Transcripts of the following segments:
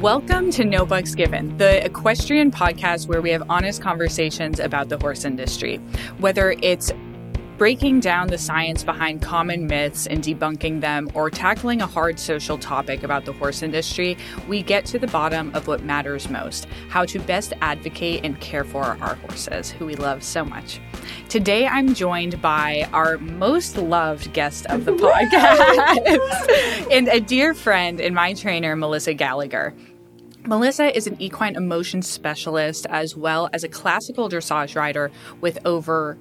Welcome to No Bucks Given, the equestrian podcast where we have honest conversations about the horse industry. Whether it's breaking down the science behind common myths and debunking them, or tackling a hard social topic about the horse industry, we get to the bottom of what matters most how to best advocate and care for our horses, who we love so much. Today, I'm joined by our most loved guest of the podcast and a dear friend and my trainer, Melissa Gallagher. Melissa is an equine emotion specialist as well as a classical dressage rider with over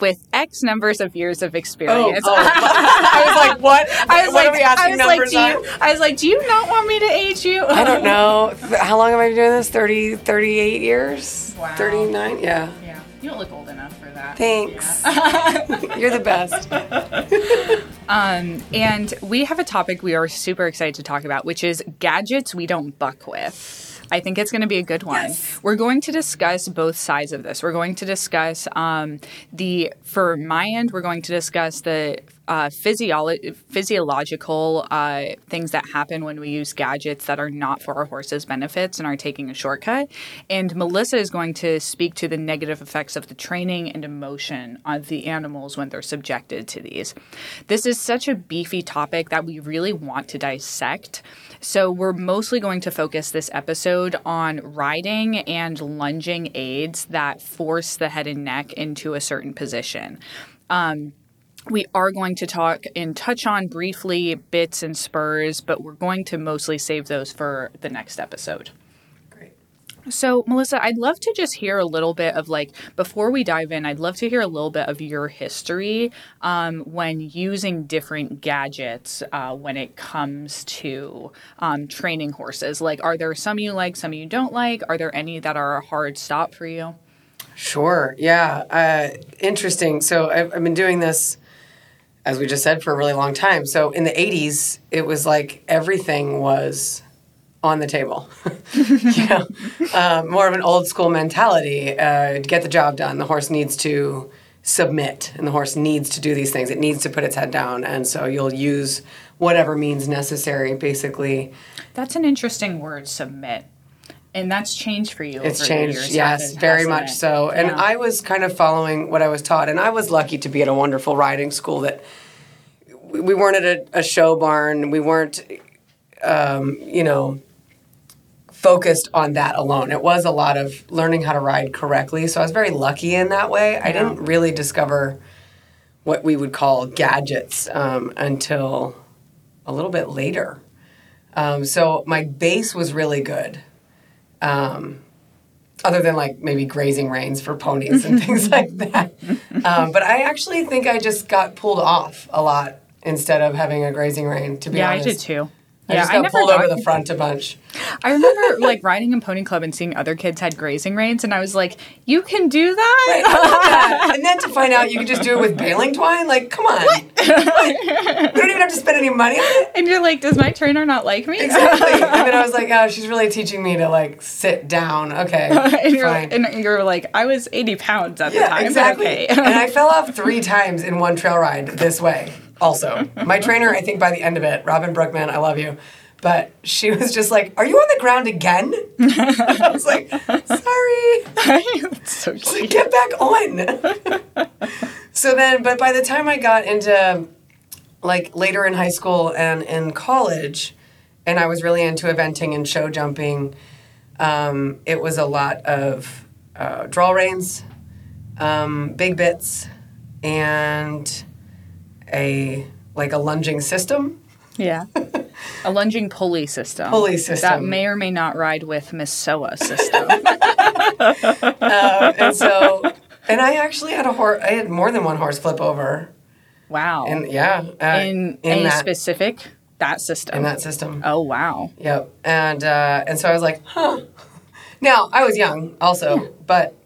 with X numbers of years of experience. Oh, oh. I was like, what? I was what like, are we asking I was numbers like, do on? you, I was like, do you not want me to age you? I don't know. How long have I been doing this? 30, 38 years? Wow. 39? Yeah. Yeah, you don't look old enough for that. Thanks. You're the best. Um, and we have a topic we are super excited to talk about, which is gadgets we don't buck with. I think it's going to be a good one. Yes. We're going to discuss both sides of this. We're going to discuss um, the, for my end, we're going to discuss the uh, physiolo- physiological uh, things that happen when we use gadgets that are not for our horse's benefits and are taking a shortcut. And Melissa is going to speak to the negative effects of the training and emotion of the animals when they're subjected to these. This is such a beefy topic that we really want to dissect. So, we're mostly going to focus this episode on riding and lunging aids that force the head and neck into a certain position. Um, we are going to talk and touch on briefly bits and spurs, but we're going to mostly save those for the next episode. Great. So, Melissa, I'd love to just hear a little bit of like, before we dive in, I'd love to hear a little bit of your history um, when using different gadgets uh, when it comes to um, training horses. Like, are there some you like, some you don't like? Are there any that are a hard stop for you? Sure. Yeah. Uh, interesting. So I've, I've been doing this, as we just said, for a really long time. So in the 80s, it was like everything was on the table. you know, uh, more of an old school mentality. Uh, get the job done, the horse needs to submit, and the horse needs to do these things. It needs to put its head down, and so you'll use whatever means necessary, basically. That's an interesting word, submit. And that's changed for you. It's over changed, years, yes, very much it? so. And Yeah. I was kind of following what I was taught, and I was lucky to be at a wonderful riding school that we we weren't at a, a show barn. We weren't, um, you know, focused on that alone. It was a lot of learning how to ride correctly. So I was very lucky in that way. I didn't really discover what we would call gadgets um, until a little bit later. Um, so my base was really good um, other than like maybe grazing reins for ponies and things like that. Um, but I actually think I just got pulled off a lot instead of having a grazing rein. To be Yeah, honest, I did too. I yeah, just got never pulled over the front a bunch. I remember like riding in pony club and seeing other kids had grazing reins, and I was like, "You can do that." I love that. and then to find out you can just do it with baling twine, like, come on. Like, we don't even have to spend any money on it. And you're like, "Does my trainer not like me?" Exactly. and then I was like, oh, she's really teaching me to like sit down. Okay, and, you're, fine. and you're like, "I was 80 pounds at the Yeah, time." but exactly. Okay. and I fell off three times in one trail ride this way. Also, my trainer, I think by the end of it, Robin Brookman, I love you, but she was just like, "Are you on the ground again?" I was like, "Sorry, so like, get back on." so then, but by the time I got into like later in high school and in college, and I was really into eventing and show jumping, um, it was a lot of uh, draw reins, um, big bits, and a like a lunging system. Yeah. A lunging pulley system. Pulley system. That may or may not ride with Pessoa system. Um, and so, and I actually had a horse. I had more than one horse flip over, Wow. and yeah, uh, in any that specific that system. in that system. oh wow. Yep. And uh, and so I was like, huh. Now I was young also, but Yeah.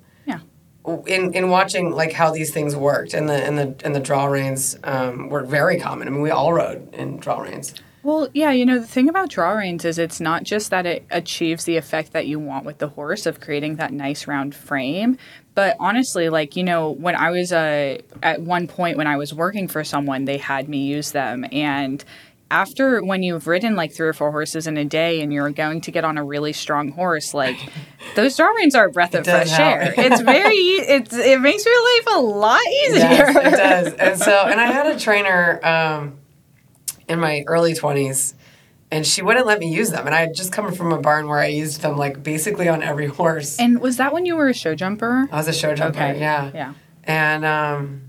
In in watching like how these things worked and the and the and the draw reins um, were very common. I mean, we all rode in draw reins. Well, yeah, you know, the thing about draw reins is it's not just that it achieves the effect that you want with the horse of creating that nice round frame, but honestly, like, you know, when I was uh, at one point when I was working for someone, they had me use them and after when you've ridden like three or four horses in a day and you're going to get on a really strong horse, like those draw reins are a breath of fresh air. It's very, it's it makes your life a lot easier. Yes, it does. And so, and I had a trainer um, in my early 20s, and she wouldn't let me use them. And I had just come from a barn where I used them like basically on every horse. And was that when you were a show jumper? I was a show jumper, Okay. yeah. Yeah. And, um,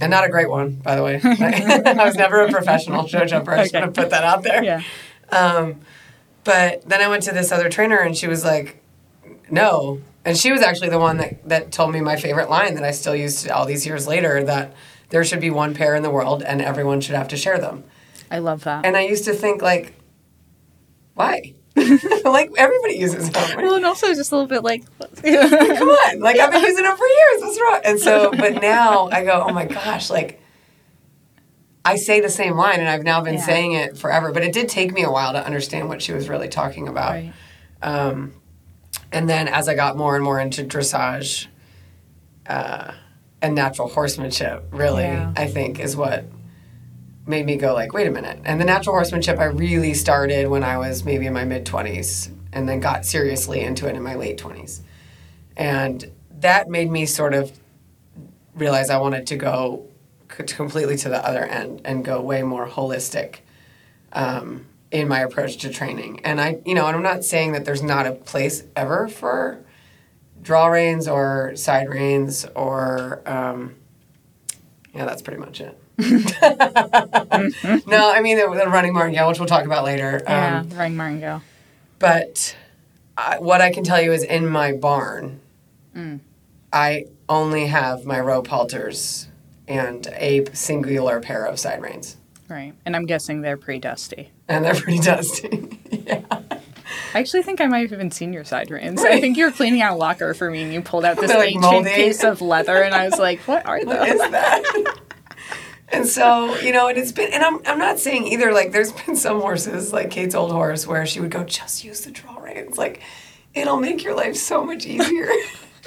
and not a great one, by the way. I was never a professional show jumper. I just Okay. want to put that out there. Yeah. Um, but then I went to this other trainer, and she was like, "No." And she was actually the one that, that told me my favorite line that I still use all these years later that there should be one pair in the world and everyone should have to share them. I love that. And I used to think like, why? like everybody uses them. well, and also just a little bit like, Come on, like I've been using them for years. What's wrong? And so, but now I go, oh my gosh, like I say the same line, and I've now been Yeah. saying it forever. But it did take me a while to understand what she was really talking about. right. Um, and then as I got more and more into dressage uh, and natural horsemanship, really, Yeah. I think is what made me go like, wait a minute. And the natural horsemanship I really started when I was maybe in my mid 20s and then got seriously into it in my late 20s. And that made me sort of realize I wanted to go completely to the other end and go way more holistic um, in my approach to training. And I, you know, and I'm not saying that there's not a place ever for draw reins or side reins or, um, yeah, that's pretty much it. no, I mean the, the running martingale, which we'll talk about later. Yeah. Um, Ring Maringo. but I, what I can tell you is in my barn, I only have my rope halters and a singular pair of side reins. Right. And I'm guessing they're pretty dusty. And they're pretty dusty. yeah. I actually think I might have even seen your side reins. I think you were cleaning out a locker for me and you pulled out this like, ancient moldy. piece of leather and I was like, what are those? is that? And so, you know, and it's been, and I'm, I'm not saying either, like, there's been some horses, like Kate's old horse, where she would go, just use the draw reins. Like, it'll make your life so much easier.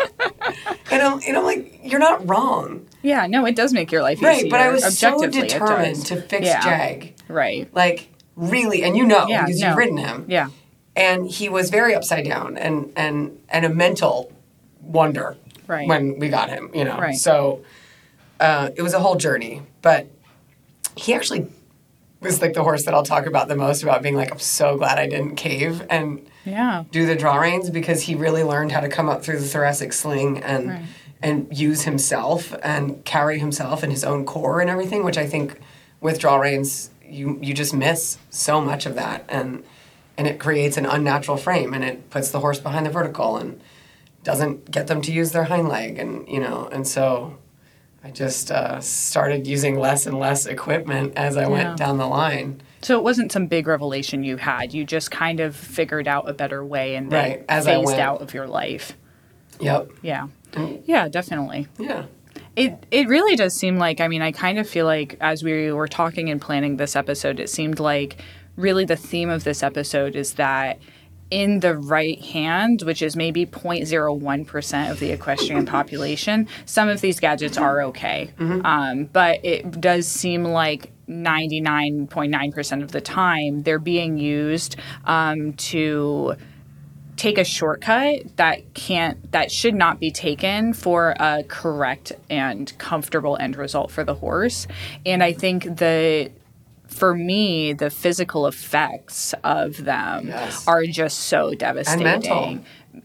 and, I'm, and I'm like, you're not wrong. Yeah, no, it does make your life Right, easier. but I was so determined to fix Yeah. Jag. Right. Like, really, and you know, Yeah, because no. you've ridden him. Yeah. And he was very upside down and, and, and a mental wonder Right. when we got him, you know. Right. So uh, it was a whole journey. But he actually was like the horse that I'll talk about the most about being like, I'm so glad I didn't cave and Yeah. do the draw reins because he really learned how to come up through the thoracic sling and Right. and use himself and carry himself and his own core and everything, which I think with draw reins you you just miss so much of that and and it creates an unnatural frame and it puts the horse behind the vertical and doesn't get them to use their hind leg and you know and so I just uh, started using less and less equipment as I Yeah. went down the line. So it wasn't some big revelation you had. You just kind of figured out a better way and then Right, as I phased went. out of your life. Yep. Yeah. Yeah, definitely. Yeah. It it really does seem like I mean I kind of feel like as we were talking and planning this episode it seemed like really the theme of this episode is that in the right hand, which is maybe 0.01% of the equestrian population, some of these gadgets are okay. Um, but it does seem like 99.9% of the time they're being used um, to take a shortcut that can't that should not be taken for a correct and comfortable end result for the horse and i think the for me the physical effects of them Yes. are just so devastating mental.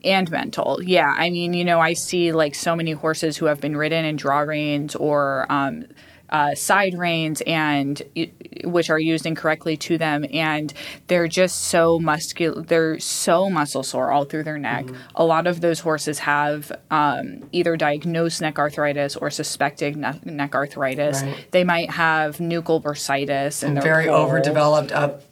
and mental yeah i mean you know i see like so many horses who have been ridden in draw reins or um, uh, side reins and which are used incorrectly to them. And they're just so muscular they're so muscle sore all through their neck. A lot of those horses have um, either diagnosed neck arthritis or suspected ne- neck arthritis. Right. they might have nuchal bursitis and Very overdeveloped up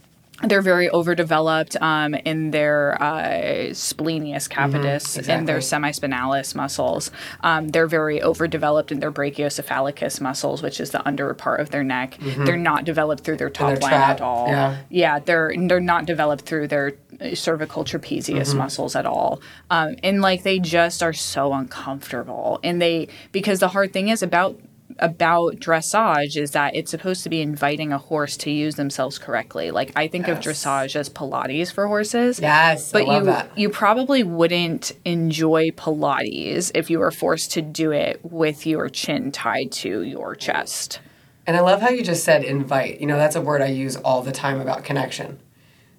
they're very overdeveloped um, in their uh, splenius capitis and their semispinalis muscles. Um, they're very overdeveloped in their brachiocephalicus muscles, which is the under part of their neck. They're not developed through their top line at all. yeah. Yeah, they're they're not developed through their uh, cervical trapezius muscles at all. Um, and like they just are so uncomfortable. And they because the hard thing is about about dressage is that it's supposed to be inviting a horse to use themselves correctly. Like I think of dressage as Pilates for horses. Yes, But you that. you probably wouldn't enjoy Pilates if you were forced to do it with your chin tied to your chest. And I love how you just said invite. You know, that's a word I use all the time about connection.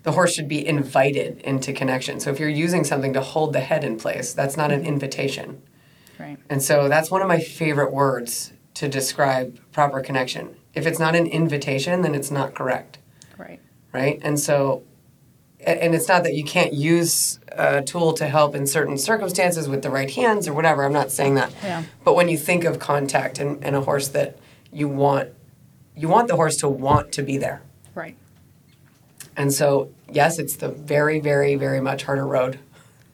The horse should be invited into connection. So if you're using something to hold the head in place, that's not an invitation. Right. And so that's one of my favorite words to describe proper connection. If it's not an invitation, then it's not correct, Right. right? And so, and it's not that you can't use a tool to help in certain circumstances with the right hands or whatever. I'm not saying that. Yeah. But when you think of contact and, and a horse that you want, you want the horse to want to be there. Right. And so, yes, it's the very, very, very much harder road.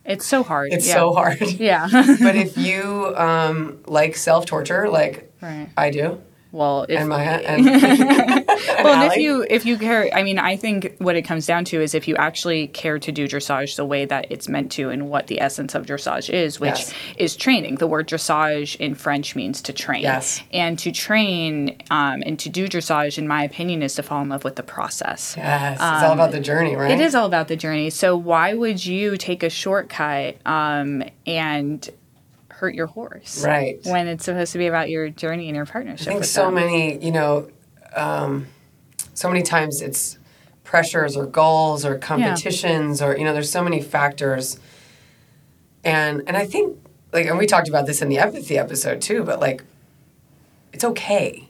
It's so hard. It's yeah. so hard. Yeah. but if you um, like self torture, like right. I do, Well, if, and my and, and well, and if you if you care, I mean, I think what it comes down to is if you actually care to do dressage the way that it's meant to, and what the essence of dressage is, which Yes. is training. The word dressage in French means to train. Yes. And to train um, and to do dressage, in my opinion, is to fall in love with the process. yes, it's all about the journey, right? It is all about the journey. So why would you take a shortcut um, and hurt your horse? Right. When it's supposed to be about your journey and your partnership. I think so them. many, you know, um, so many times it's pressures or goals or competitions or you know, there's so many factors, and and I think like, and we talked about this in the empathy episode too, but like, it's okay.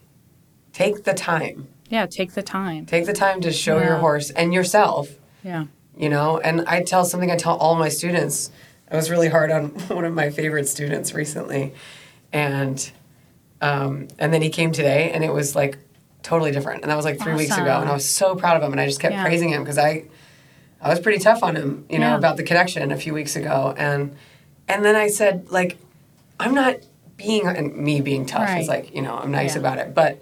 Take the time. Yeah, take the time. Take the time to show your horse and yourself Yeah. you know and i tell something i tell all my students i was really hard on one of my favorite students recently. And um, and then he came today and it was like totally different. And that was like three weeks ago. And i was so proud of him. And i just kept Yeah. praising him because i i was pretty tough on him you know Yeah. about the connection a few weeks ago. And and then i said like i'm not being and me being tough is like you know i'm nice Yeah. about it. But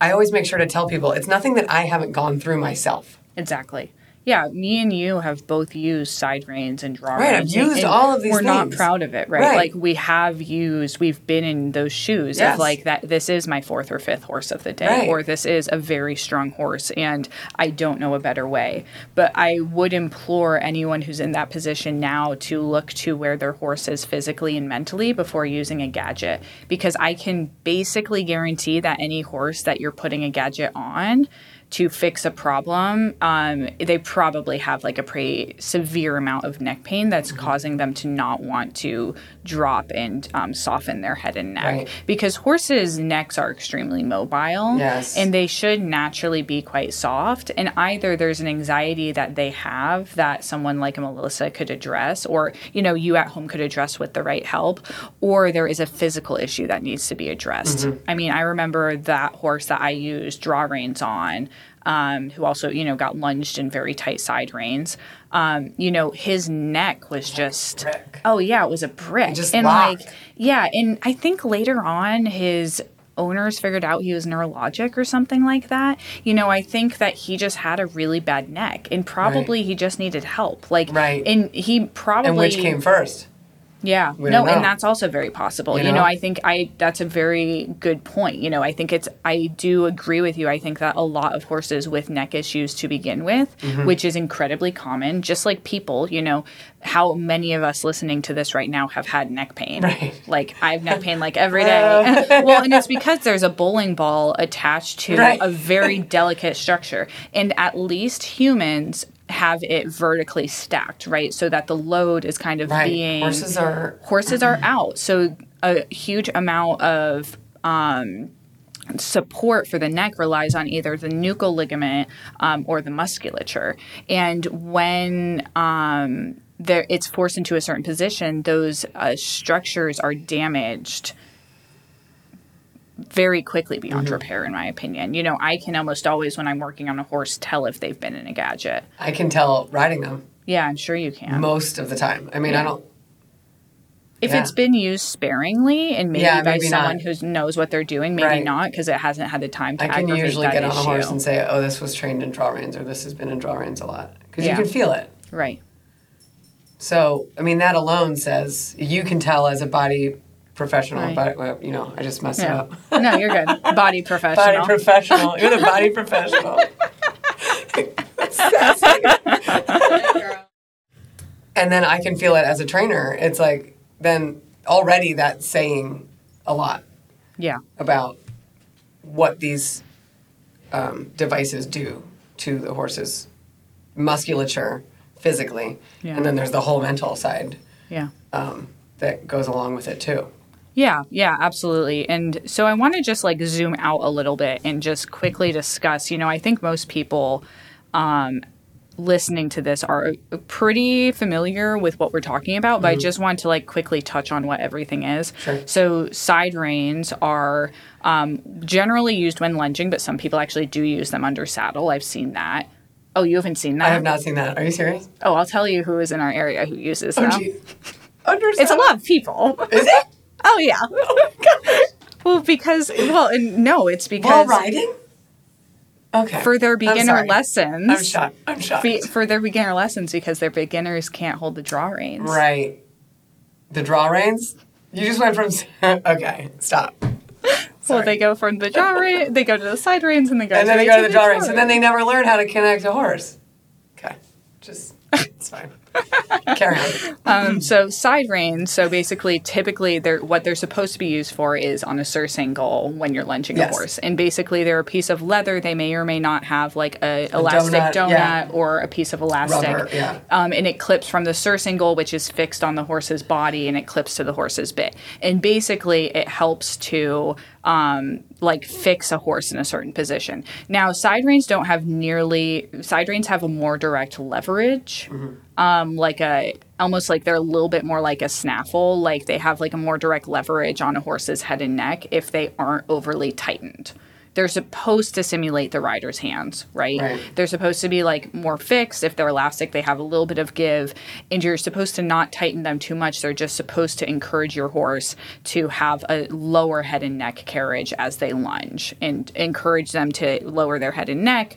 i always make sure to tell people it's nothing that i haven't gone through myself. Exactly. Yeah, me and you have both used side reins and draw Right, I've reins. and- used and all of these We're not proud of it, right? Right. Like we have used, we've been in those shoes Yes. of like that. This is my fourth or fifth horse of the day, Right. or this is a very strong horse, and I don't know a better way. But I would implore anyone who's in that position now to look to where their horse is physically and mentally before using a gadget, because I can basically guarantee that any horse that you're putting a gadget on to fix a problem, um, they probably have like a pretty severe amount of neck pain that's Mm-hmm. causing them to not want to drop and um, soften their head and neck. Right. Because horses' necks are extremely mobile. Yes. And they should naturally be quite soft. And either there's an anxiety that they have that someone like a Melissa could address, or, you know, you at home could address with the right help, or there is a physical issue that needs to be addressed. Mm-hmm. I mean, I remember that horse that I used draw reins on um, who also, you know, got lunged in very tight side reins. Um, you know, his neck was just brick. oh yeah, it was a brick. just and locked. like yeah, and I think later on his owners figured out he was neurologic or something like that. You know, I think that he just had a really bad neck and probably he just needed help. Like Right. and he probably And which came first? Yeah. We no, and that's also very possible. You You know? know? I think I that's a very good point. You know, I think it's I do agree with you. I think that a lot of horses with neck issues to begin with, Mm-hmm. which is incredibly common, just like people, you know, how many of us listening to this right now have had neck pain. Right. Like I have neck pain like every day. well, and it's because there's a bowling ball attached to Right. a very delicate structure. And at least humans have it vertically stacked, right? So that the load is kind of Right. being Horses are horses are out. So a huge amount of um, support for the neck relies on either the nuchal ligament um, or the musculature. And when um, there, it's forced into a certain position, those uh, structures are damaged very quickly beyond mm-hmm. repair, in my opinion. You know, I can almost always, when I'm working on a horse, tell if they've been in a gadget. I can tell riding them Yeah, I'm sure you can. most of the time. I mean, I don't. If Yeah. it's been used sparingly and maybe Yeah, by maybe someone who knows what they're doing, maybe Right. not because it hasn't had the time to I can usually get on issue. a horse and say, "Oh, this was trained in draw reins," or "This has been in draw reins a lot," because Yeah. you can feel it. right. So, I mean, that alone says you can tell as a body professional, Right. but you know, I just messed it Yeah. up. no, you're good. Body professional. Body professional. You're the body professional. And then I can feel it as a trainer. It's like then already that's saying a lot yeah. about what these um, devices do to the horse's musculature physically, Yeah. and then there's the whole mental side Yeah. um, that goes along with it too. Yeah, yeah, absolutely. And so I want to just like zoom out a little bit and just quickly discuss. You know, I think most people um, listening to this are pretty familiar with what we're talking about, but I just want to like quickly touch on what everything is. Sure. So side reins are um, generally used when lunging, but some people actually do use them under saddle. I've seen that. Oh, you haven't seen that? I have not seen that. Are you serious? Oh, I'll tell you who is in our area who uses Oh, them. Under It's a lot of people. Is it? Oh yeah. Oh, well, because well, and no, it's because While riding? Okay. for their I'm beginner lessons. I'm shocked. I'm shocked. For their beginner lessons, because their beginners can't hold the draw reins. Right. The draw reins? You just went from. Okay, stop. So they go from the draw rein, they go to the side reins, and they go. And then they go to the draw reins, and then they never learn how to connect a horse. Okay. Just. It's fine. Carry on. Um, so side reins. So basically, typically, they're what they're supposed to be used for is on a surcingle when you're lunging Yes. a horse, and basically they're a piece of leather. They may or may not have like a, elastic donut, donut, yeah. or a piece of elastic. Rubber, yeah. Um, and it clips from the surcingle, which is fixed on the horse's body, and it clips to the horse's bit. And basically, it helps to um, like fix a horse in a certain position. Now, side reins don't have nearly side reins have a more direct leverage, um, like a almost like they're a little bit more like a snaffle. Like they have like a more direct leverage on a horse's head and neck if they aren't overly tightened. They're supposed to simulate the rider's hands, right? Right. They're supposed to be like more fixed. If they're elastic, they have a little bit of give, and you're supposed to not tighten them too much. They're just supposed to encourage your horse to have a lower head and neck carriage as they lunge and encourage them to lower their head and neck,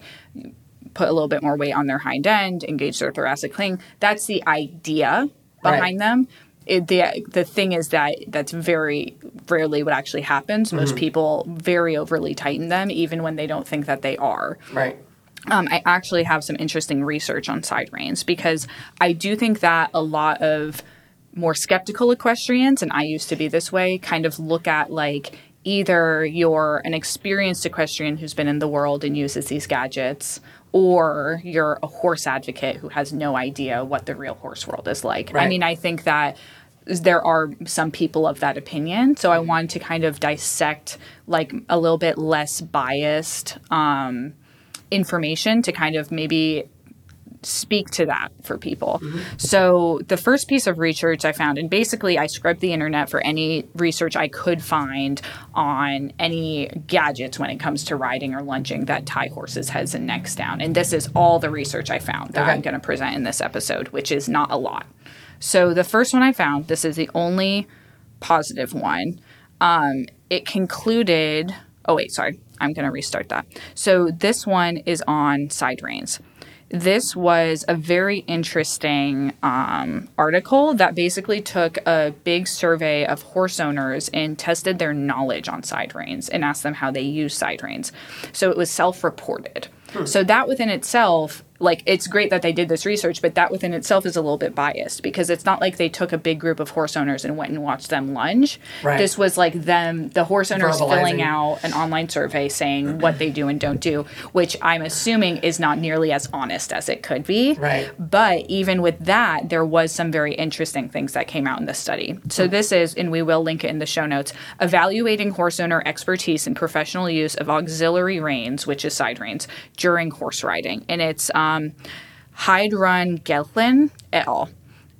put a little bit more weight on their hind end, engage their thoracic sling. That's the idea behind Right. them. It, the the thing is that that's very rarely what actually happens. Most people very overly tighten them, even when they don't think that they are. Right. Um, I actually have some interesting research on side reins because I do think that a lot of more skeptical equestrians, and I used to be this way, kind of look at like either you're an experienced equestrian who's been in the world and uses these gadgets, or you're a horse advocate who has no idea what the real horse world is like. I mean, I think that there are some people of that opinion. So I wanted to kind of dissect like a little bit less biased um, information to kind of maybe speak to that for people. So the first piece of research I found, and basically I scrubbed the internet for any research I could find on any gadgets when it comes to riding or lunging that tie horses' heads and necks down. And this is all the research I found that Okay. I'm going to present in this episode, which is not a lot. So the first one I found, this is the only positive one. Um, it concluded. Oh wait, sorry. I'm going to restart that. So this one is on side reins. This was a very interesting um, article that basically took a big survey of horse owners and tested their knowledge on side reins and asked them how they use side reins. So it was self-reported. So that within itself, like it's great that they did this research, but that within itself is a little bit biased because it's not like they took a big group of horse owners and went and watched them lunge. Right. This was like them, the horse owners filling out an online survey saying what they do and don't do, which I'm assuming is not nearly as honest as it could be. Right. But even with that, there was some very interesting things that came out in this study. So this is, and we will link it in the show notes, evaluating horse owner expertise and professional use of auxiliary reins, which is side reins, during horse riding. And it's um, Heidrun Gehlen et al.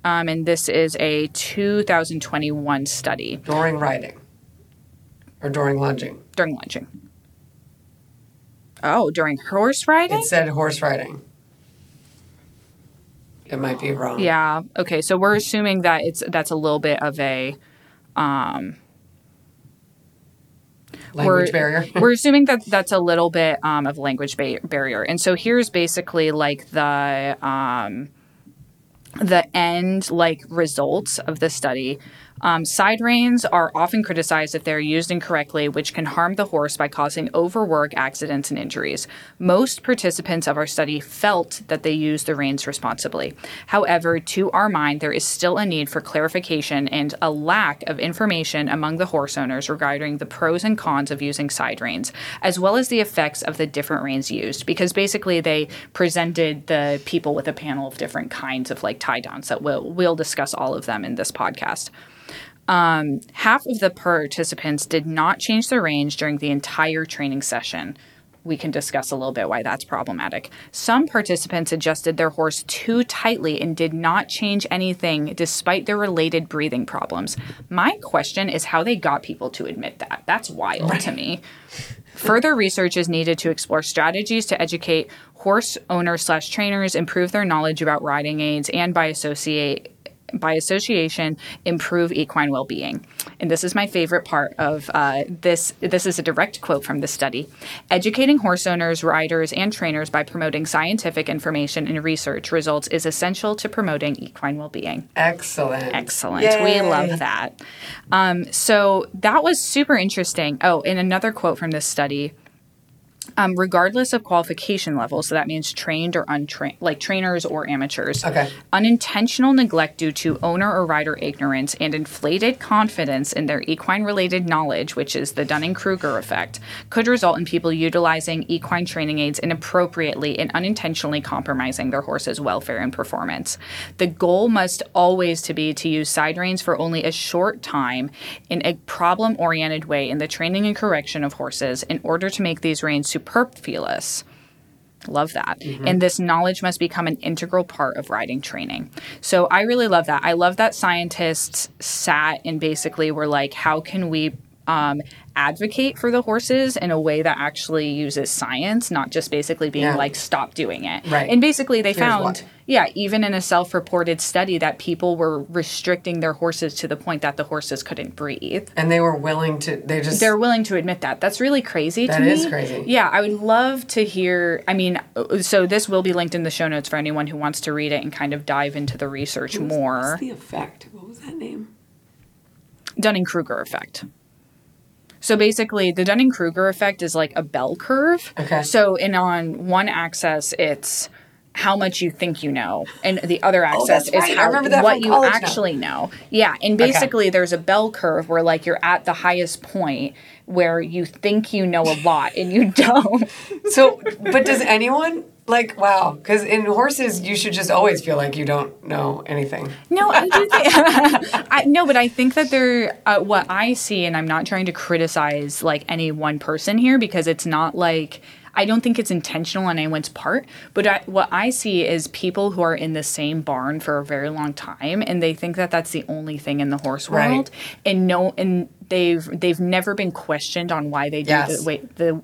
Um, and this is a 2021 study During riding. Or during lunging. during lunging. Oh, during horse riding? It said horse riding. It might be wrong. Yeah. Okay. So we're assuming that it's that's a little bit of a Language we're, barrier. we're assuming that that's a little bit um, of language ba- barrier, and so here's basically like the um, the end like results of the study. Um, side reins are often criticized if they're used incorrectly, which can harm the horse by causing overwork, accidents, and injuries. Most participants of our study felt that they used the reins responsibly. However, to our mind, there is still a need for clarification and a lack of information among the horse owners regarding the pros and cons of using side reins, as well as the effects of the different reins used, because basically they presented the people with a panel of different kinds of like tie downs that we'll, we'll discuss all of them in this podcast. Um, half of the participants did not change their range during the entire training session. We can discuss a little bit why that's problematic. Some participants adjusted their horse too tightly and did not change anything despite their related breathing problems. My question is how they got people to admit that. That's wild right. to me. Further research is needed to explore strategies to educate horse owners slash trainers, improve their knowledge about riding aids, and by associate by association improve equine well-being. And this is my favorite part of uh, this this is a direct quote from the study. Educating horse owners riders and trainers by promoting scientific information and research results is essential to promoting equine well-being. Excellent. Excellent. Yay. we love that. Um, so that was super interesting. Oh and another quote from this study um, regardless of qualification level. So that means trained or untrained, like trainers or amateurs. Okay. Unintentional neglect due to owner or rider ignorance and inflated confidence in their equine related knowledge, which is the Dunning Kruger effect, could result in people utilizing equine training aids inappropriately and unintentionally compromising their horse's welfare and performance. The goal must always to be to use side reins for only a short time in a problem oriented way in the training and correction of horses in order to make these reins super superfluous. Love that. Mm-hmm. And this knowledge must become an integral part of riding training. So I really love that. I love that scientists sat and basically were like, how can we um, advocate for the horses in a way that actually uses science, not just basically being yeah. like, stop doing it. Right. And basically, they Here's found, what. yeah, even in a self reported study, that people were restricting their horses to the point that the horses couldn't breathe. And they were willing to, they just. They're willing to admit that. That's really crazy that to me. That is crazy. Yeah, I would love to hear. I mean, so this will be linked in the show notes for anyone who wants to read it and kind of dive into the research was, more. What's the effect? What was that name? Dunning Kruger effect. So basically, the Dunning Kruger effect is like a bell curve. Okay. So, in on one axis, it's how much you think you know, and the other oh, axis oh, is how, what you actually now. know. Yeah, and basically, okay. there's a bell curve where like you're at the highest point where you think you know a lot and you don't. so, but does anyone like wow because in horses you should just always feel like you don't know anything no i do think i no but i think that they're uh, what i see and i'm not trying to criticize like any one person here because it's not like I don't think it's intentional on anyone's part, but I, what I see is people who are in the same barn for a very long time, and they think that that's the only thing in the horse world, right. and no, and they've they've never been questioned on why they do yes. the way the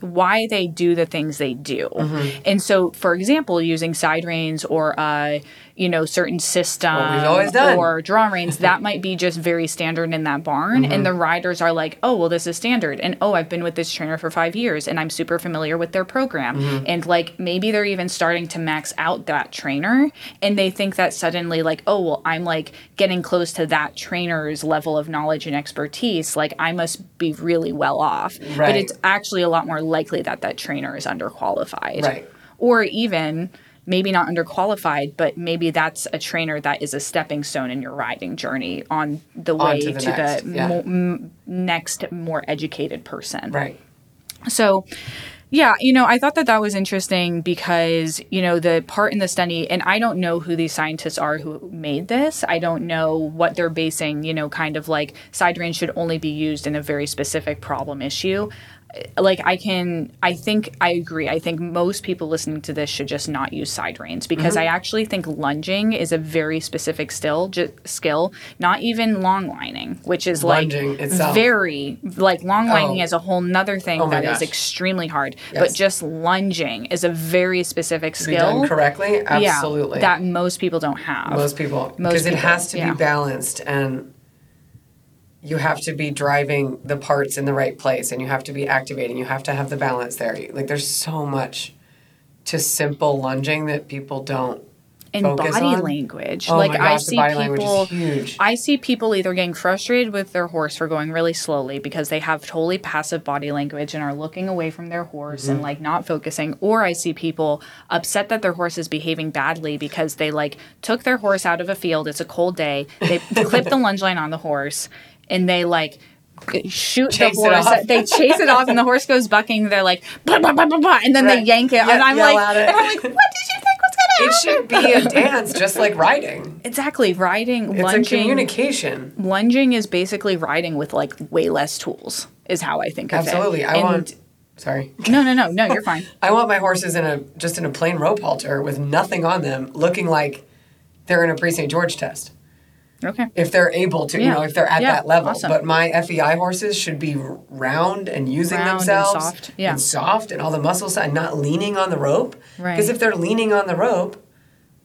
why they do the things they do. Mm-hmm. And so, for example, using side reins or uh, you know certain system or draw reins, that might be just very standard in that barn. Mm-hmm. And the riders are like, oh well, this is standard, and oh, I've been with this trainer for five years, and I'm super familiar with their program. Mm-hmm. And like maybe they're even starting to max out that trainer, and they think that suddenly like, oh well, I'm like getting close to that trainer's level of knowledge and expertise. Like I must be really well off. Right. But it's actually a lot more likely that that trainer is underqualified. Right. Or even maybe not underqualified, but maybe that's a trainer that is a stepping stone in your riding journey on the way to the, to next, the yeah. mo- m- next more educated person. Right. So, yeah, you know, I thought that that was interesting because, you know, the part in the study, and I don't know who these scientists are who made this. I don't know what they're basing, you know, kind of like side reins should only be used in a very specific problem issue like I can I think I agree. I think most people listening to this should just not use side reins because mm-hmm. I actually think lunging is a very specific still j- skill, not even long lining, which is lunging like itself. very like long lining oh. is a whole nother thing oh that gosh. is extremely hard. Yes. But just lunging is a very specific skill. correctly, absolutely. Yeah, that most people don't have. Most people because it has to yeah. be balanced and you have to be driving the parts in the right place and you have to be activating you have to have the balance there like there's so much to simple lunging that people don't and body on. language. Oh like my I gosh, the see body language is people huge. I see people either getting frustrated with their horse for going really slowly because they have totally passive body language and are looking away from their horse Mm-hmm. and like not focusing or I see people upset that their horse is behaving badly because they like took their horse out of a field it's a cold day they clip the lunge line on the horse and they like shoot Chase the horse they chase it off and the horse goes bucking they're like bah, bah, bah, bah, and then they yank it Yeah, and I'm like and I'm like what did you think was gonna It happen It should be a dance, just like riding. exactly riding It's a lunging communication. lunging is basically riding with like way less tools is how I think of Absolutely. it. I And- want. Sorry. no no no no you're fine. I want my horses in a just in a plain rope halter with nothing on them, looking like they're in a Prix St. Georges test. Okay. If they're able to, you know, if they're at Yeah, that level. awesome. But my FEI horses should be round and using Round and themselves soft, yeah. and soft and all the muscles and not leaning on the rope. Right. Because if they're leaning on the rope,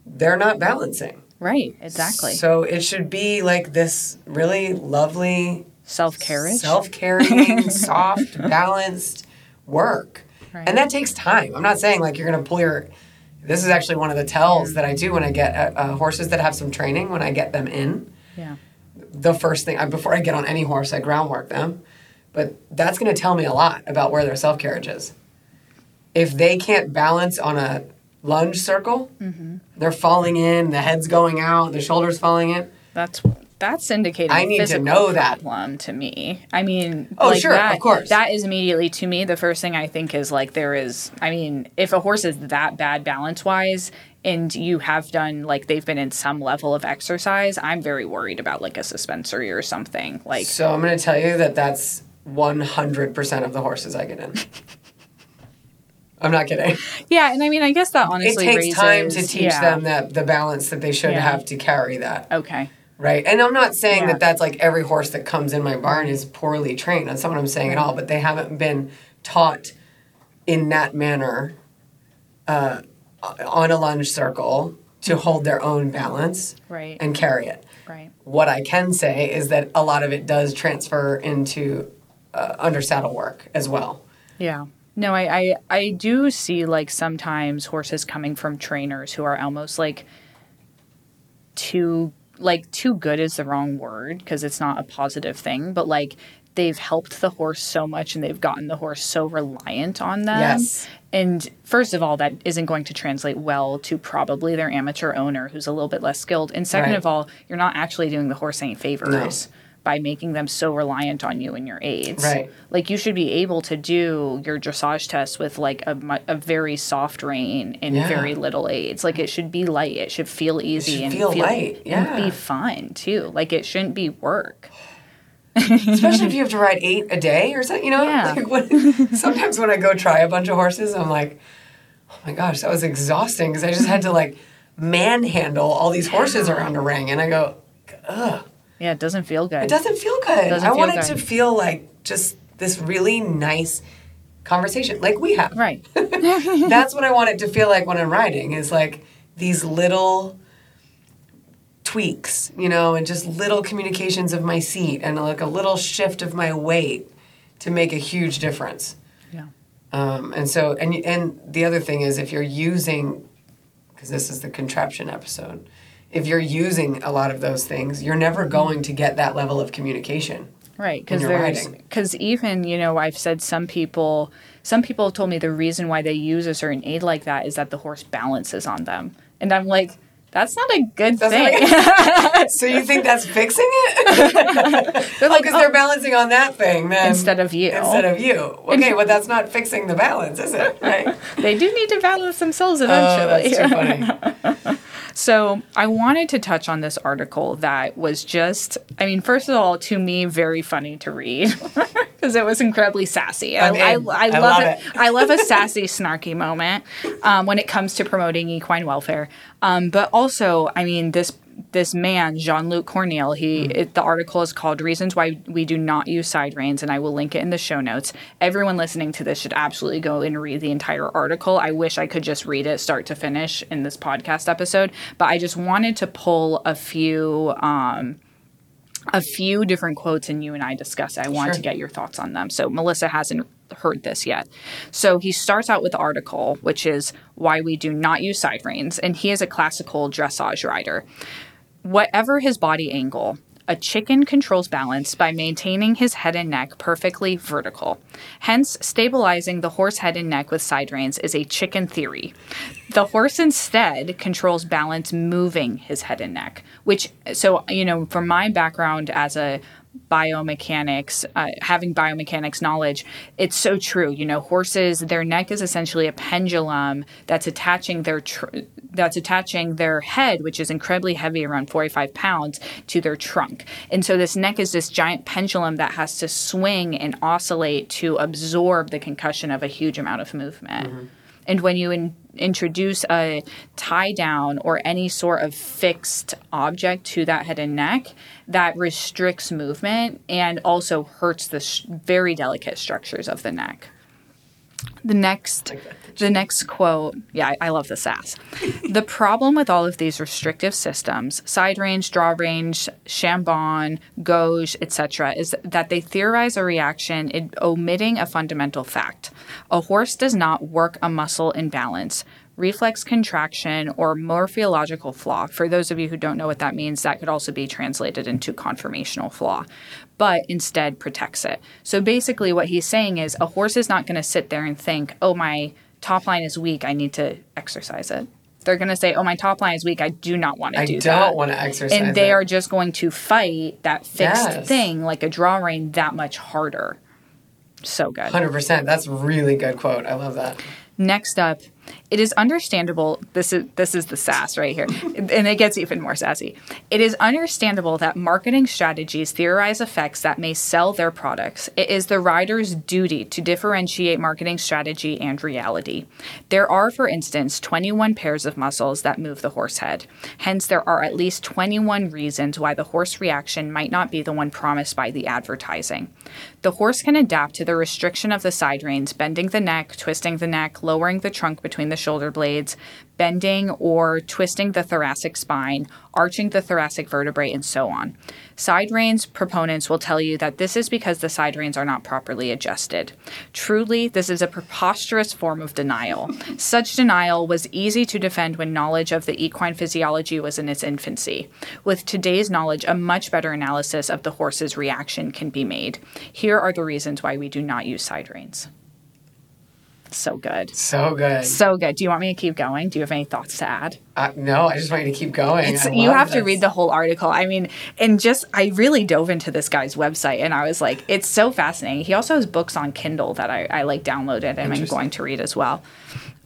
they're not balancing. Right. Exactly. So it should be like this really lovely Self carriage. self-carrying, soft, balanced work. Right. And that takes time. I'm not saying like you're going to pull your. This is actually one of the tells that I do when I get uh, uh, horses that have some training. When I get them in, Yeah. the first thing I, before I get on any horse, I groundwork them. But that's going to tell me a lot about where their self carriage is. If they can't balance on a lunge circle, Mm-hmm. they're falling in, the head's going out, the shoulders falling in. That's that's indicating I need to know that. problem to me. I mean, Oh, like sure, of course. That is immediately to me the first thing I think is like there is. I mean, if a horse is that bad balance wise, and you have done like they've been in some level of exercise, I'm very worried about like a suspensory or something. Like So I'm going to tell you that that's 100% of the horses I get in. I'm not kidding. yeah, and I mean, I guess that honestly It takes raises, time to teach yeah. them that the balance that they should Yeah. have to carry that, Okay. Right? And I'm not saying Yeah. that that's like every horse that comes in my barn is poorly trained. That's not what I'm saying at all. But they haven't been taught in that manner uh, on a lunge circle to hold their own balance Right. and carry it. right. What I can say is that a lot of it does transfer into uh, under saddle work as well. Yeah. No, I, I I do see like sometimes horses coming from trainers who are almost like too like too good is the wrong word because it's not a positive thing, but like they've helped the horse so much and they've gotten the horse so reliant on them. Yes. And first of all, that isn't going to translate well to probably their amateur owner who's a little bit less skilled. And second Right. of all, you're not actually doing the horse any favors by making them so reliant on you and your aids. Right. Like you should be able to do your dressage test with like a, a very soft rein and Yeah. very little aids. Like it should be light. It should feel easy should and feel light, and yeah. be fun too. Like it shouldn't be work. especially if you have to ride eight a day or something. You know, Yeah. like when, sometimes when I go try a bunch of horses, I'm like, oh my gosh, that was exhausting because I just had to like manhandle all these horses around a ring, and I go, ugh, Yeah, it doesn't feel good. it doesn't feel good. Doesn't I feel want it good. to feel like just this really nice conversation, like we have. Right. That's what I want it to feel like when I'm riding. Is like these little tweaks, you know, and just little communications of my seat and like a little shift of my weight to make a huge difference. Yeah. Um, and so, and and the other thing is, if you're using, because this is the contraption episode, if you're using a lot of those things, you're never going to get that level of communication. Right, because there's because even you know I've said some people some people have told me the reason why they use a certain aid like that is that the horse balances on them, and I'm like that's not a good That's thing. So you think that's fixing it? They're like because "Oh," they're balancing on that thing then instead of you. instead of you. Okay, well that's not fixing the balance, is it? Right? they do need to balance themselves eventually. Oh, eventually. that's too funny. So I wanted to touch on this article that was just, I mean, first of all, to me, very funny to read because it was incredibly sassy. I, I. I, I love, love it. it. I love a sassy, snarky moment um, when it comes to promoting equine welfare. Um, but also, I mean, this this man, Jean Luc Cornille, he it, the article is called "Reasons Why We Do Not Use Side Reins," and I will link it in the show notes. Everyone listening to this should absolutely go and read the entire article. I wish I could just read it start to finish in this podcast episode, but I just wanted to pull a few. Um, a few different quotes and you and I discuss it. I want Sure. to get your thoughts on them. So Melissa has an, heard this yet. So he starts out with the article, which is why we do not use side reins, and he is a classical dressage rider. Whatever his body angle, a chicken controls balance by maintaining his head and neck perfectly vertical. Hence, stabilizing the horse head and neck with side reins is a chicken theory. The horse instead controls balance moving his head and neck, which, so, you know, from my background as a biomechanics, uh, having biomechanics knowledge, it's so true. You know, horses, their neck is essentially a pendulum that's attaching their tr- that's attaching their head, which is incredibly heavy, around 45 pounds, to their trunk. And so this neck is this giant pendulum that has to swing and oscillate to absorb the concussion of a huge amount of movement. Mm-hmm. And when you in, introduce a tie down or any sort of fixed object to that head and neck, that restricts movement and also hurts the sh- very delicate structures of the neck. The next, the next quote, yeah, I, I love the sass. the problem with all of these restrictive systems, side reins, draw reins, chambon, Gogue, etc., is that they theorize a reaction in omitting a fundamental fact. A horse does not work a muscle in balance reflex contraction, or morphological flaw. For those of you who don't know what that means, that could also be translated into conformational flaw, but instead protects it. So basically, what he's saying is a horse is not going to sit there and think, oh, my top line is weak, I need to exercise it. They're going to say, "Oh, my top line is weak. I do not want to do that." I don't want to exercise. It. And they it. are just going to fight that fixed yes. thing, like a draw rein, that much harder. So good. Hundred percent. That's really good quote. I love that. Next up, it is understandable. This is this is the sass right here, and it gets even more sassy. It is understandable that marketing strategies theorize effects that may sell their products. It is the rider's duty to differentiate marketing strategy and reality. There are, for instance, 21 pairs of muscles that move the horse head. Hence, there are at least 21 reasons why the horse reaction might not be the one promised by the advertising. The horse can adapt to the restriction of the side reins, bending the neck, twisting the neck, lowering the trunk between the shoulder blades, bending or twisting the thoracic spine, arching the thoracic vertebrae, and so on. Side reins proponents will tell you that this is because the side reins are not properly adjusted. Truly, this is a preposterous form of denial. Such denial was easy to defend when knowledge of the equine physiology was in its infancy. With today's knowledge, a much better analysis of the horse's reaction can be made. Here are the reasons why we do not use side reins. So good. So good. So good. Do you want me to keep going? Do you have any thoughts to add? Uh, no, I just want you to keep going. you have this. to read the whole article. I mean, and just, I really dove into this guy's website and I was like, it's so fascinating. He also has books on Kindle that I, I like downloaded and I'm going to read as well.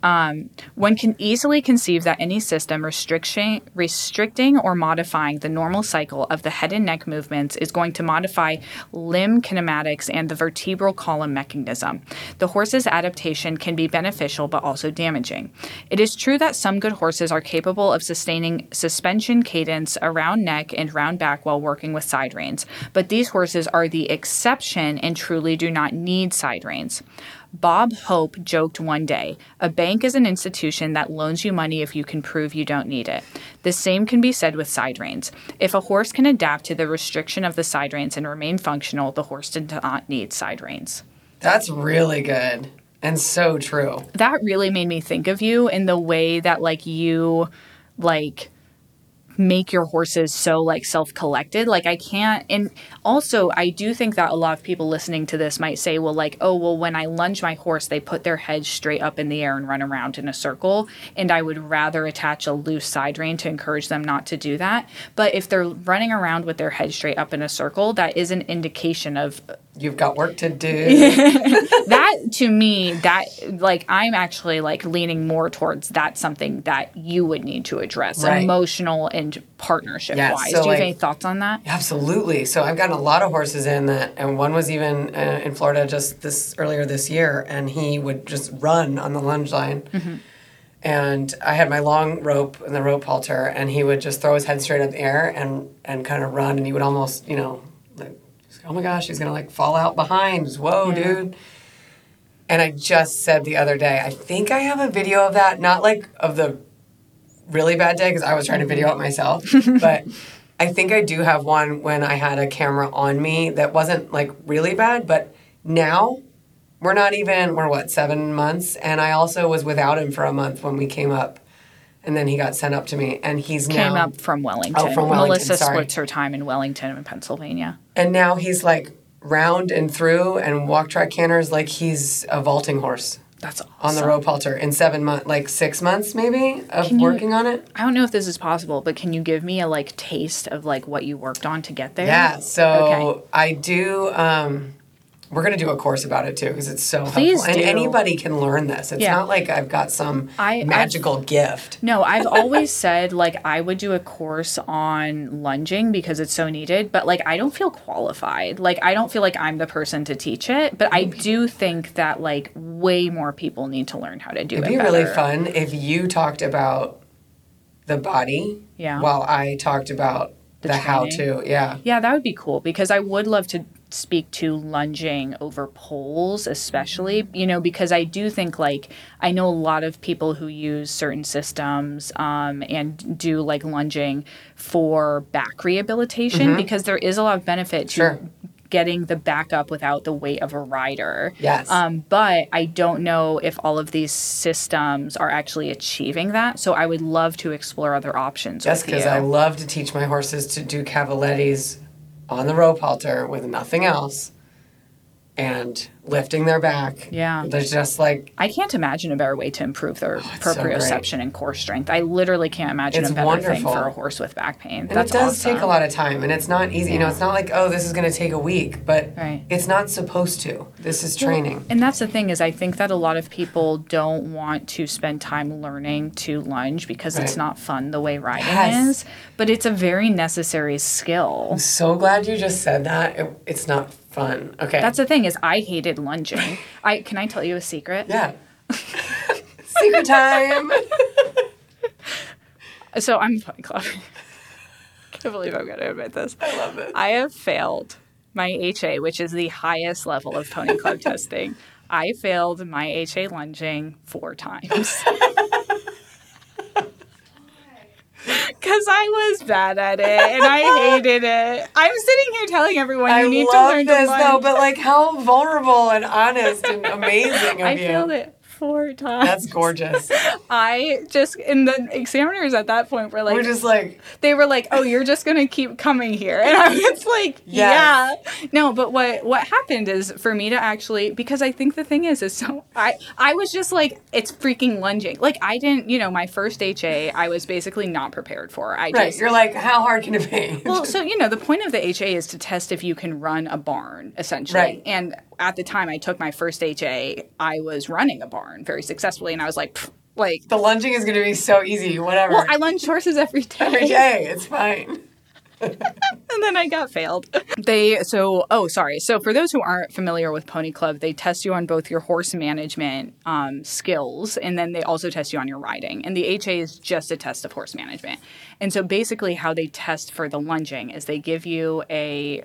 Um, one can easily conceive that any system restricting or modifying the normal cycle of the head and neck movements is going to modify limb kinematics and the vertebral column mechanism. The horse's adaptation can be beneficial but also damaging. It is true that some good horses are capable of sustaining suspension cadence around neck and round back while working with side reins, but these horses are the exception and truly do not need side reins. Bob Hope joked one day a bank is an institution that loans you money if you can prove you don't need it. The same can be said with side reins. If a horse can adapt to the restriction of the side reins and remain functional, the horse does not need side reins. That's really good and so true. That really made me think of you in the way that, like, you, like, make your horses so like self-collected. Like i can't and also i do think that a lot of people listening to this might say well like oh well when i lunge my horse they put their head straight up in the air and run around in a circle and i would rather attach a loose side rein to encourage them not to do that. But if they're running around with their head straight up in a circle that is an indication of you've got work to do that to me that like i'm actually like leaning more towards that's something that you would need to address right. emotional and partnership wise. So Do you like, have any thoughts on that? Absolutely. So I've gotten a lot of horses in that, and one was even uh, in Florida just this earlier this year, and he would just run on the lunge line. Mm-hmm. And I had my long rope and the rope halter, and he would just throw his head straight up in the air and and kind of run, and he would almost, you know, oh my gosh, he's gonna like fall out behind. Whoa, yeah. dude. And I just said the other day, I think I have a video of that, not like of the really bad day because I was trying to video it myself. but I think I do have one when I had a camera on me that wasn't like really bad, but now we're not even we're what seven months, and I also was without him for a month when we came up, and then he got sent up to me, and he's Came now up from Wellington. Oh, from Wellington, Melissa sorry. splits her time in Wellington in Pennsylvania. and now he's like round and through and walk track canters like he's a vaulting horse That's awesome. on the rope halter in seven months, like six months maybe of you- working on it. I don't know if this is possible, but can you give me a like taste of like what you worked on to get there? Yeah, so Okay. I do. Um, we're gonna do a course about it too because it's so Please helpful, and anybody can learn this. It's Yeah. not like I've got some I- I've- magical gift. No, I've always said like I would do a course on lunging because it's so needed, but like I don't feel qualified. Like I don't feel like I'm the person to teach it, but I do think that like way more people need to learn how to do It'd it. be really fun if you talked about the body, Yeah. while I talked about the, how to. Yeah, Yeah, that would be cool because I would love to speak to lunging over poles, especially, you know, because I do think like I know a lot of people who use certain systems um, and do like lunging for back rehabilitation because there is a lot of benefit to Mm-hmm. Sure. getting the back up without the weight of a rider. Yes. Um, but I don't know if all of these systems are actually achieving that. So I would love to explore other options. just because. I love to teach my horses to do cavalettis on the rope halter with nothing else, and lifting their back. Yeah. there's just like I can't imagine a better way to improve their Oh, so proprioception and core strength. I literally can't imagine It's a better thing wonderful. for a horse with back pain. And That's it does awesome. take a lot of time, and it's not easy. You know, it's not like oh, this is going to take a week, but Right. it's not supposed to. This is training. And that's the thing is I think that a lot of people don't want to spend time learning to lunge because it's not fun the way riding Yes. is, but it's a very necessary skill. I'm so glad you just said that. It, it's not fun. Okay. That's the thing is I hated lunging. I can I tell you a secret? yeah. Secret time. So I'm Pony Club. Can't believe I'm gonna admit this. I love it. I have failed my HA, which is the highest level of pony club testing. I failed my HA lunging four times. Because I was bad at it and I hated it. I'm sitting here telling everyone you I need to learn this to though, but like how vulnerable and honest and amazing of I you. failed it four times. That's gorgeous. I just and the examiners at that point were like, We're just like, they were like, "Oh, you're just gonna keep coming here," and I was like, Yes. "Yeah." No, but what what happened is for me to actually because I think the thing is is so I I was just like it's freaking lunging. Like I didn't, you know, my first HA I was basically not prepared for. I right. just You're like, how hard can it be? well, so you know, the point of the HA is to test if you can run a barn, essentially. Right. And at the time I took my first HA, I was running a barn very successfully, and I was like, like, the lunging is going to be so easy. Whatever. well, I lunge horses every day. Every day, it's fine. and then I got failed. They so oh sorry. So for those who aren't familiar with Pony Club, they test you on both your horse management um, skills and then they also test you on your riding. And the HA is just a test of horse management. And so basically, how they test for the lunging is they give you a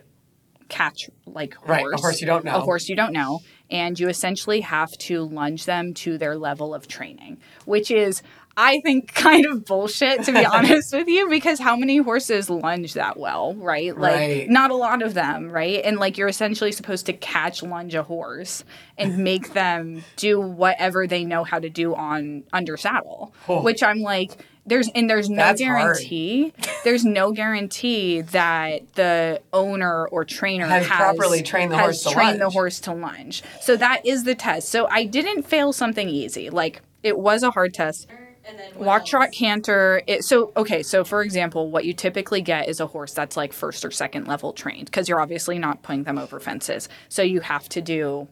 catch like horse, Right, a horse you don't know. a horse you don't know, and you essentially have to lunge them to their level of training, which is. I think kind of bullshit to be honest with you because how many horses lunge that well, right? Like Right. not a lot of them, right? And like you're essentially supposed to catch lunge a horse and make them do whatever they know how to do on under saddle. Oh. Which I'm like there's and there's no That's hard. guarantee. There's no guarantee that the owner or trainer Has has, properly trained the has horse to trained the lunge. horse to lunge. So that is the test. So I didn't fail something easy. Like it was a hard test. And then Walk, else? trot, canter. It, so, okay, so for example, what you typically get is a horse that's like first or second level trained because you're obviously not putting them over fences. So you have to do,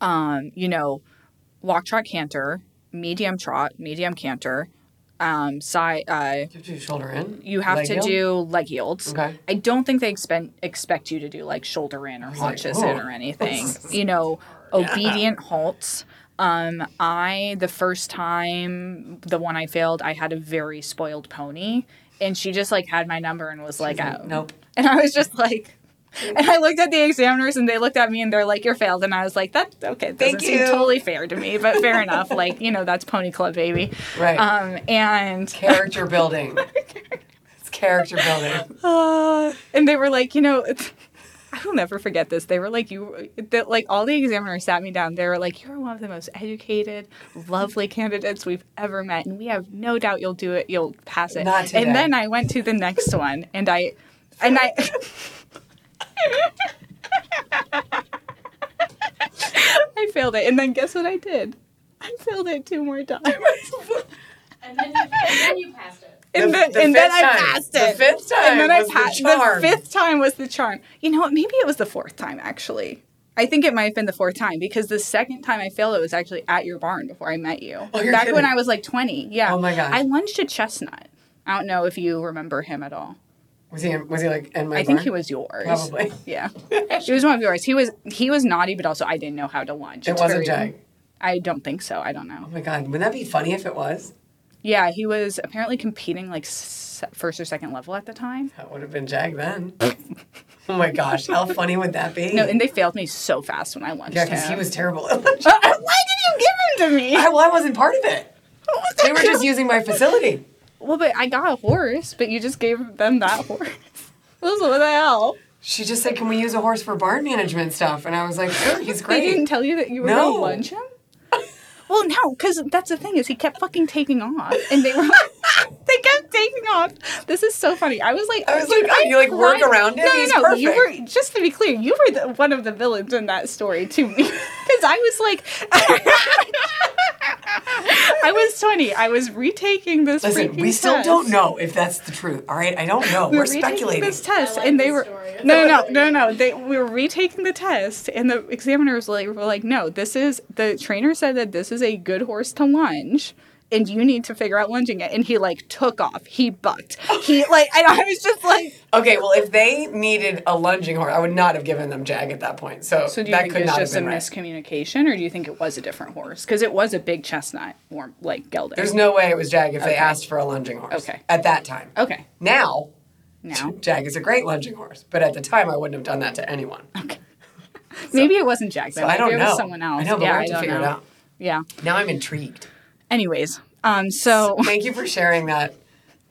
um, you know, walk, trot, canter, medium trot, medium canter, um, side. Uh, You have to do shoulder in. you have Leg to yield? do leg yields. Okay. I don't think they expect expect you to do like shoulder in or haunches in oh. or anything. you know, obedient halts. Um, I the first time the one I failed, I had a very spoiled pony, and she just like had my number and was like, like, oh. nope. And I was just like. And I looked at the examiners and they looked at me and they're like, You're failed. And I was like, That okay, doesn't Thank seem you. totally fair to me, but fair enough. Like, you know, that's Pony Club baby. Right. Um and character building. it's character building. uh, and they were like, you know, I will never forget this. They were like, you, that like all the examiners sat me down. They were like, you're one of the most educated, lovely candidates we've ever met, and we have no doubt you'll do it. You'll pass it. Not today. and then I went to the next one, and I, and I. I failed it, and then guess what I did? I failed it two more times. And then you, and then you passed it. And The- then, the and then fifth I time. passed The it. fifth time and then I was the passed. charm. fifth time was the charm. You know what? Maybe it was the fourth time actually. I think it might have been the fourth time because the second time I failed it was actually at your barn before I met you. Oh, you're Back when. I was like twenty. Yeah. Oh my gosh. I lunged a chestnut. I don't know if you remember him at all. Was he? in- Was he like in my? I think barn? he was yours. Probably. Yeah. he was one of yours. He was he was naughty, but also I didn't know how to lunge. It It's wasn't Jag. I don't think so. I don't know. Oh my god! Wouldn't that be funny if it was? Yeah, he was apparently competing like s- first or second level at the time. That would have been Jag then. oh my gosh! How funny would that be? No, and they failed me so fast when I lunged yeah, because he was terrible. at lunch. Why did you give him to me? I, well, I wasn't part of it. They were just using my facility. Well, but I got a horse, but you just gave them that horse. What the hell? She just said, "Can we use a horse for barn management stuff?" And I was like, "Sure, he's great." They didn't tell you that you were No. going to lunge him? Well, no, because that's the thing is he kept fucking taking off, and they were they kept taking off. This is so funny. I was like, I was like, oh, you, like, work cried- around him? No, He's no, no. You were just to be clear, you were the, one of the villains in that story to me, because I was like, I was twenty. I was retaking this. Listen, we still test. don't know if that's the truth. All right, I don't know. we We're were retaking speculating. this test, I like and they were no, no, no, no, no. They we were retaking the test, and the examiners like were like, no, this is the trainer said that this is a good horse to lunge. And you need to figure out lunging it. And he like took off. He bucked. He like, and I was just like, Okay, well, if they needed a lunging horse, I would not have given them Jag at that point. So, so do you that think could it's not just a have been right. miscommunication, or do you think it was a different horse? Because it was a big chestnut, or like gelding. There's no way it was Jag if they asked for a lunging horse. Okay. At that time. okay. Now, Now, Jag is a great lunging horse, but at the time, I wouldn't have done that to anyone. Okay. Maybe it wasn't Jag. So I don't it know. was someone else. I know, but yeah, we'll have to don't figure know. it out. Yeah. Now I'm intrigued. Anyways, um, so Thank you for sharing that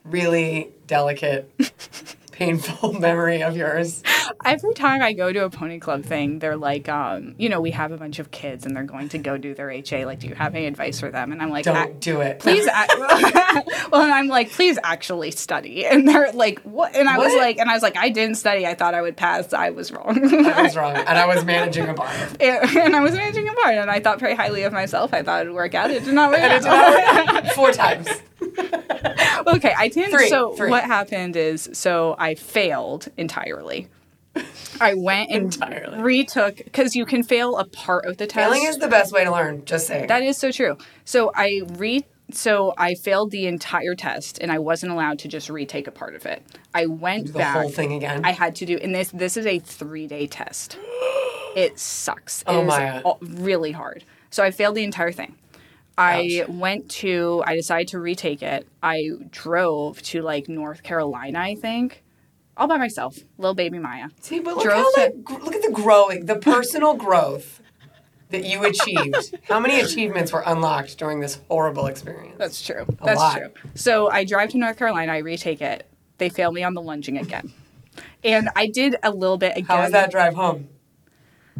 really delicate, painful memory of yours. every time I go to a pony club thing, they're like, um, you know, we have a bunch of kids and they're going to go do their HA. Like, do you have any advice for them? And I'm like, Don't do it. Please, ac- well, and I'm like, please actually study. And they're like, what? And I was like, and I was like, I didn't study. I thought I would pass. I was wrong. I was wrong, and I was managing a barn. and, and I was managing a barn, and I thought very highly of myself. I thought it would work out. It did not work out. Four times. okay, I didn't. Three, so three. what happened is, so I failed entirely. I went and Entirely. retook because you can fail a part of the test. Failing is the best way to learn. Just saying. that is so true. So I re so I failed the entire test and I wasn't allowed to just retake a part of it. I went the back. whole thing again. I had to do and this this is a 3-day test. It sucks. It Oh, is Maija. all- really hard. So I failed the entire thing. I went to I decided to retake it. I drove to like North Carolina, I think. All by myself. Little baby Maija. See, but look how to- like, gr- look at the growing, the personal growth that you achieved. how many achievements were unlocked during this horrible experience? That's true. That's lot. true. So I drive to North Carolina, I retake it. They fail me on the lunging again. And I did a little bit again. How was that drive home?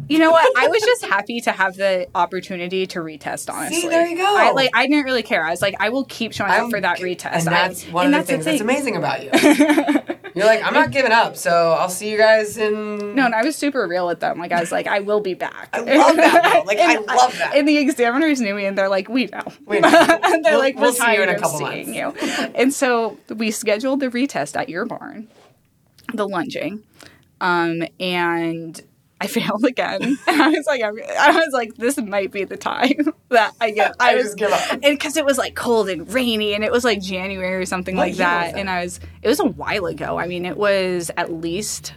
You know what? I was just happy to have the opportunity to retest. Honestly, there you go. I like. I didn't really care. I was like, I will keep showing up for that retest. And that's one of the that's things that's thing. amazing about you. You're like, I'm not giving up, so I'll see you guys in. No, and I was super real with them. Like I was like, I will be back. I love that, though. Like, I And love that. And the examiners knew me, and they're like, we know. We know. and they're We'll- like, we'll we're see you in a tired of couple seeing you. And so we scheduled the retest at your barn, the lunging, um, and I failed again. And I was like, I'm, I was like, this might be the time that I get. I was just give up. and because it was like cold and rainy, and it was like January or something What like year that. And I was, it was a while ago. I mean, it was at least.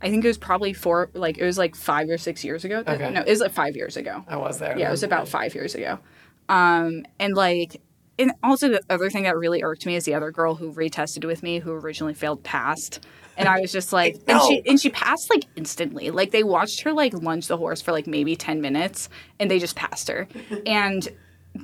I think it was probably four, like it was like five or six years ago. Okay. No, it was like five years ago. I was there. Yeah, it was about five years ago. Um, and like, and also the other thing that really irked me is the other girl who retested with me, who originally failed, passed. And I was just like, and she and she passed like instantly. Like they watched her like lunge the horse for like maybe ten minutes, and they just passed her. and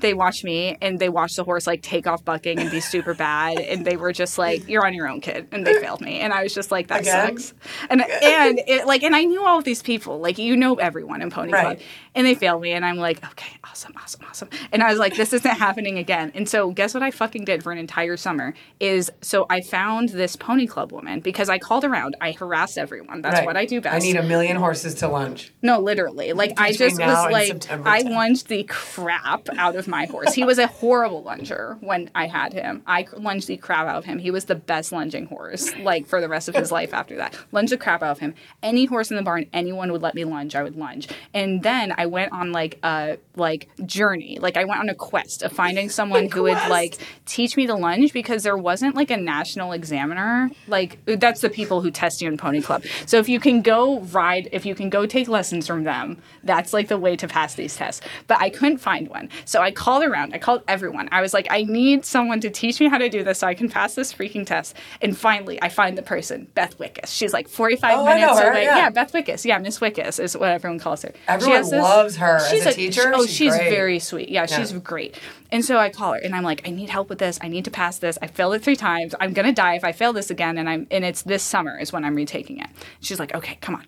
they watched me and they watched the horse like take off bucking and be super bad and they were just like you're on your own kid and they failed me and i was just like that Again? sucks and and it like and i knew all of these people like you know everyone in pony club and they failed me and i'm like okay awesome awesome awesome and i was like this isn't happening again and so guess what i fucking did for an entire summer is so i found this pony club woman because i called around i harassed everyone that's Right. what i do best I need a million horses to lunch. no, literally. Like I just was like I 10th. lunged the crap out of my horse. He was a horrible lunger when I had him. I lunged the crap out of him. He was the best lunging horse, like for the rest of his life after that. Lunged the crap out of him. Any horse in the barn, anyone would let me lunge, I would lunge. And then I went on like a like journey. Like I went on a quest of finding someone who would like teach me to lunge because there wasn't like a national examiner. Like that's the people who test you in Pony Club. So if you can go ride, if you can go take lessons from them, that's like the way to pass these tests. But I couldn't find one. So I called around. I called everyone. I was like, I need someone to teach me how to do this so I can pass this freaking test. And finally, I find the person, Beth Wickus. She's like 45 Oh, minutes away. yeah. Beth Wickus. Yeah, Miss Wickus is what everyone calls her. Everyone this- loves her as she's a teacher. Oh, She's she's very sweet. Yeah, she's great. And so I call her and I'm like, I need help with this. I need to pass this. I failed it three times. I'm gonna die if I fail this again. And I'm and it's this summer is when I'm retaking it. She's like, okay, come on.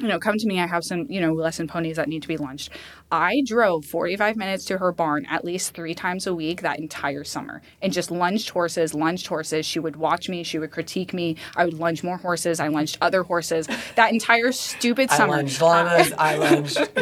You know, come to me. I have some, you know, lesson ponies that need to be launched. I drove 45 minutes to her barn at least three times a week that entire summer and just lunged horses, lunged horses. She would watch me. She would critique me. I would lunge more horses. I lunged other horses. That entire stupid summer. I summer. lunged llamas. I lunged.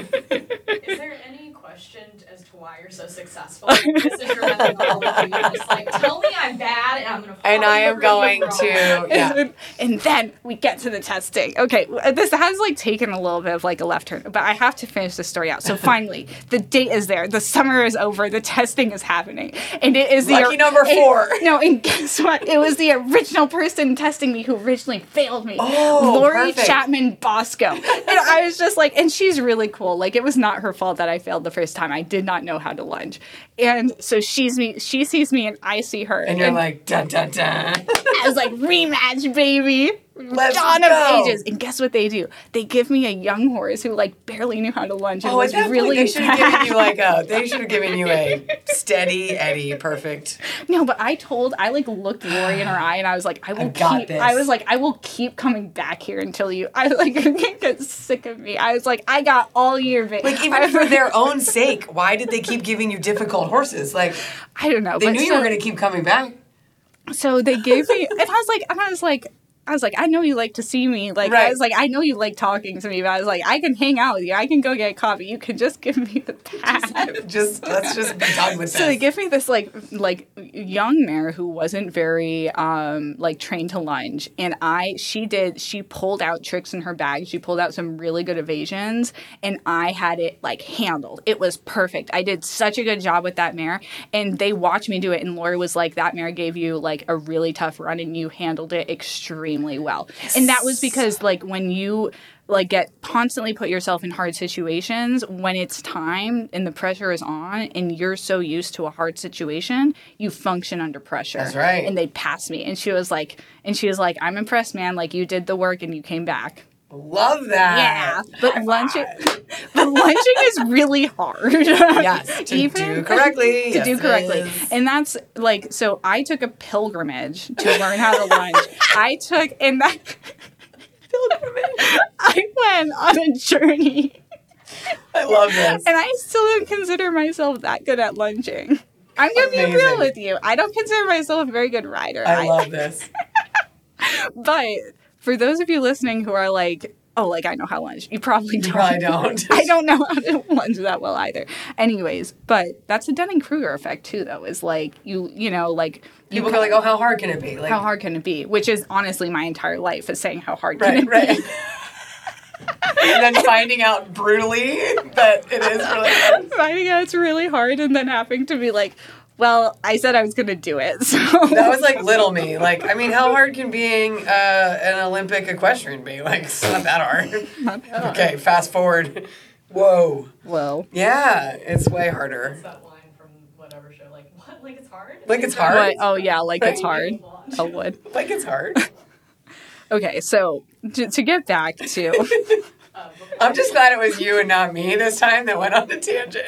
Is there any question to why you're so successful? this is your methodology. You're just like, tell me I'm bad, and I'm gonna. and I am going to. Yeah. and, and then we get to the testing. Okay, this has like taken a little bit of like a left turn, but I have to finish the story out. So finally, the date is there. The summer is over. The testing is happening, and it is the Lucky number and- four. no, and guess what? It was the original person testing me who originally failed me. Oh, Lori perfect. Chapman Bosco. and I was just like, and she's really cool. Like it was not her fault that I failed the first time. I did not know how to lunge, and so she's me. She sees me, and I see her, And you're like, dun dun dun. I was like, rematch, baby. Mm-hmm. Let's Dawn go. of ages. And guess what they do? They give me a young horse who like barely knew how to lunge and Oh, was really they should have given you like a. They should have given you a steady Eddie, perfect. No, but I told I like looked Lori in her eye and I was like, I will keep this. I was like, I will keep coming back here until you I like get sick of me. I was like, I got all year, baby. Like even for their own sake, why did they keep giving you difficult horses? Like I don't know. they knew you were going to keep coming back. so they gave me and I was like and I was like I was like, I know you like to see me. Like I was like, I know you like talking to me, but I was like, I can hang out with you. I can go get coffee. You can just give me the pass. Just let's just be done with that. So they give me this like like young mare who wasn't very um like trained to lunge and I she did she pulled out tricks in her bag. She pulled out some really good evasions and I had it like handled. It was perfect. I did such a good job with that mare and they watched me do it and Lori was like that mare gave you like a really tough run and you handled it extremely well. And that was because like when you like get constantly put yourself in hard situations when it's time and the pressure is on and you're so used to a hard situation you function under pressure. That's right. and they passed me. And she was like and she was like i'm impressed man. Like you did the work and you came back Love that. yeah but lunging but lunging is really hard Yes, to Even- do correctly. to Yes, do correctly. And that's like so I took a pilgrimage to learn how to lunge. I took and that pilgrimage I went on a journey I love this. and I still don't consider myself that good at lunging. I'm gonna be real with you. I don't consider myself a very good rider. I love this. but for those of you listening who are like, oh, like I know how to lunge, you probably don't. I don't. I don't know how to lunge that well either. Anyways, but that's the Dunning Kruger effect too, though. Is like you, you know, like you People go like, oh, how hard can it be? Like, how hard can it be? Which is honestly my entire life is saying how hard can right, it right. be. and then finding out brutally that it is really hard. Finding out it's really hard and then having to be like, well, I said I was gonna do it, so That was like little me. Like, I mean, how hard can being uh, an Olympic equestrian be? Like, it's not that hard. Okay, fast forward. Whoa. Whoa. Yeah, it's way harder. It's that line from whatever show, like what? Like it's hard. Like it's hard? What? Oh yeah, like it's hard. Oh would. Like, it's hard. Okay, so to, to get back to I'm just glad it was you and not me this time that went on the tangent.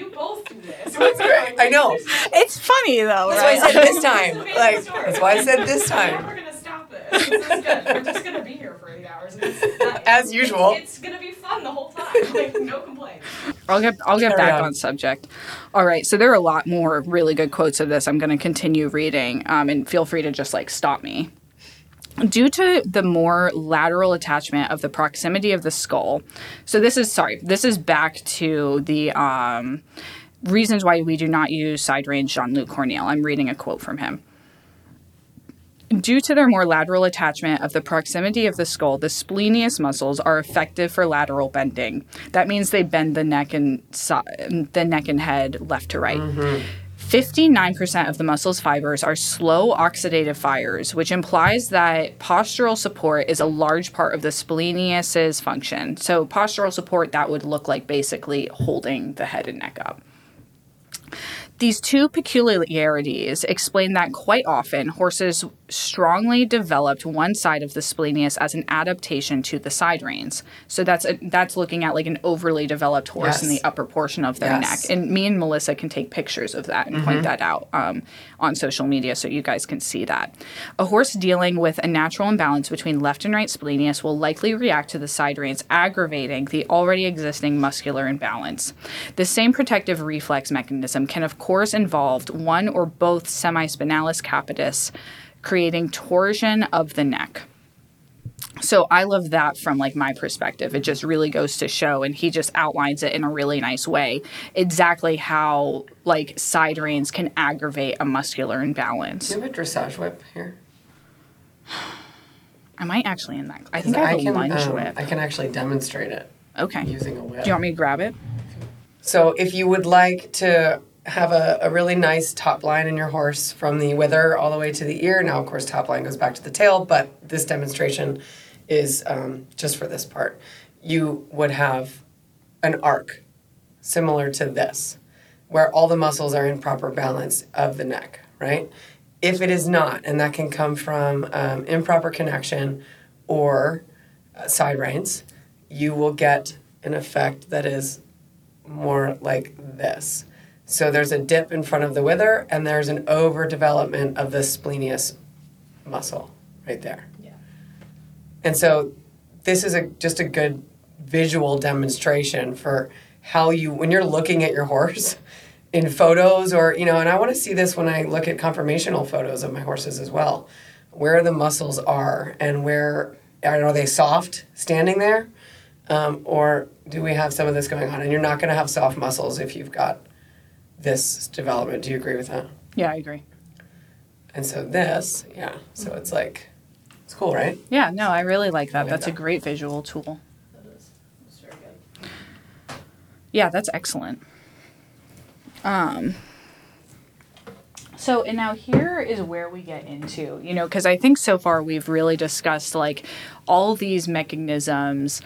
You both do this. That's great. I know. It's funny though, That's why I said this time. Like story. that's why I said this time. We're time. never gonna stop this. This is good. We're just gonna be here for eight hours. And it's, not- As usual. It's, it's gonna be fun the whole time. Like no complaints. I'll get I'll get Carry back on. on subject. All right, so there are a lot more really good quotes of this. I'm going to continue reading, um, and feel free to just like stop me. Due to the more lateral attachment of the proximity of the skull, so this is sorry, this is back to the um, reasons why we do not use side reins Jean Luc Cornille. I'm reading a quote from him. Due to their more lateral attachment of the proximity of the skull, the splenius muscles are effective for lateral bending. That means they bend the neck and si- the neck and head left to right. 59% of the muscle's fibers are slow oxidative fibers, which implies that postural support is a large part of the splenius's function. So, postural support that would look like basically holding the head and neck up. These two peculiarities explain that quite often horses strongly developed one side of the splenius as an adaptation to the side reins. So that's a, that's looking at like an overly developed horse in the upper portion of their Yes. neck. And me and Melissa can take pictures of that and point that out um, on social media so you guys can see that. A horse dealing with a natural imbalance between left and right splenius will likely react to the side reins, aggravating the already existing muscular imbalance. The same protective reflex mechanism can, of course, involve one or both semispinalis capitis, creating torsion of the neck. So I love that from like my perspective. It just really goes to show and he just outlines it in a really nice way exactly how like side reins can aggravate a muscular imbalance. Do you have a dressage whip here? I might actually in that. I think I have a can, lunge um, whip. I can actually demonstrate it Okay. Using a whip. Do you want me to grab it? So if you would like to have a, a really nice top line in your horse from the wither all the way to the ear, now of course top line goes back to the tail, but this demonstration is um, just for this part. You would have an arc similar to this, where all the muscles are in proper balance of the neck, right? If it is not, and that can come from um, improper connection or uh, side reins, you will get an effect that is more like this. So there's a dip in front of the wither, and there's an overdevelopment of the splenius muscle right there. Yeah. And so this is a just a good visual demonstration for how you when you're looking at your horse in photos or you know and I want to see this when I look at conformational photos of my horses as well where the muscles are and where are they soft standing there um, or do we have some of this going on and you're not going to have soft muscles if you've got this development do you agree with that Yeah, I agree. and so this yeah so it's like it's cool right Yeah, no, I really like that. like That's a great visual tool. That is. That's very good. Yeah, that's excellent. Um so and now here is where we get into, you know, because I think so far we've really discussed like all these mechanisms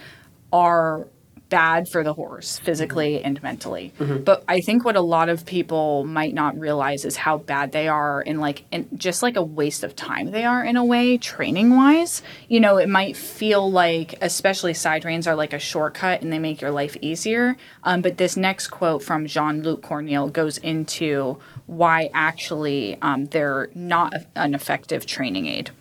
are bad for the horse physically and mentally. But I think what a lot of people might not realize is how bad they are and like and just like a waste of time they are in a way training wise. You know, it might feel like especially side reins are like a shortcut and they make your life easier. Um, but this next quote from Jean-Luc Cornille goes into why actually um, they're not an effective training aid.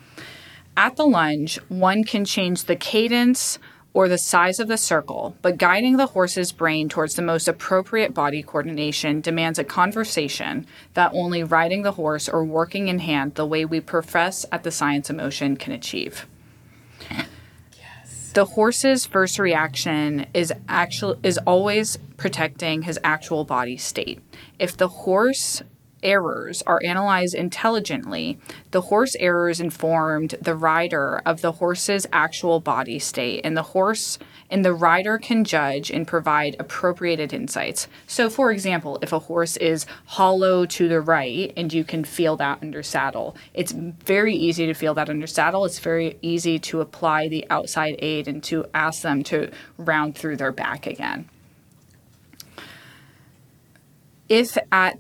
At the lunge, one can change the cadence or the size of the circle, but guiding the horse's brain towards the most appropriate body coordination demands a conversation that only riding the horse or working in hand the way we profess at the science of motion can achieve. The horse's first reaction is actual is always protecting his actual body state. If the horse errors are analyzed intelligently, the horse errors informed the rider of the horse's actual body state, and the horse and the rider can judge and provide appropriated insights. So, for example, if a horse is hollow to the right and you can feel that under saddle, it's very easy to feel that under saddle. It's very easy to apply the outside aid and to ask them to round through their back again. If at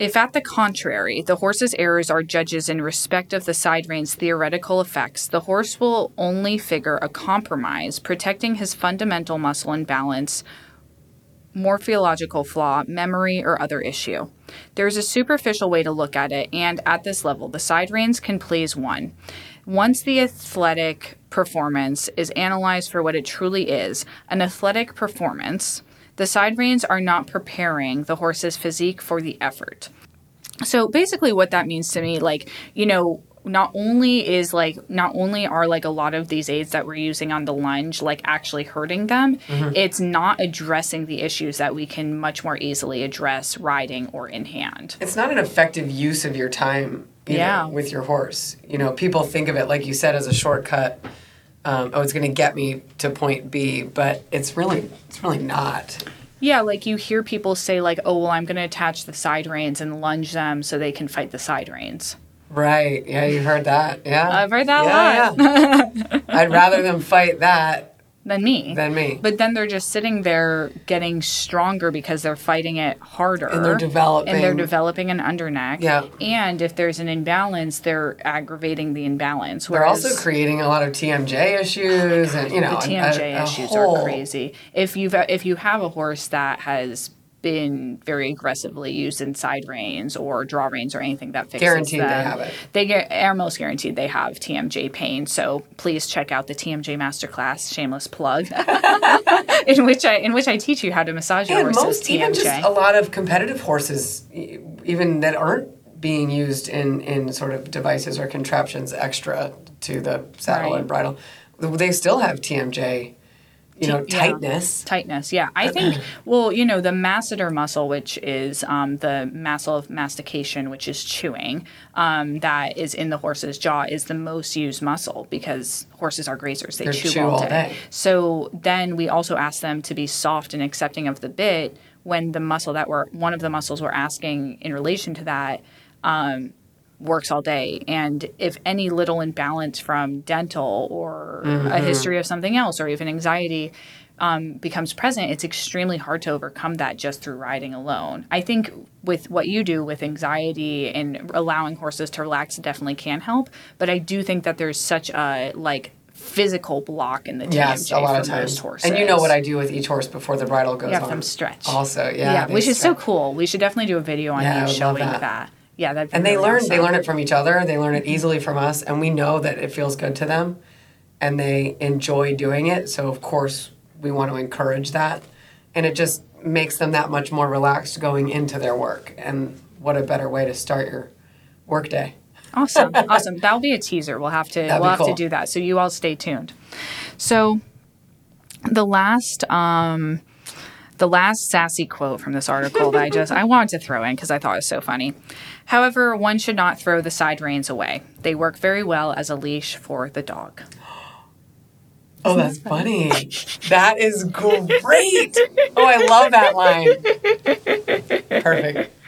if at the contrary, the horse's errors are judges in respect of the side rein's theoretical effects, the horse will only figure a compromise, protecting his fundamental muscle and balance morphological flaw, memory, or other issue. There's a superficial way to look at it, and at this level, the side reins can please one. Once the athletic performance is analyzed for what it truly is an athletic performance, the side reins are not preparing the horse's physique for the effort. So basically, what that means to me, like, you know, not only is like not only are like a lot of these aids that we're using on the lunge like actually hurting them mm-hmm. it's not addressing the issues that we can much more easily address riding or in hand It's not an effective use of your time Yeah. with your horse. You know, people think of it like you said as a shortcut. Um, oh, it's going to get me to point B, but it's really it's really not. yeah like you hear people say like oh well i'm going to attach the side reins and lunge them so they can fight the side reins Right? Yeah, you heard that. Yeah, I've heard that a yeah, Yeah. I'd rather them fight that than me than me. but then they're just sitting there getting stronger because they're fighting it harder And they're developing. and they're developing an underneck. Yeah. And if there's an imbalance, they're aggravating the imbalance. They're also creating a lot of TMJ issues, oh and you know, the TMJ a- a issues whole- are crazy. If you've if you have a horse that has been very aggressively used in side reins or draw reins or anything that fixes Guaranteed they them, have it. They get are most guaranteed they have TMJ pain. So please check out the TMJ masterclass. Shameless plug, in which I in which I teach you how to massage your And horse's most, even just a lot of competitive horses, even that aren't being used in, in sort of devices or contraptions extra to the saddle Right. and bridle, they still have TMJ, you know, yeah. tightness. Tightness, yeah. I think, well, you know, the masseter muscle, which is um, the muscle of mastication, which is chewing, um, that is in the horse's jaw, is the most used muscle because horses are grazers. They chew, chew all, all day. day. So then we also ask them to be soft and accepting of the bit when the muscle that we're, one of the muscles we're asking in relation to that um, works all day. And if any little imbalance from dental or a history of something else or even anxiety um, becomes present, it's extremely hard to overcome that just through riding alone. I think with what you do with anxiety and allowing horses to relax definitely can help. But I do think that there's such a like physical block in the TMJ Yes, a lot of times. most horses. And you know what I do with each horse before the bridle goes You have on. them stretch. Also, yeah. yeah, which is so cool. We should definitely do a video on Yeah, you showing that. that. Yeah, that. And they learn they learn it from each other. They learn it easily from us, and we know that it feels good to them, and they enjoy doing it. So of course we want to encourage that, and it just makes them that much more relaxed going into their work. And what a better way to start your workday. Awesome, awesome. That'll be a teaser. We'll have to That'd we'll have cool. to do that. So you all stay tuned. So the last um the last sassy quote from this article that I just I wanted to throw in because I thought it was so funny. However, one should not throw the side reins away. They work very well as a leash for the dog. Oh, that's funny. that is great. Oh, I love that line. Perfect.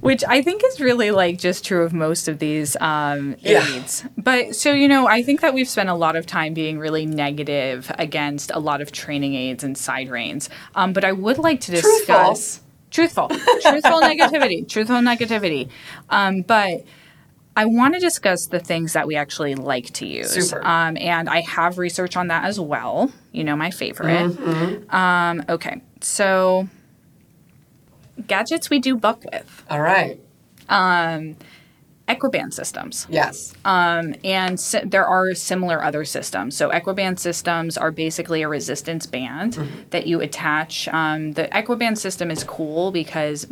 Which I think is really like just true of most of these um, Yeah. aids. But so, you know, I think that we've spent a lot of time being really negative against a lot of training aids and side reins. Um, but I would like to Truthful. discuss truthful, truthful negativity, truthful negativity. Um, but I want to discuss the things that we actually like to use. Super. Um, and I have research on that as well. You know, my favorite. Mm-hmm. Um, okay. So, gadgets we do buck with. All right. Um, Equiband systems. Yes. Um, and si- there are similar other systems. So, Equiband systems are basically a resistance band that you attach. Um, the Equiband system is cool because,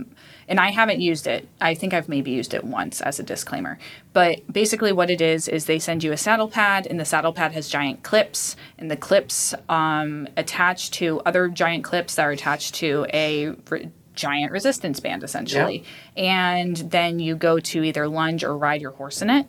and I haven't used it. I think I've maybe used it once as a disclaimer. But basically, what it is, is they send you a saddle pad, and the saddle pad has giant clips, and the clips um, attach to other giant clips that are attached to a. Re- giant resistance band essentially. And then you go to either lunge or ride your horse in it.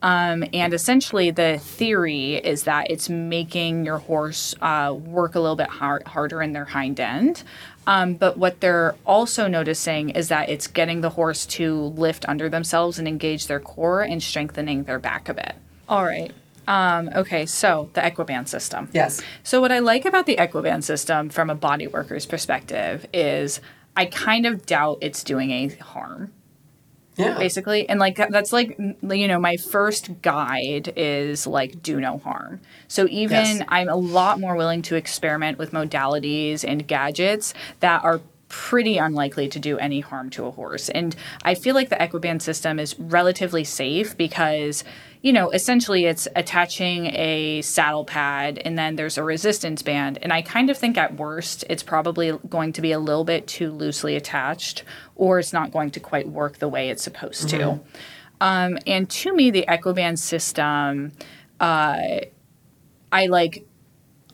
Um, and essentially the theory is that it's making your horse uh, work a little bit hard, harder in their hind end. Um, but what they're also noticing is that it's getting the horse to lift under themselves and engage their core and strengthening their back a bit. All right. Um, okay so the equiband system. Yes. so what I like about the Equiband system from a body worker's perspective is I kind of doubt it's doing any harm Yeah. basically and like that's like you know my first guide is like do no harm so even Yes. i'm a lot more willing to experiment with modalities and gadgets that are pretty unlikely to do any harm to a horse. And I feel like the Equiband system is relatively safe because, you know, essentially it's attaching a saddle pad and then there's a resistance band. And I kind of think at worst it's probably going to be a little bit too loosely attached or it's not going to quite work the way it's supposed to. Um, and to me, the Equiband system, uh, I like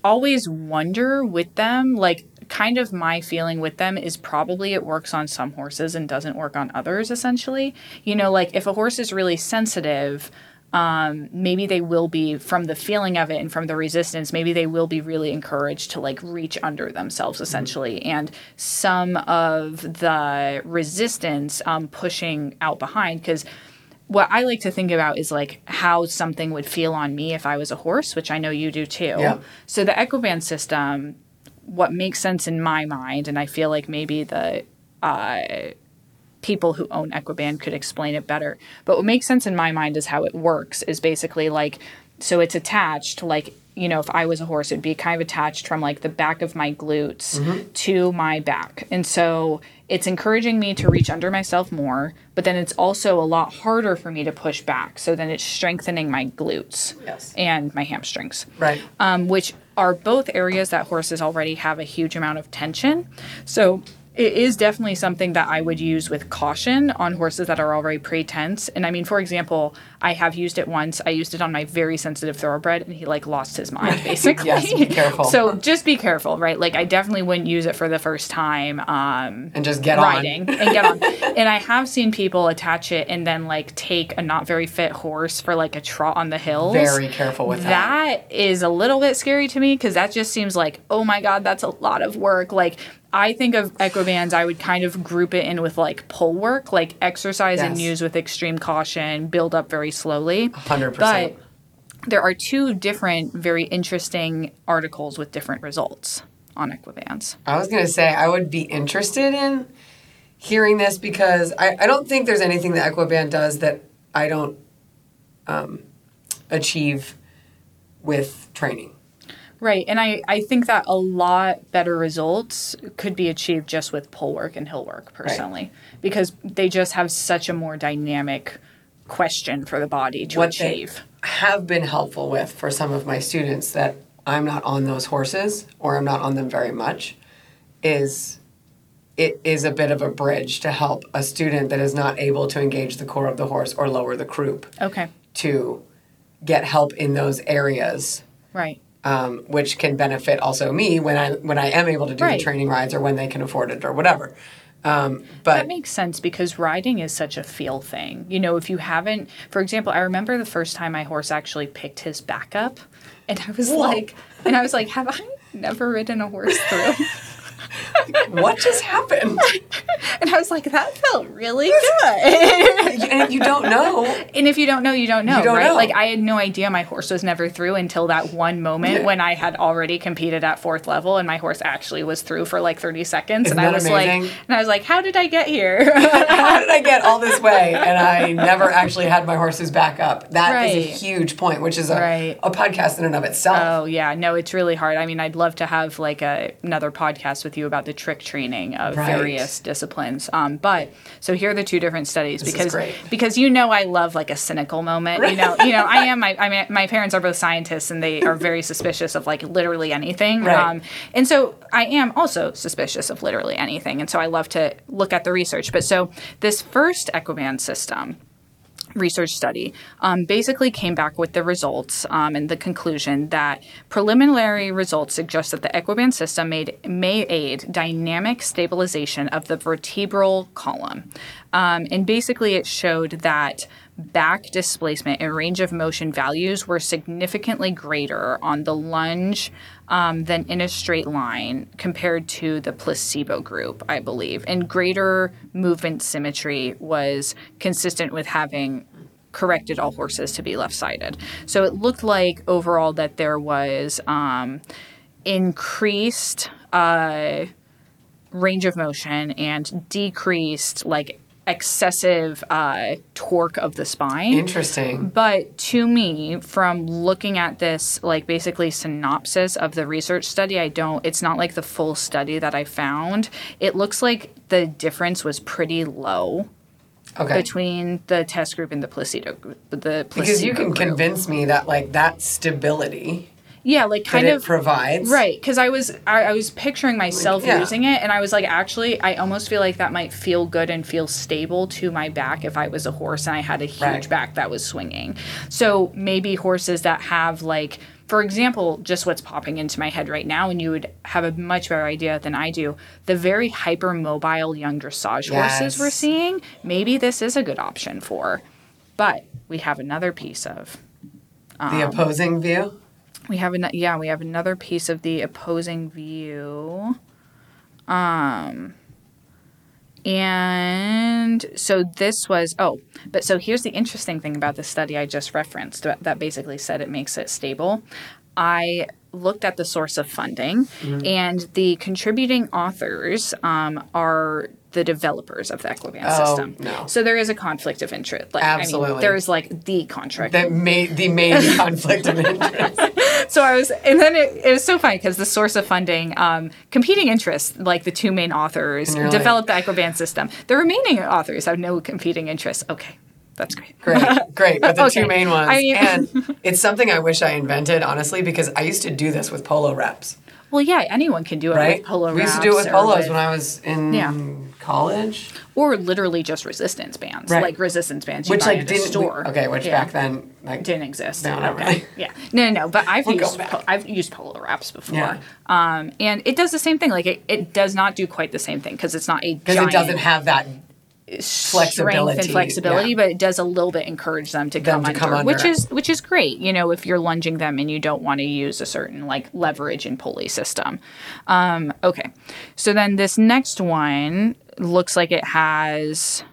always wonder with them, like kind of my feeling with them is probably it works on some horses and doesn't work on others essentially you know like if a horse is really sensitive um, maybe they will be from the feeling of it and from the resistance maybe they will be really encouraged to like reach under themselves essentially and some of the resistance um, pushing out behind because what I like to think about is like how something would feel on me if I was a horse, which I know you do too. Yeah. So the Equiband system, what makes sense in my mind, and I feel like maybe the uh, people who own Equiband could explain it better. But what makes sense in my mind is how it works is basically like so it's attached like you know if I was a horse it'd be kind of attached from like the back of my glutes to my back. And so it's encouraging me to reach under myself more, but then it's also a lot harder for me to push back. So then it's strengthening my glutes Yes. and my hamstrings Right. um, which are both areas that horses already have a huge amount of tension. So it is definitely something that I would use with caution on horses that are already pre tense. And I mean, for example, I have used it once. I used it on my very sensitive thoroughbred, and he like lost his mind basically. Yes, be careful. so just be careful, right? Like I definitely wouldn't use it for the first time. Um, and just get riding on. and get on. and I have seen people attach it and then like take a not very fit horse for like a trot on the hills. Very careful with that. That is a little bit scary to me because that just seems like, oh my god, that's a lot of work. Like I think of Equibands, I would kind of group it in with like pole work, like exercise and use with extreme caution, build up very slowly. 100%. But there are two different, very interesting articles with different results on Equibands. I was going to say, I would be interested in hearing this because I, I don't think there's anything that Equiband does that I don't um, achieve with training. Right. And I, I think that a lot better results could be achieved just with pole work and hill work personally because they just have such a more dynamic question for the body to What achieve. have been helpful with for some of my students that I'm not on those horses or I'm not on them very much is it is a bit of a bridge to help a student that is not able to engage the core of the horse or lower the croup Okay. to get help in those areas Right. um, which can benefit also me when I when I am able to do Right. the training rides or when they can afford it or whatever. Um, but That makes sense because riding is such a feel thing. You know, if you haven't, for example, I remember the first time my horse actually picked his back up, and I was Whoa. like, and I was like, have I never ridden a horse through? what just happened? and I was like, that felt really good. and you don't know. And if you don't know, you don't know, You don't right? know. Like I had no idea my horse was never through until that one moment Yeah. when I had already competed at fourth level and my horse actually was through for like 30 seconds Isn't and I was amazing? like and I was like, How did I get here? How did I get all this way and I never actually had my horses back up? That is a huge point, which is a, Right. a podcast in and of itself. oh yeah, no, it's really hard. I mean, I'd love to have like a, another podcast with you about the trick training of Right. various disciplines. Um, but so here are the two different studies This because because you know I love like a cynical moment. You know, you know I am. My I mean, my parents are both scientists and they are very suspicious of like literally anything. Right. Um, and so I am also suspicious of literally anything. And so I love to look at the research. But so this first Equiband system research study um, basically came back with the results um, and the conclusion that preliminary results suggest that the Equiband system made, may aid dynamic stabilization of the vertebral column. Um, and basically, it showed that back displacement and range of motion values were significantly greater on the lunge um, than in a straight line compared to the placebo group, I believe. And greater movement symmetry was consistent with having corrected all horses to be left sided. So it looked like overall that there was um, increased uh, range of motion and decreased like excessive uh, torque of the spine. Interesting. But to me, from looking at this, like basically synopsis of the research study, I don't, it's not like the full study that I found. It looks like the difference was pretty low Okay. between the test group and the placebo group. The placebo because you can group. convince me that like that stability yeah, like kind of provides. Right, because I was I, I was picturing myself yeah. using it, and I was like, actually, I almost feel like that might feel good and feel stable to my back if I was a horse and I had a huge Right. back that was swinging. So maybe horses that have like, for example, just what's popping into my head right now, and you would have a much better idea than I do. The very hypermobile young dressage horses we're seeing, maybe this is a good option for. But we have another piece of The um, opposing view. We have an yeah, we have another piece of the opposing view. Um and so this was oh, but so here's the interesting thing about the study I just referenced that, that basically said it makes it stable. I looked at the source of funding, and the contributing authors um, are the developers of the Equiband Oh, system. no. So there is a conflict of interest. Like, I Absolutely. mean, there is like the contract. That made the main conflict of interest. so I was, and then it, it was so funny because the source of funding, um, competing interests, like the two main authors, developed the Equiband system. The remaining authors have no competing interests. Okay, that's great. Great, great. But the Okay. two main ones. I mean- and it's something I wish I invented, honestly, because I used to do this with polo wraps, Well, yeah, anyone can do it right? with polo we used to do it with polos with- when I was in Yeah. College. or literally just resistance bands, Right. like resistance bands you Which buy like didn't store. okay, which Yeah. back then like didn't exist. No, not really. Yeah, no, no, no. But I've We'll used po- I've used polo wraps before, Yeah. um, and it does the same thing. Like it, it does not do quite the same thing because it's not a because it doesn't have that strength flexibility, and flexibility, yeah. but it does a little bit encourage them to Them come, to under, come under which is which is great. You know, if you're lunging them and you don't want to use a certain like leverage and pulley system. Um, okay, so then this next one looks like it has.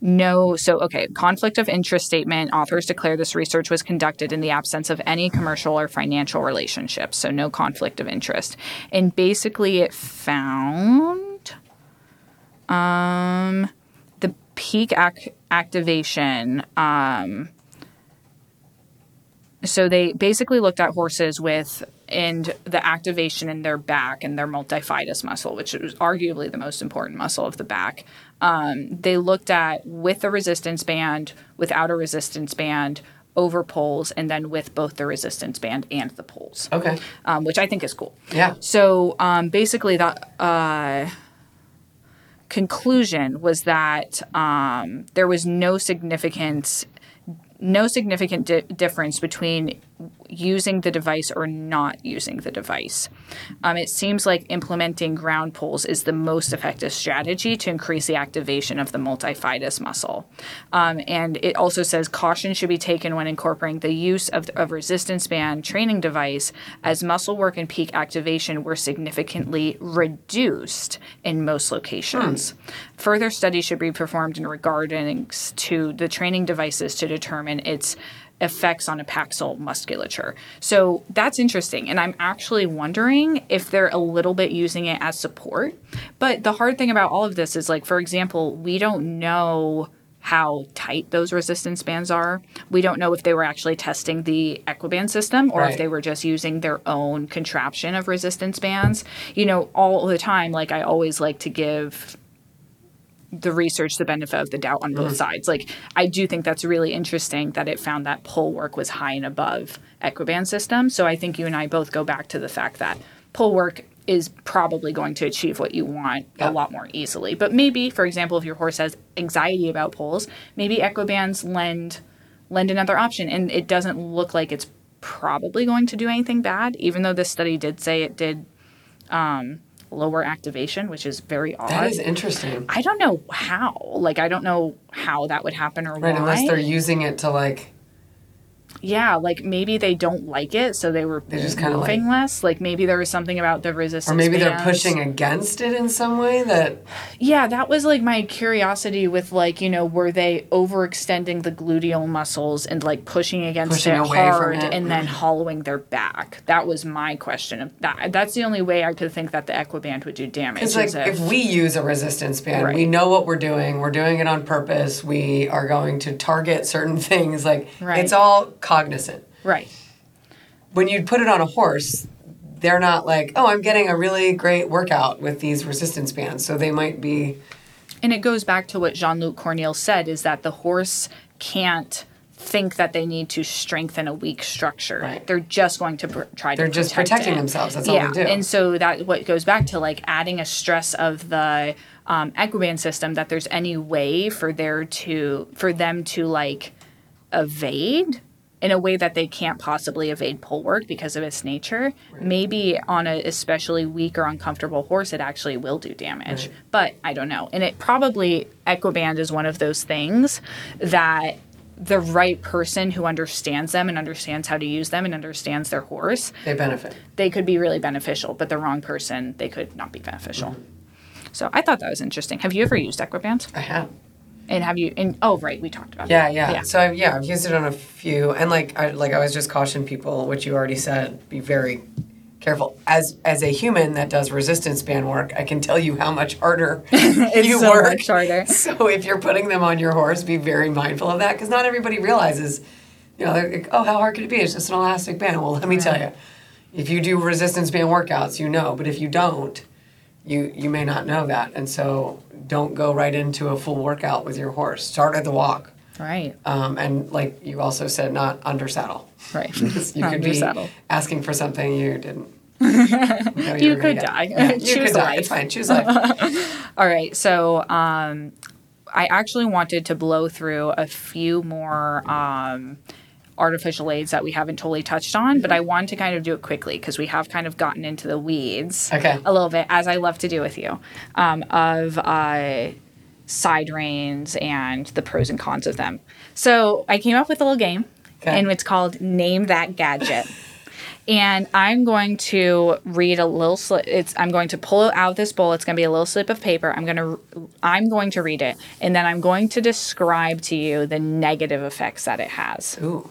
No, so okay, conflict of interest statement. Authors declare this research was conducted in the absence of any commercial or financial relationships, so no conflict of interest. And basically, it found um, the peak ac- activation. Um, so they basically looked at horses with and the activation in their back and their multifidus muscle, which is arguably the most important muscle of the back. Um, they looked at with a resistance band, without a resistance band, over poles, and then with both the resistance band and the poles, okay. um, which I think is cool. Yeah. So um, basically, the uh, conclusion was that um, there was no significant, no significant di- difference between using the device or not using the device. Um, it seems like implementing ground poles is the most effective strategy to increase the activation of the multifidus muscle. Um, and it also says caution should be taken when incorporating the use of a resistance band training device, as muscle work and peak activation were significantly reduced in most locations. Further studies should be performed in regards to the training devices to determine its effects on epaxial musculature. So that's interesting. And I'm actually wondering if they're a little bit using it as support. But the hard thing about all of this is like, for example, we don't know how tight those resistance bands are. We don't know if they were actually testing the Equiband system or if they were just using their own contraption of resistance bands. You know, all the time, like I always like to give the research the benefit of the doubt on both sides. Like I do think that's really interesting that it found that pole work was high and above Equiband system. So I think you and I both go back to the fact that pull work is probably going to achieve what you want Yeah. a lot more easily. But maybe, for example, if your horse has anxiety about poles, maybe Equibands lend lend another option. And it doesn't look like it's probably going to do anything bad, even though this study did say it did um, lower activation, which is very odd. That is interesting. I don't know how. Like, I don't know how that would happen or Right, why. unless they're using it to like yeah, like maybe they don't like it, so they were They're just kinda moving less. Like maybe there was something about the resistance. Or maybe they're pushing against it in some way that Yeah, that was like my curiosity with like you know were they overextending the gluteal muscles and like pushing against Pushing it hard it. and then hollowing their back. That was my question. Of that that's the only way I could think that the Equiband would do damage. It's like if, if we use a resistance band, Right. we know what we're doing. We're doing it on purpose. We are going to target certain things. Like Right. it's all cognizant. right. When you put it on a horse, they're not like, oh, I'm getting a really great workout with these resistance bands. So they might be And it goes back to what Jean Luc Cornille said is that the horse can't think that they need to strengthen a weak structure. Right. They're just going to pr- try to They're just protect protecting it. themselves. That's all they do. And so that what goes back to like adding a stress of the um, Equiband system that there's any way for there to for them to like evade in a way that they can't possibly evade pole work because of its nature. Maybe on a especially weak or uncomfortable horse, it actually will do damage. Right. But I don't know. And it probably Equiband is one of those things that the right person who understands them and understands how to use them and understands their horse, they benefit. they could be really beneficial. But the wrong person, they could not be beneficial. Mm-hmm. So I thought that was interesting. Have you ever used Equibands? I have. And have you? And oh, right, we talked about. Yeah, that. yeah. So I've, yeah, I've used it on a few, and like I like I was just caution people, which you already said, be very careful. As as a human that does resistance band work, I can tell you how much harder It's you so work. much harder. So if you're putting them on your horse, be very mindful of that because not everybody realizes, you know, they're like, oh, how hard could it be? It's just an elastic band. Well, let me tell you, if you do resistance band workouts, you know. But if you don't, you you may not know that, and so don't go right into a full workout with your horse. Start at the walk. Right. Um, and like you also said, not under saddle. Right. you could be saddle. asking for something you didn't. know You could die. Yeah, you Choose could die. life. It's fine. Choose life. All right. So um, I actually wanted to blow through a few more um, artificial aids that we haven't totally touched on, but I wanted to kind of do it quickly because we have kind of gotten into the weeds Okay. a little bit, as I love to do with you, um, of uh, side reins and the pros and cons of them. So I came up with a little game, Okay. and it's called Name That Gadget. and I'm going to read a little slip. It's I'm going to pull it out of this bowl. It's going to be a little slip of paper. I'm going to I'm going to read it, and then I'm going to describe to you the negative effects that it has, Ooh.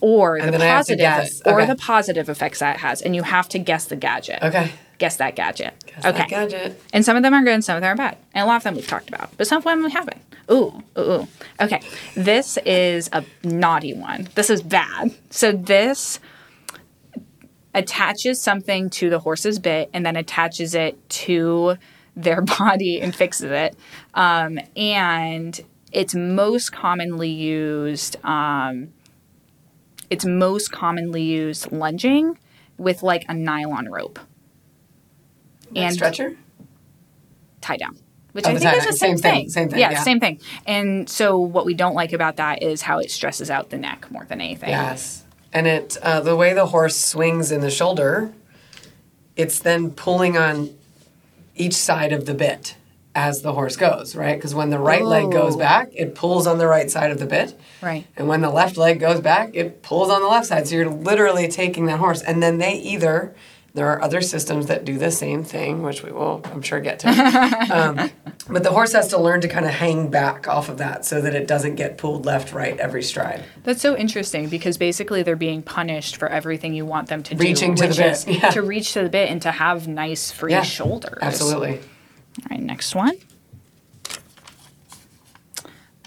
Or And the then I have to positive, guess. or the positive effects that it has, and you have to guess the gadget. Okay. Guess that gadget. Guess okay. that gadget. And some of them are good and some of them are bad. And a lot of them we've talked about, but some of them we haven't. Ooh, ooh, ooh. Okay. This is a naughty one. This is bad. So this attaches something to the horse's bit and then attaches it to their body and fixes it. Um, and it's most commonly used. Um, it's most commonly used lunging with like a nylon rope Like And- stretcher. tie down. Which Oh, I think is the same, Same thing, thing. same thing, Yeah, yeah. same thing. And so what we don't like about that is how it stresses out the neck more than anything. Yes. And it uh, the way the horse swings in the shoulder, it's then pulling on each side of the bit as the horse goes, right? Because when the right leg goes Oh. back, it pulls on the right side of the bit. Right. And when the left leg goes back, it pulls on the left side. So you're literally taking that horse. And then they either, there are other systems that do the same thing, which we will, I'm sure, get to. um, but the horse has to learn to kind of hang back off of that so that it doesn't get pulled left, right every stride. That's so interesting because basically they're being punished for everything you want them to do. Reaching to the which bit, is yeah. To reach to the bit and to have nice free Yeah, shoulders. Absolutely. All right, next one.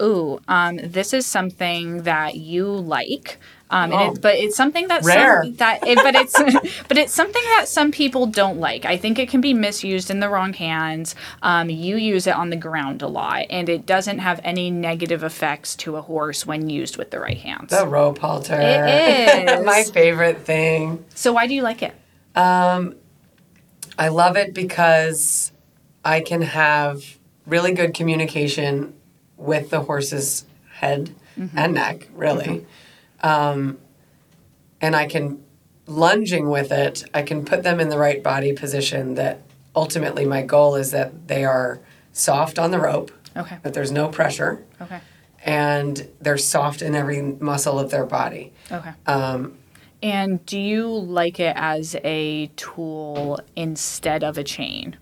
Ooh, um, this is something that you like. Um, and Oh. it, but it's something that Rare. some, that it, but it's but it's something that some people don't like. I think it can be misused in the wrong hands. Um, you use it on the ground a lot, and it doesn't have any negative effects to a horse when used with the right hands. The rope halter. It is. My favorite thing. So why do you like it? I love it because I can have really good communication with the horse's head and neck, really. Um, and I can, lunging with it, I can put them in the right body position that ultimately my goal is that they are soft on the rope, Okay. that there's no pressure, Okay. and they're soft in every muscle of their body. Okay. Um, And do you like it as a tool instead of a chain?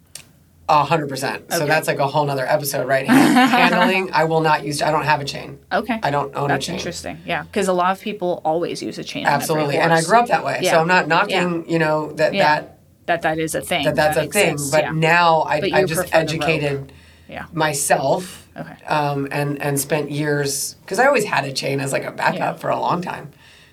A hundred percent. So Okay. that's like a whole nother episode, right? Hand- handling. I will not use. I don't have a chain. Okay. I don't own That's a chain. interesting. Yeah, because a lot of people always use a chain. on every Absolutely, and I horse. grew up that way. Yeah. So I'm not knocking. You know that Yeah. that that that is a thing. that that's a thing. exists, But yeah. now I But I just prefer the rope. educated yeah. myself. Okay. Um, and and spent years because I always had a chain as like a backup Yeah. for a long time,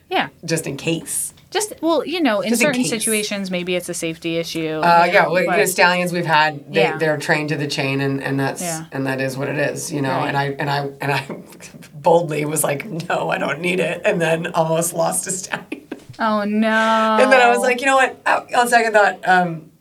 Yeah. just in case. Just well, you know, in Just in certain case. situations, maybe it's a safety issue. Uh, you yeah, know, well, you but- know, stallions we've had, they, Yeah. they're trained to the chain, and, and that's Yeah. and that is what it is, you know. Right. And I and I and I boldly was like, no, I don't need it, and then almost lost a stallion. oh no. And then I was like, you know what? Uh, On second thought, um,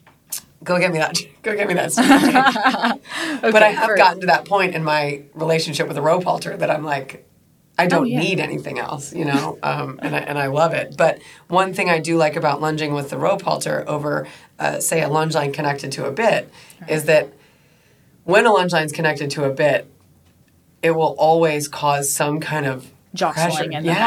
go get me that. Go get me that. chain. but I have for- gotten to that point in my relationship with the rope halter that I'm like, I don't Oh, yeah. need anything else, you know, um, and I, and I love it. But one thing I do like about lunging with the rope halter over, uh, say, a lunge line connected to a bit, is that when a lunge line is connected to a bit, it will always cause some kind of Jostling pressure. in the yes,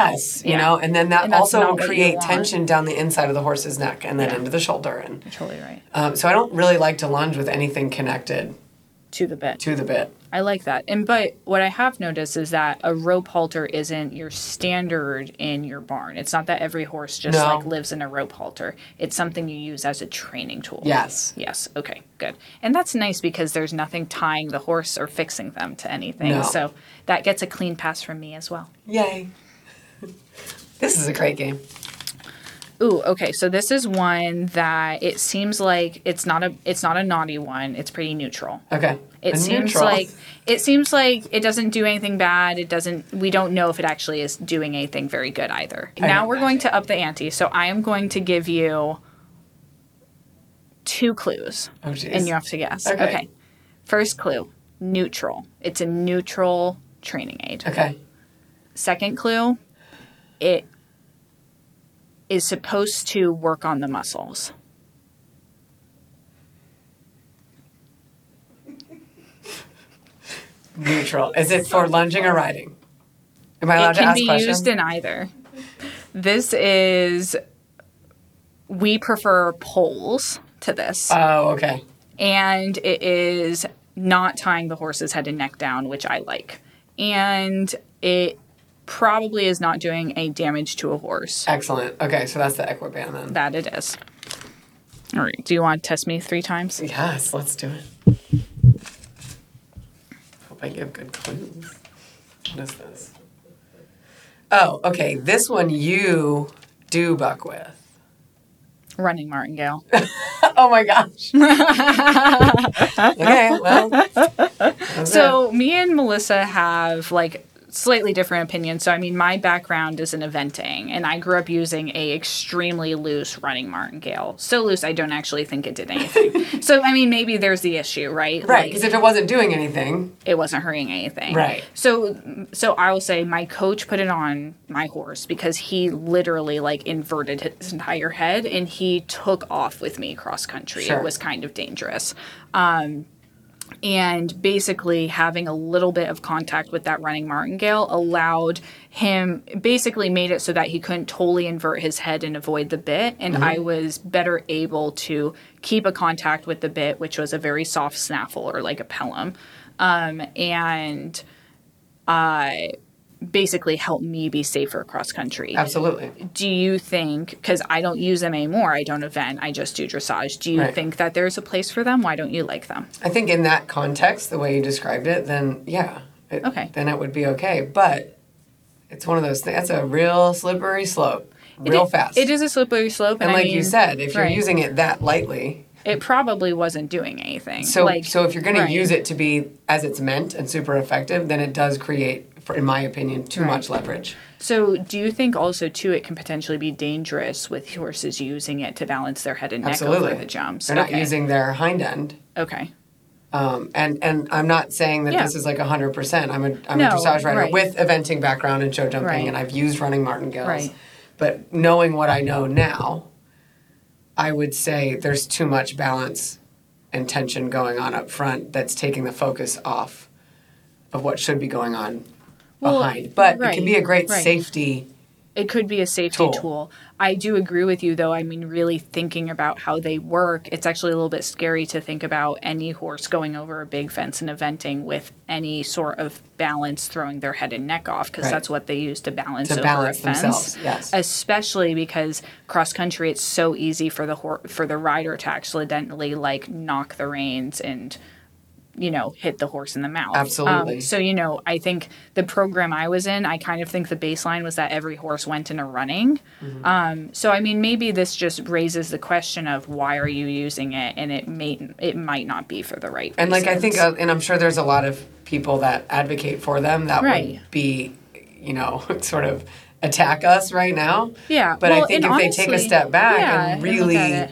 house. you know, and then that And also will create tension down the inside of the horse's neck and then Yeah. into the shoulder. And You're totally right. um, so I don't really like to lunge with anything connected To the bit. to the bit. I like that. And but what I have noticed is that a rope halter isn't your standard in your barn. It's not that every horse just No. like lives in a rope halter. It's something you use as a training tool. Yes. Yes. Okay. Good. And that's nice because there's nothing tying the horse or fixing them to anything. No. So that gets a clean pass from me as well. Yay. this is a great game. Ooh, okay. So this is one that it seems like it's not a it's not a naughty one. It's pretty neutral. Okay. It seems neutral. like it seems like it doesn't do anything bad. It doesn't. We don't know if it actually is doing anything very good either. I now we're going to up the ante. So I am going to give you two clues, Oh, jeez. and you have to guess. Okay. okay. First clue: neutral. It's a neutral training aid. Okay. Second clue: it is supposed to work on the muscles. Neutral. Is it for lunging or riding? Am I allowed to ask questions? it can be used in either. This is we prefer poles to this, oh, okay. and it is not tying the horse's head and neck down, which I like, and it probably is not doing any damage to a horse. Excellent. Okay, so that's the Equiband then. That it is. All right. Do you want to test me three times? Yes, let's do it. Hope I give good clues. What is this? Oh, okay. This one you do buck with. Running martingale. Oh my gosh. okay, well. that's it. So me and Melissa have like slightly different opinion. So I mean, my background is in eventing, and I grew up using a extremely loose running martingale. So loose, I don't actually think it did anything. so I mean, maybe there's the issue, right? Right, Like, because if it wasn't doing anything, it wasn't hurting anything. Right. So so I will say my coach put it on my horse because he literally like inverted his entire head and he took off with me cross country. Sure. It was kind of dangerous. Um and basically having a little bit of contact with that running martingale allowed him basically made it so that he couldn't totally invert his head and avoid the bit. And i was better able to keep a contact with the bit which was a very soft snaffle or like a pelham um, and uh, basically help me be safer cross country absolutely. do you think because i don't use them anymore i don't event i just do dressage do you Right. think that there's a place for them why don't you like them I think in that context, the way you described it, then yeah. It, Okay. Then it would be okay. But it's one of those things. That's a real slippery slope, real It- fast. It is a slippery slope, And I like mean, you said, if you're using it that lightly, it probably wasn't doing anything. so like, so if you're going right. to use it to be as it's meant and super effective, then it does create, in my opinion, too Right. much leverage. So, do you think also too it can potentially be dangerous with horses using it to balance their head and neck Absolutely. over the jumps? They're not using their hind end. Okay. Um, and and I'm not saying that Yeah. this is like hundred percent. I'm a I'm No, a dressage rider right. with eventing background and show jumping, Right. and I've used running martingales. Right. But knowing what I know now, I would say there's too much balance and tension going on up front that's taking the focus off of what should be going on Well, behind. But it right, can be a great right. safety. It could be a safety Tool. tool. I do agree with you, though. I mean, really thinking about how they work, it's actually a little bit scary to think about any horse going over a big fence and eventing with any sort of balance, throwing their head and neck off, because Right. that's what they use to balance To over balance a fence. themselves, yes. Especially because cross country, it's so easy for the hor- for the rider to accidentally like knock the reins and you know, hit the horse in the mouth. Absolutely. Um, so, you know, I think the program I was in, I kind of think the baseline was that every horse went in a running. Mm-hmm. Um, so, I mean, maybe this just raises the question of why are you using it, and it may it might not be for the right. And like I think, uh, and I'm sure there's a lot of people that advocate for them that Right. would be, you know, sort of attack us right now. yeah. But I think if they take a step back yeah, and look really at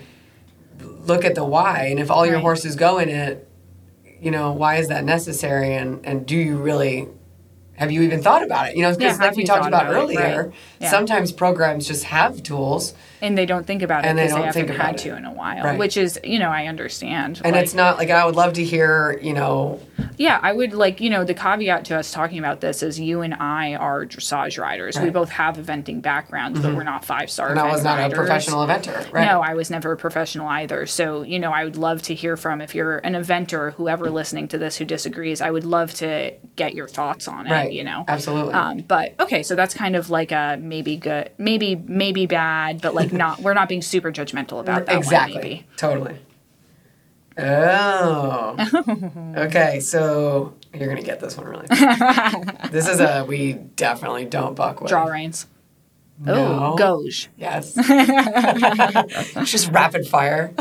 look at the why, and if all your horses go in it, you know, why is that necessary? And and do you really? Have you even thought about it? You know, Yeah, because like we talked about, about it? earlier, Right. Yeah. sometimes programs just have tools, and they don't think about it And they because they, haven't had it. to in a while, Right. which is, you know, I understand. and like- it's not like I would love to hear, you know, Yeah, I would like, you know, the caveat to us talking about this is you and I are dressage riders. We Right. Mm-hmm. both have eventing backgrounds, but we're not five star. and I was not a professional eventer, right? No, I was never a professional either. So, you know, I would love to hear from if you're an eventer, whoever listening to this who disagrees, I would love to get your thoughts on it, right? you know. absolutely. Um, but okay, so that's kind of like a maybe good, maybe maybe bad, but like not. We're not being super judgmental about that. exactly, One, maybe. totally. Oh, okay. So you're gonna get this one really. this is a we definitely don't buck with. Draw reins. No. Oh, Gogue. Yes. It's just rapid fire.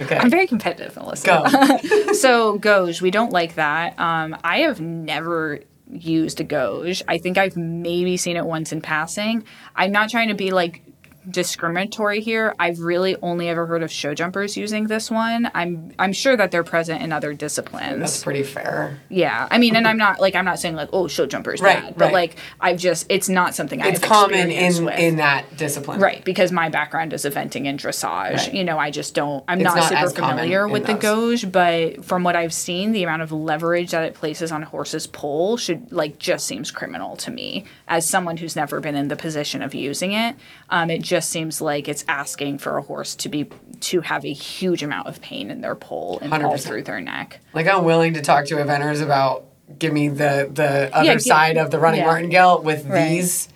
Okay. I'm very competitive, Melissa. Go. so Gogue, we don't like that. Um, I have never used a Gogue. I think I've maybe seen it once in passing. I'm not trying to be like discriminatory here. I've really only ever heard of show jumpers using this one. I'm I'm sure that they're present in other disciplines. That's pretty fair. yeah, I mean, and I'm not like I'm not saying like oh show jumpers Right, bad, but right. like I've just it's not something It's I've common in with. in that discipline. Right, because my background is eventing and dressage. Right. You know, I just don't. I'm not, not super familiar with the. Gogue, but from what I've seen, the amount of leverage that it places on a horse's poll should like just seems criminal to me. As someone who's never been in the position of using it, um, it just seems like it's asking for a horse to be to have a huge amount of pain in their poll and all 100%. through their neck. Like I'm willing to talk to eventers about give me the the other give- side of the running yeah. martingale with Right. these.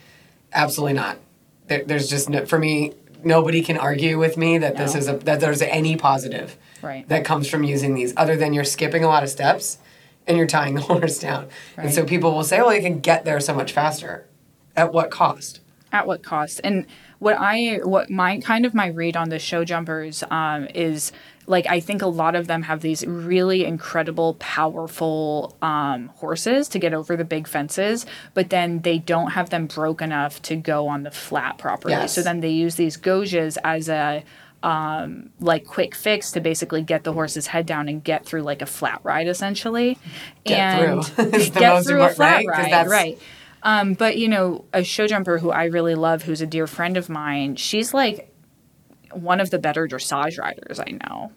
Absolutely not. There, there's just no, for me. Nobody can argue with me that this is a that there's any positive Right. that comes from using these, other than you're skipping a lot of steps and you're tying the horse down. And so people will say, "Well, you can get there so much faster." At what cost? at what cost and what i what my kind of my read on the show jumpers um, is like i think a lot of them have these really incredible powerful um, horses to get over the big fences but then they don't have them broke enough to go on the flat properly Yes. so then they use these gogues as a um, like quick fix to basically get the horse's head down and get through like a flat ride essentially Get and through. Get through a flat right? ride that's- right um, but you know, a show jumper who I really love, who's a dear friend of mine, she's like one of the better dressage riders I know,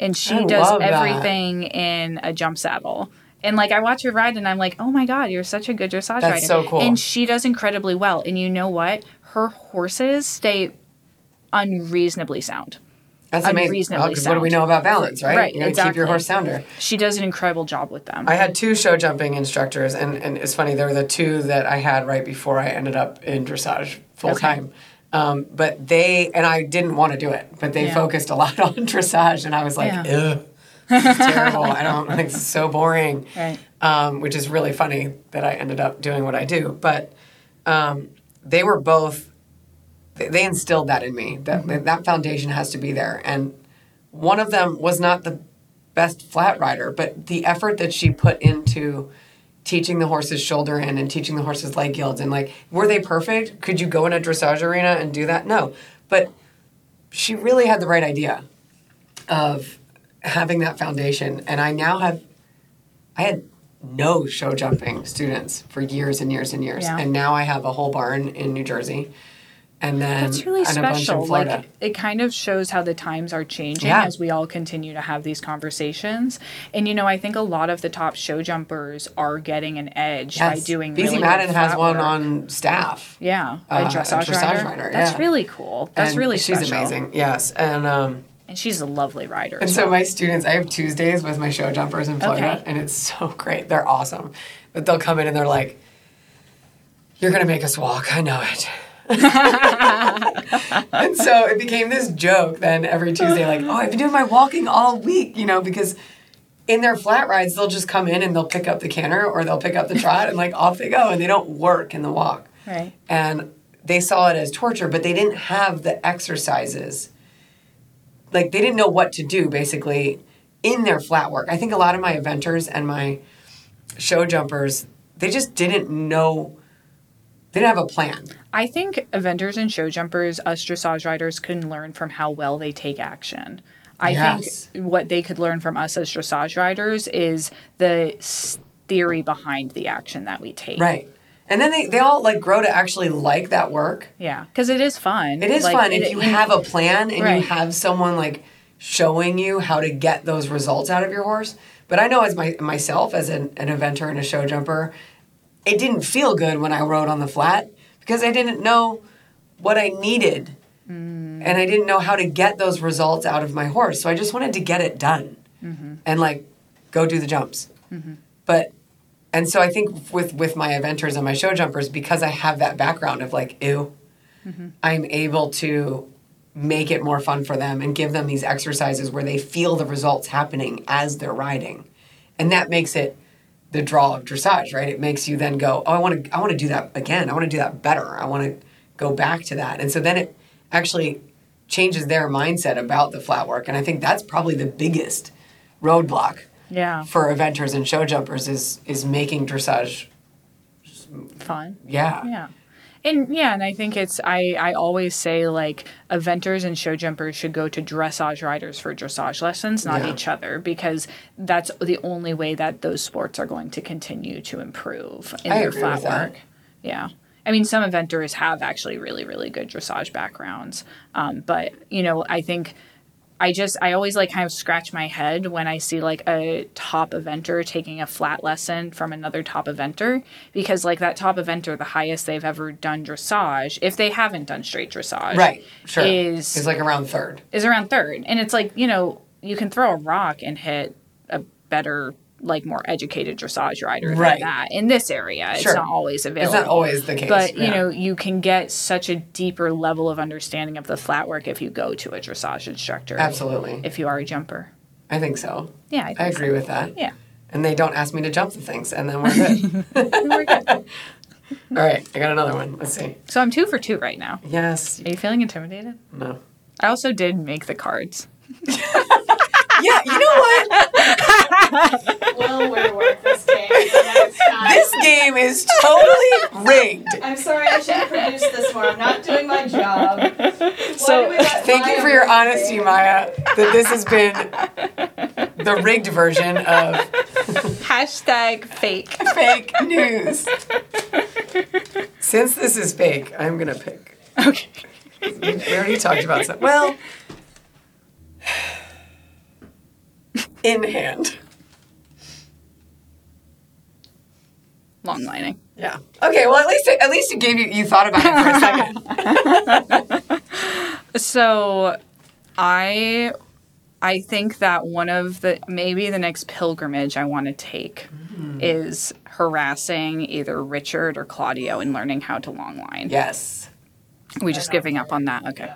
and she I does love that. everything in a jump saddle. And like I watch her ride, and I'm like, oh my god, you're such a good dressage That's rider. so cool. And she does incredibly well. And you know what? Her horses stay unreasonably sound. That's amazing. Because what do we know about balance, right? Right, You gotta keep your horse sounder. She does an incredible job with them. I had two show jumping instructors, and, and it's funny, they were the two that I had right before I ended up in dressage full time. Um, but they, and I didn't want to do it, but they Yeah. focused a lot on dressage, and I was like, Yeah. ugh, this is terrible. I don't, like, it's so boring. Right. Um, which is really funny that I ended up doing what I do. But um, they were both, they, instilled that in me, that, Mm-hmm. that foundation has to be there. And one of them was not the best flat rider, but the effort that she put into teaching the horse's shoulder in and teaching the horse's leg yields and like were they perfect? Could you go in a dressage arena and do that? No. But she really had the right idea of having that foundation and I now have I had no show jumping students for years and years and years. Yeah. And now I have a whole barn in New Jersey and then That's really and a bunch in special. Like it kind of shows how the times are changing Yeah. as we all continue to have these conversations. And you know, I think a lot of the top show jumpers are getting an edge by doing. Beezie really Madden has one work. on staff. Yeah, uh, a a dressage, dressage rider. rider, That's yeah. really cool. That's And really she's special. amazing. Yes, and um, and she's a lovely rider. and so well. my students, I have Tuesdays with my show jumpers in Florida, Okay. and it's so great. They're awesome, but they'll come in and they're like, "You're gonna make us walk. I know it." and so it became this joke then every Tuesday, like, "Oh, I've been doing my walking all week," you know, because in their flat rides they'll just come in and they'll pick up the canter or they'll pick up the trot and like off they go, and they don't work in the walk. right. and they saw it as torture, but they didn't have the exercises. Like they didn't know what to do basically in their flat work. I think a lot of my eventers and my show jumpers, they just didn't know they didn't have a plan. I think eventers and show jumpers, us dressage riders, can learn from how well they take action. I Yes. think what they could learn from us as dressage riders is the theory behind the action that we take. Right. And then they, they all like grow to actually like that work. Yeah, because it is fun. It is Like, fun it- if you have a plan and Right. you have someone like showing you how to get those results out of your horse. But I know as my myself as an, an eventer and a show jumper, it didn't feel good when I rode on the flat because I didn't know what I needed. Mm. And I didn't know how to get those results out of my horse. So I just wanted to get it done Mm-hmm. and like go do the jumps. But and so I think with with my eventers and my show jumpers, because I have that background of like, ew, I'm able to make it more fun for them and give them these exercises where they feel the results happening as they're riding. And that makes it the draw of dressage, right? It makes you then go, oh, I want to I want to do that again. I want to do that better. I want to go back to that. And so then it actually changes their mindset about the flat work. And I think that's probably the biggest roadblock yeah, for eventers and show jumpers is is making dressage fun. yeah. Yeah. And yeah, and I think it's I, I always say like eventers and show jumpers should go to dressage riders for dressage lessons, not Yeah. each other, because that's the only way that those sports are going to continue to improve in I their flat work. Yeah. I mean, some eventers have actually really, really good dressage backgrounds. Um, but, you know, I think I just, I always like kind of scratch my head when I see like a top eventer taking a flat lesson from another top eventer because, like, that top eventer, the highest they've ever done dressage, if they haven't done straight dressage, Right. Sure. is it's like around third. is around third. And it's like, you know, you can throw a rock and hit a better, like more educated dressage rider Right. than that. In this area, Sure. it's not always available. It's not always the case. But you know, you can get such a deeper level of understanding of the flat work if you go to a dressage instructor. Absolutely. If you are a jumper. I think so. Yeah, I, think I agree so. with that. Yeah. And they don't ask me to jump the things, and then we're good. We're good. All right, I got another one. Let's see. so I'm two for two right now. Yes. Are you feeling intimidated? No. I also did make the cards. Yeah, you know what? Well, we're worth this game the next time. This game is totally rigged. I'm sorry, I should have produced this more. I'm not doing my job. Why So, do we let Thank you for your honesty, things? Maija, that this has been the rigged version of Hashtag fake. fake news. Since this is fake, I'm going to pick. Okay. We already talked about some. Well, in hand. Long lining. Yeah. Okay. Well, at least at least it gave you you thought about it for a second. So I I think that one of the maybe the next pilgrimage I want to take mm-hmm. is harassing either Richard or Claudio and learning how to long line. Yes. We just giving up on that. Okay.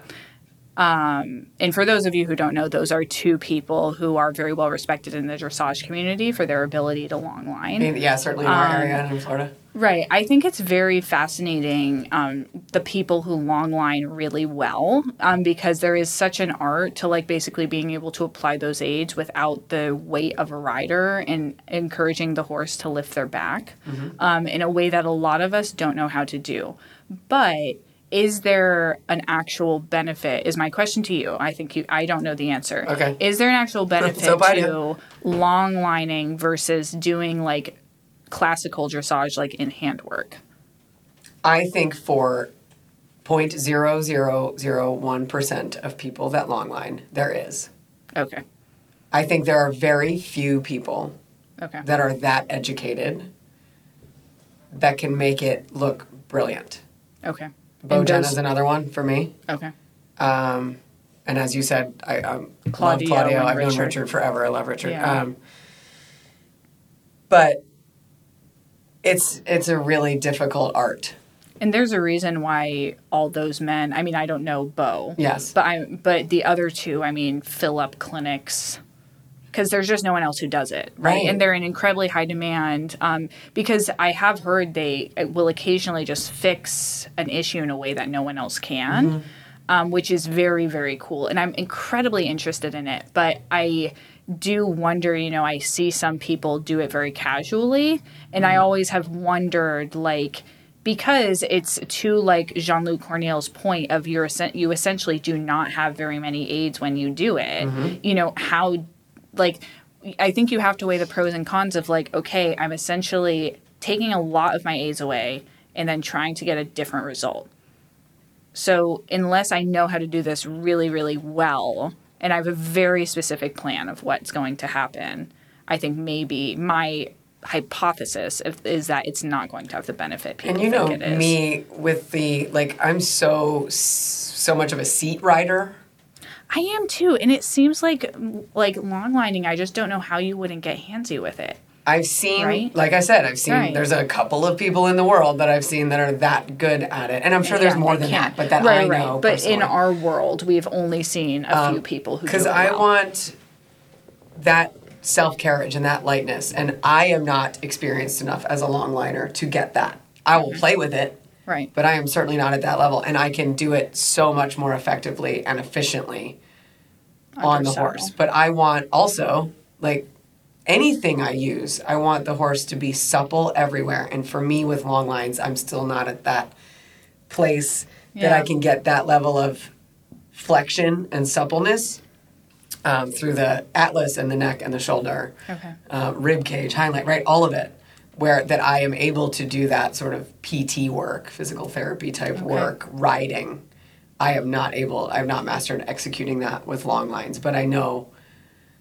Um, and for those of you who don't know, those are two people who are very well respected in the dressage community for their ability to long line. Yeah, certainly in our area and in Florida. Right. I think it's very fascinating um, the people who long line really well um, because there is such an art to like basically being able to apply those aids without the weight of a rider and encouraging the horse to lift their back um, in a way that a lot of us don't know how to do. But is there an actual benefit? Is my question to you. I think you. I don't know the answer. Okay. Is there an actual benefit So to long lining versus doing like classical dressage like in handwork. I think for 0.0001% of people that longline there is. Okay. I think there are very few people Okay. that are that educated that can make it look brilliant. Okay. Bo And Jen is another one for me. Okay. Um, and as you said, I um, Claudio love Claudio. I've known Richard. Richard forever. I love Richard. Yeah. Um, but it's it's a really difficult art. And there's a reason why all those men. I mean, I don't know Bo. Yes. But I. But the other two, I mean, fill up clinics because there's just no one else who does it, right? Right. And they're in incredibly high demand. Um, because I have heard they uh, will occasionally just fix an issue in a way that no one else can. Mm-hmm. Um, which is very very cool and i'm incredibly interested in it but i do wonder you know i see some people do it very casually and i always have wondered like because it's to like Jean-Luc Cornille's point of you're you essentially do not have very many aids when you do it you know how like i think you have to weigh the pros and cons of like okay i'm essentially taking a lot of my A's away and then trying to get a different result so unless I know how to do this really, really well, and I have a very specific plan of what's going to happen, I think maybe my hypothesis is- that it's not going to have the benefit people And you know think it is. me with the like I'm so so much of a seat rider. I am too, and it seems like like long lining. I just don't know how you wouldn't get handsy with it. I've seen, Right. like I said, I've seen. Right. There's a couple of people in the world that I've seen that are that good at it, and I'm sure there's more than can. that. But that right, I know right. But in personally. Um, our world, we've only seen a few people who because it I well. want that self carriage and that lightness, and I am not experienced enough as a long liner to get that. I will play with it, right. but I am certainly not at that level, and I can do it so much more effectively and efficiently on the horse. But I want also like anything I use, I want the horse to be supple everywhere. And for me with long lines, I'm still not at that place that I can get that level of flexion and suppleness um, through the atlas and the neck and the shoulder, Okay. uh, rib cage, highlight, right, all of it. Where that I am able to do that sort of PT work, physical therapy type work, riding. I am not able, I've not mastered executing that with long lines, but I know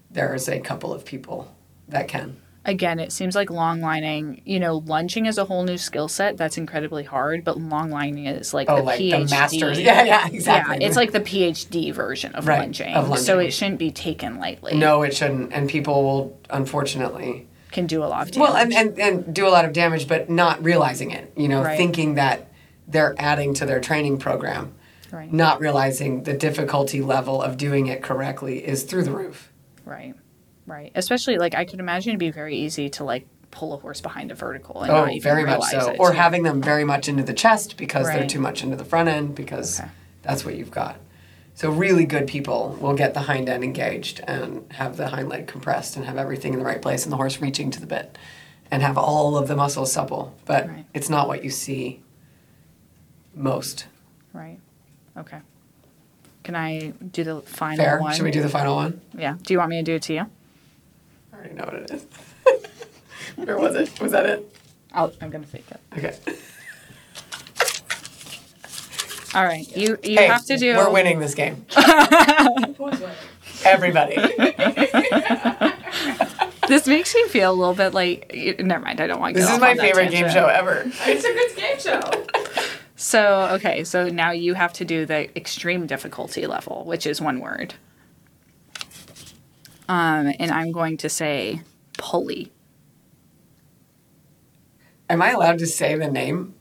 there's a couple of people that can. again, it seems like long lining, you know, lunging is a whole new skill set that's incredibly hard, but long lining is like Oh, the like PhD. the masters. Yeah, yeah, exactly. Yeah, it's like the PhD version of, Right, lunging, of So it shouldn't be taken lightly. No, it shouldn't. And people will, unfortunately, Can do a lot of damage. well, and, and, and do a lot of damage, but not realizing it, you know, Right. thinking that they're adding to their training program, right. not realizing the difficulty level of doing it correctly is through the roof. Right. Right. Especially like I could imagine it'd be very easy to like pull a horse behind a vertical and Oh, not even very much realize so. it. Or having them very much into the chest because they're too much into the front end because Okay. that's what you've got. So really good people will get the hind end engaged and have the hind leg compressed and have everything in the right place and the horse reaching to the bit and have all of the muscles supple. But Right. it's not what you see most. Right. Okay. Can I do the final Fair? one? Should we do the final one? Yeah. Do you want me to do it to you? I already know what it is. Where was it? Was that it? I'll, I'm gonna fake it. Okay. All right. You you Hey, have to do. We're winning this game. Everybody. This makes me feel a little bit like. y- Never mind. I don't want. to this is my on that favorite game show ever. It's a good game show. So okay. So now you have to do the extreme difficulty level, which is one word. Um, and I'm going to say pulley. Am I allowed to say the name?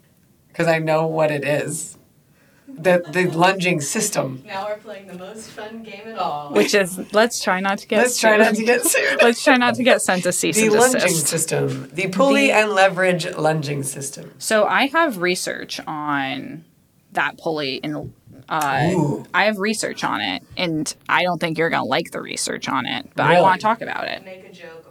Because I know what it is. The the lunging system. Now we're playing the most fun game at all. Which is let's try not to get. Let's try not to get sued. Let's try not to get sent to cease The and lunging system. The pulley The- and leverage lunging system. So I have research on that pulley in uh, I have research on it, and I don't think you're gonna like the research on it, but I want to talk about it. Make a joke about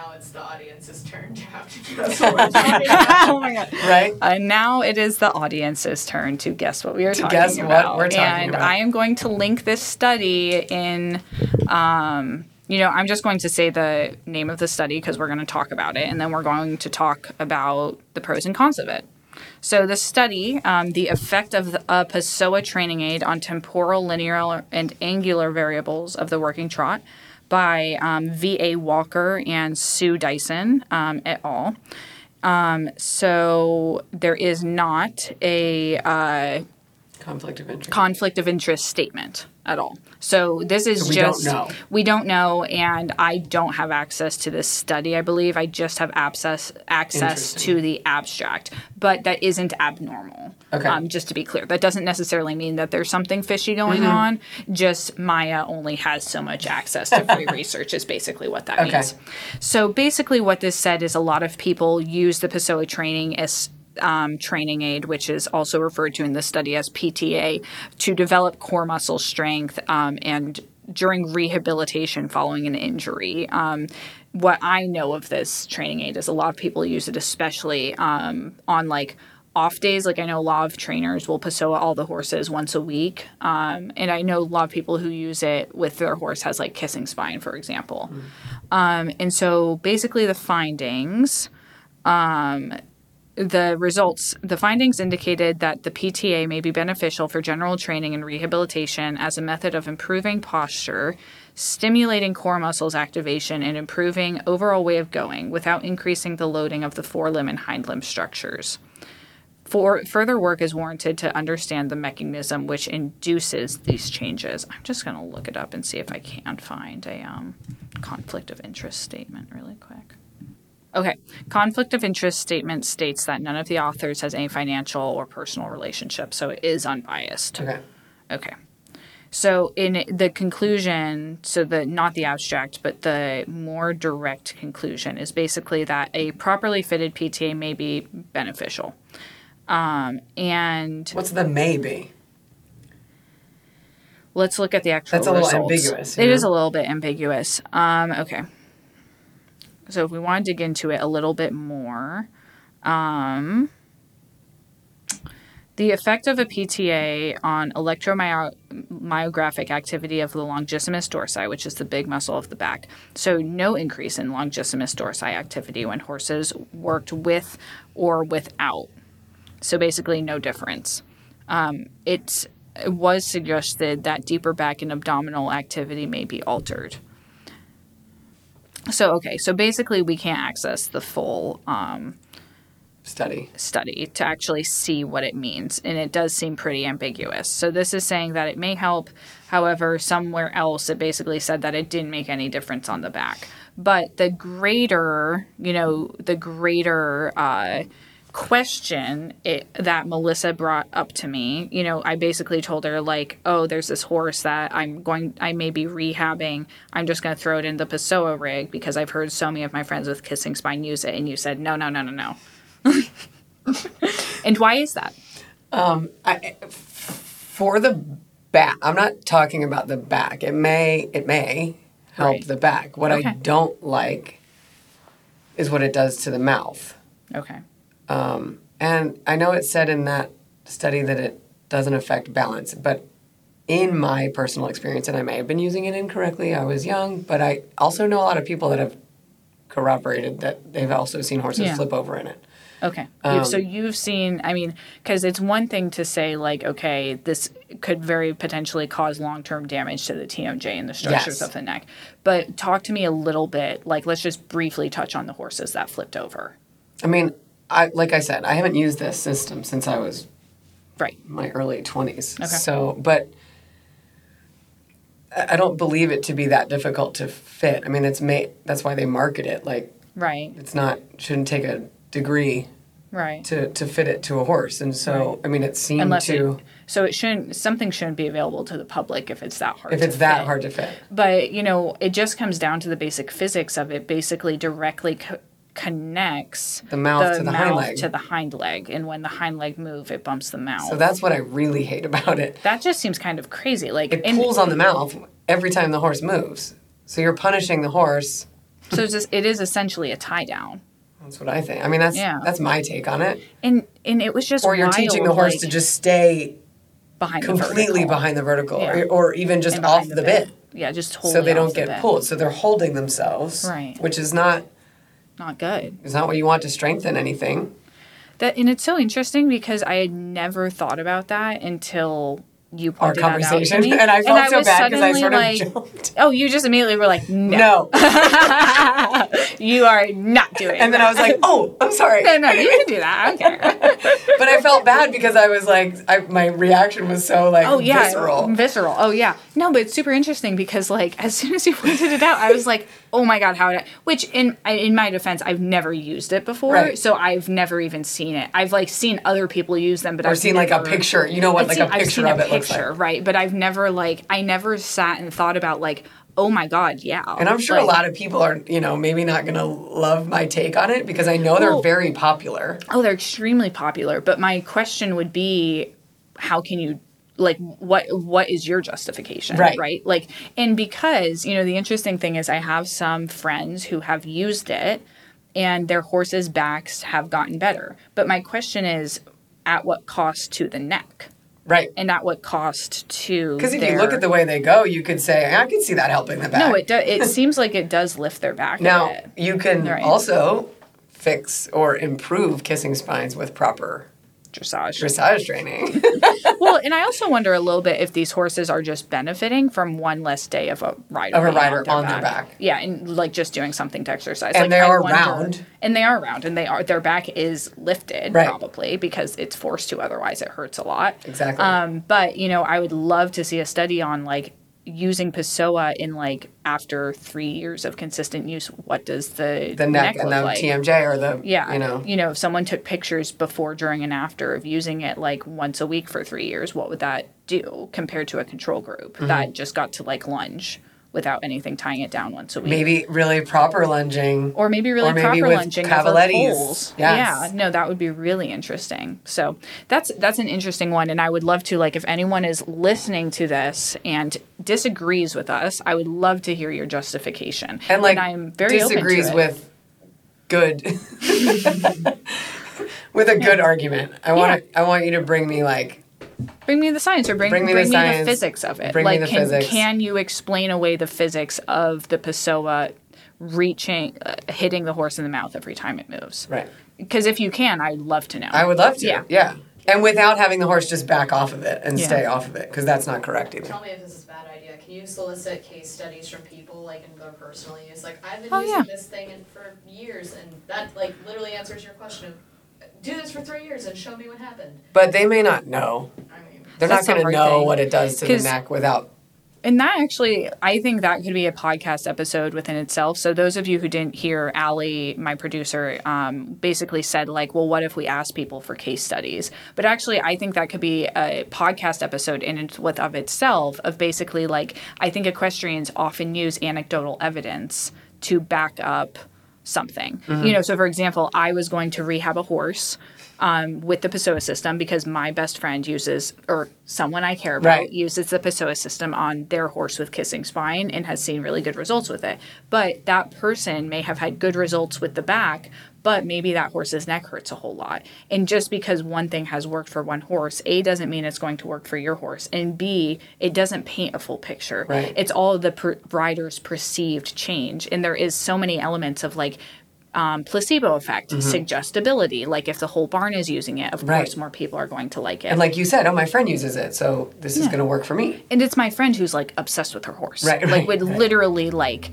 now it's the audience's turn to have to guess what we're talking about. oh my god! Right? Uh, now it is the audience's turn to guess what we are To talking guess what about. we're talking and about. I am going to link this study in. Um, you know, I'm just going to say the name of the study because we're going to talk about it, and then we're going to talk about the pros and cons of it. So the study, um, the effect of the, a Pessoa training aid on temporal, linear, and angular variables of the working trot by um, V.A. Walker and Sue Dyson um, et al. Um, so there is not a uh, Conflict of interest. conflict of interest statement at all. So this is So we don't just know. we don't know, and I don't have access to this study. I believe I just have access access to the abstract, but that isn't abnormal. Okay. Um, just to be clear, that doesn't necessarily mean that there's something fishy going Mm-hmm. on. Just Maija only has so much access to free research. Is basically what that Okay. means. So basically, what this said is a lot of people use the Pessoa training as um, training aid, which is also referred to in the study as PTA, to develop core muscle strength um, and during rehabilitation following an injury. Um, what I know of this training aid is a lot of people use it, especially um, on like off days. Like I know a lot of trainers will Pessoa all the horses once a week, um, and I know a lot of people who use it with their horse has like kissing spine, for example. Um, and so basically, the findings, um, the results, the findings indicated that the PTA may be beneficial for general training and rehabilitation as a method of improving posture, stimulating core muscles activation, and improving overall way of going without increasing the loading of the forelimb and hind limb structures. For further work is warranted to understand the mechanism which induces these changes. I'm just going to look it up and see if I can find a um, conflict of interest statement really quick. Okay, conflict of interest statement states that none of the authors has any financial or personal relationship, so it is unbiased. Okay. Okay. So in the conclusion, so the not the abstract, but the more direct conclusion is basically that a properly fitted PTA may be beneficial. Um, and What's the maybe? let's look at the actual That's a little results. ambiguous, It you is a little bit ambiguous. Um, okay. So if we want to dig into it a little bit more, um, the effect of a PTA on electromyographic activity of the longissimus dorsi, which is the big muscle of the back. So, no increase in longissimus dorsi activity when horses worked with or without. So, basically, no difference. Um, it was suggested that deeper back and abdominal activity may be altered. So, okay, so basically, we can't access the full. Um, Study. study to actually see what it means, and it does seem pretty ambiguous. So this is saying that it may help. However, somewhere else it basically said that it didn't make any difference on the back. But the greater, you know, the greater uh, question it, that Melissa brought up to me, you know, I basically told her like, oh, there's this horse that I'm going, I may be rehabbing. I'm just going to throw it in the Pessoa rig because I've heard so many of my friends with kissing spine use it, and you said no, no, no, no, no. and why is that? Um, I, for the back, I'm not talking about the back. It may it may help Right. the back. What I don't like is what it does to the mouth. Okay. Um, and I know it said in that study that it doesn't affect balance, but in my personal experience, and I may have been using it incorrectly, I was young, but I also know a lot of people that have corroborated that they've also seen horses Yeah. flip over in it. Okay. Um, so you've seen, I mean, because it's one thing to say, like, okay, this could very potentially cause long term damage to the TMJ and the structures Yes. of the neck. But talk to me a little bit, like, let's just briefly touch on the horses that flipped over. I mean, I like I said, I haven't used this system since I was Right. my early 20s. Okay. So, but I don't believe it to be that difficult to fit. I mean, it's made, that's why they market it. Like, Right. it's not, shouldn't take a degree Right. to, to fit it to a horse. And so, I mean, it seemed Unless to, it, so it shouldn't, something shouldn't be available to the public if it's that hard if to it's that fit. hard to fit. But you know, it just comes down to the basic physics of it. Basically, directly co- connects The mouth to the hind leg. to the hind leg, and when the hind leg move, it bumps the mouth. So that's what I really hate about it. that just seems kind of crazy. Like, It and- pulls on the mouth every time the horse moves. So you're punishing the horse. so it's just, it is essentially a tie down, That's what I think. I mean, that's Yeah. that's my take on it. and and it was just Or you're wild, teaching the horse like, to just stay behind completely vertical behind the vertical, Yeah. or, or even just off behind the, bit, Yeah, just totally so they don't the get bit. pulled. So they're holding themselves, Right. Which is not Not good. is not what you want to strengthen anything. That and it's so interesting because I had never thought about that until you Our pointed that out to conversation, me. and I felt so bad because I sort of like, jumped. "Oh, you just immediately were like, no, No, you are not doing." It. And then I was like, "Oh, I'm sorry." no, no, you can do that. I don't care. but I felt bad because I was like, I, my reaction was so like Oh yeah, visceral. visceral. Oh yeah. No, but it's super interesting because like as soon as you pointed it out, I was like, oh my god, how did I? Which in in my defense, I've never used it before, Right. so I've never even seen it. I've like seen other people use them, but Or I've seen like a picture. You know what, I've like seen- a I've picture seen of a it looks picture, like. right? But I've never like I never sat and thought about like, oh my god, yeah. And I'm sure a lot of people are, you know, maybe not going to love my take on it because I know they're Well- very popular. Oh, they're extremely popular. But my question would be, how can you like what what is your justification Right. right like and because you know the interesting thing is i have some friends who have used it and their horses backs have gotten better but my question is at what cost to the neck Right. and at what cost to Because if their, you look at the way they go, you could say, I could see that helping the back. no it does it seems like it does lift their back Now, you can Right. also fix or improve kissing spines with proper dressage dressage training. well, and I also wonder a little bit if these horses are just benefiting from one less day of a rider Of a rider on their back. Yeah, and like just doing something to exercise. And like, they I are wonder- round. and they are round, and they are their back is lifted Right. probably because it's forced to. Otherwise, it hurts a lot. Exactly. Um, but you know, I would love to see a study on like using Pessoa in like after three years of consistent use. What does the the neck, and look the like? TMJ or the, Yeah, you know. you know, if someone took pictures before, during, and after of using it like once a week for three years, what would that do compared to a control group Mm-hmm. that just got to like lunge without anything tying it down once a week? Maybe really proper lunging. or maybe really or maybe proper with lunging Cavalettis. holes. Yes. Yeah, no, that would be really interesting. So that's that's an interesting one, and I would love to like if anyone is listening to this and disagrees with us, I would love to hear your justification. and like I'm very disagrees to with good with a good argument. I want I want you to bring me like Bring me the science or bring, Bring bring me me, the the, physics of it. Bring me like the can, physics. can you explain away the physics of the Pessoa reaching uh, hitting the horse in the mouth every time it moves? right. Because if you can, I'd love to know. I would love to. Yeah. Yeah. And without having the horse just back off of it and Yeah. stay off of it because that's not correct either. Tell me if this is a bad idea. Can you solicit case studies from people like in their personal use? Like I've been Oh, using yeah. this thing for years, and that like literally answers your question of do this for three years and show me what happened. But they may not know. I mean, They're That's not the going to hard know thing. what it does to the 'Cause- neck without. And that actually, I think that could be a podcast episode within itself. So those of you who didn't hear, Allie, my producer, um, basically said like, "Well, what if we ask people for case studies?" But actually, I think that could be a podcast episode in and with of itself of basically like, I think equestrians often use anecdotal evidence to back up something. You know, so for example, I was going to rehab a horse. Um, with the Pessoa system, because my best friend uses, or someone I care about, Right. uses the Pessoa system on their horse with kissing spine and has seen really good results with it. But that person may have had good results with the back, but maybe that horse's neck hurts a whole lot. And just because one thing has worked for one horse, A doesn't mean it's going to work for your horse, and B it doesn't paint a full picture. Right. It's all the per- rider's perceived change, and there is so many elements of like. Um, placebo effect, suggestibility. Like if the whole barn is using it, of Mm-hmm. Right. course more people are going to like it. And like you said, oh, my friend uses it, so this is going to work for me. and it's my friend who's like obsessed with her horse Right, like right, would right. literally like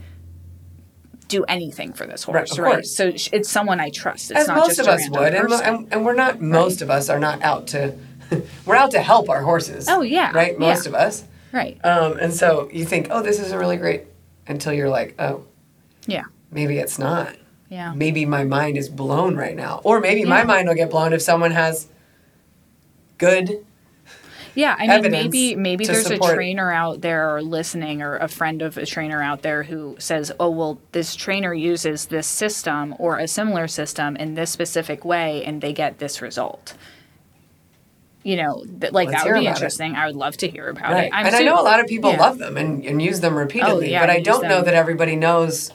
do anything for this Right, horse of right, so it's someone i trust it's As not most just of a us would, and, and, and we're not. Most of us are not out to. we're out to help our horses. Oh, yeah, Right. Most yeah. of us. right Um, and so you think, oh, this is a really great, until you're like, oh, yeah maybe it's not. yeah Maybe my mind is blown right now, or maybe my mind will get blown if someone has good. Yeah i mean maybe maybe there's support- a trainer out there listening or a friend of a trainer out there who says oh well this trainer uses this system or a similar system in this specific way and they get this result you know th- like Let's that would be about it. interesting i would love to hear about Right. it I'm and I know a lot of people yeah. love them and, and use them repeatedly, yeah, but I don't know that everybody knows.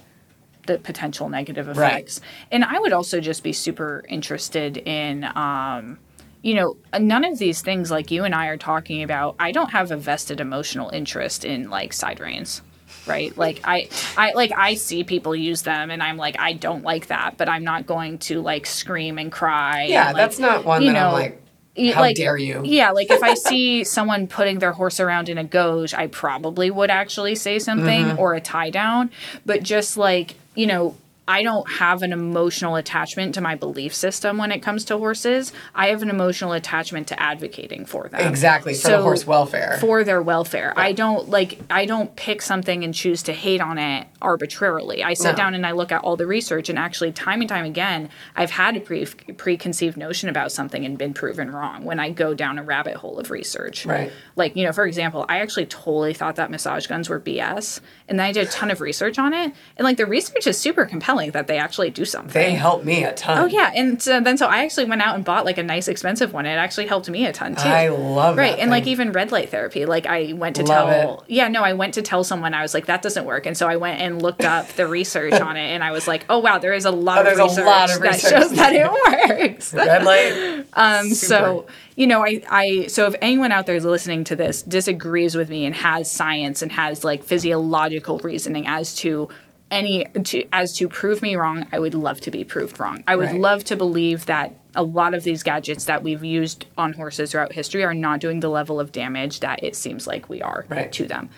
the potential negative Right. effects. And I would also just be super interested in, um, you know, none of these things like you and I are talking about. I don't have a vested emotional interest in like side reins. right? Like I, I like I see people use them, and I'm like, I don't like that, but I'm not going to like scream and cry. Yeah, and, like, that's not one you that I'm know, like, y- how dare you? Yeah, like if I see someone putting their horse around in a Gogue, I probably would actually say something Mm-hmm. or a tie down. But just like, you know, I don't have an emotional attachment to my belief system when it comes to horses. I have an emotional attachment to advocating for them. Exactly, for the horse welfare. For their welfare. I don't like I don't pick something and choose to hate on it arbitrarily. I sit No. down and I look at all the research and actually time and time again I've had a pre- preconceived notion about something and been proven wrong when I go down a rabbit hole of research. Right. Like, you know, for example, I actually totally thought that massage guns were BS and then I did a ton of research on it and like the research is super compelling that they actually do something. They help me a ton. Oh yeah, and so then so I actually went out and bought like a nice expensive one. It actually helped me a ton too. I love it. right, and like even red light therapy. Like I went to Love tell, yeah, no, I went to tell someone I was like that doesn't work, and so I went and looked up the research on it, and I was like, oh wow, there is a lot Oh, of research lot of that research. shows that it works. Red light. Um, Super. so you know, I, I, so if anyone out there is listening to this disagrees with me and has science and has like physiological reasoning as to any to as to prove me wrong, I would love to be proved wrong. I would Right. love to believe that a lot of these gadgets that we've used on horses throughout history are not doing the level of damage that it seems like we are Right. to them.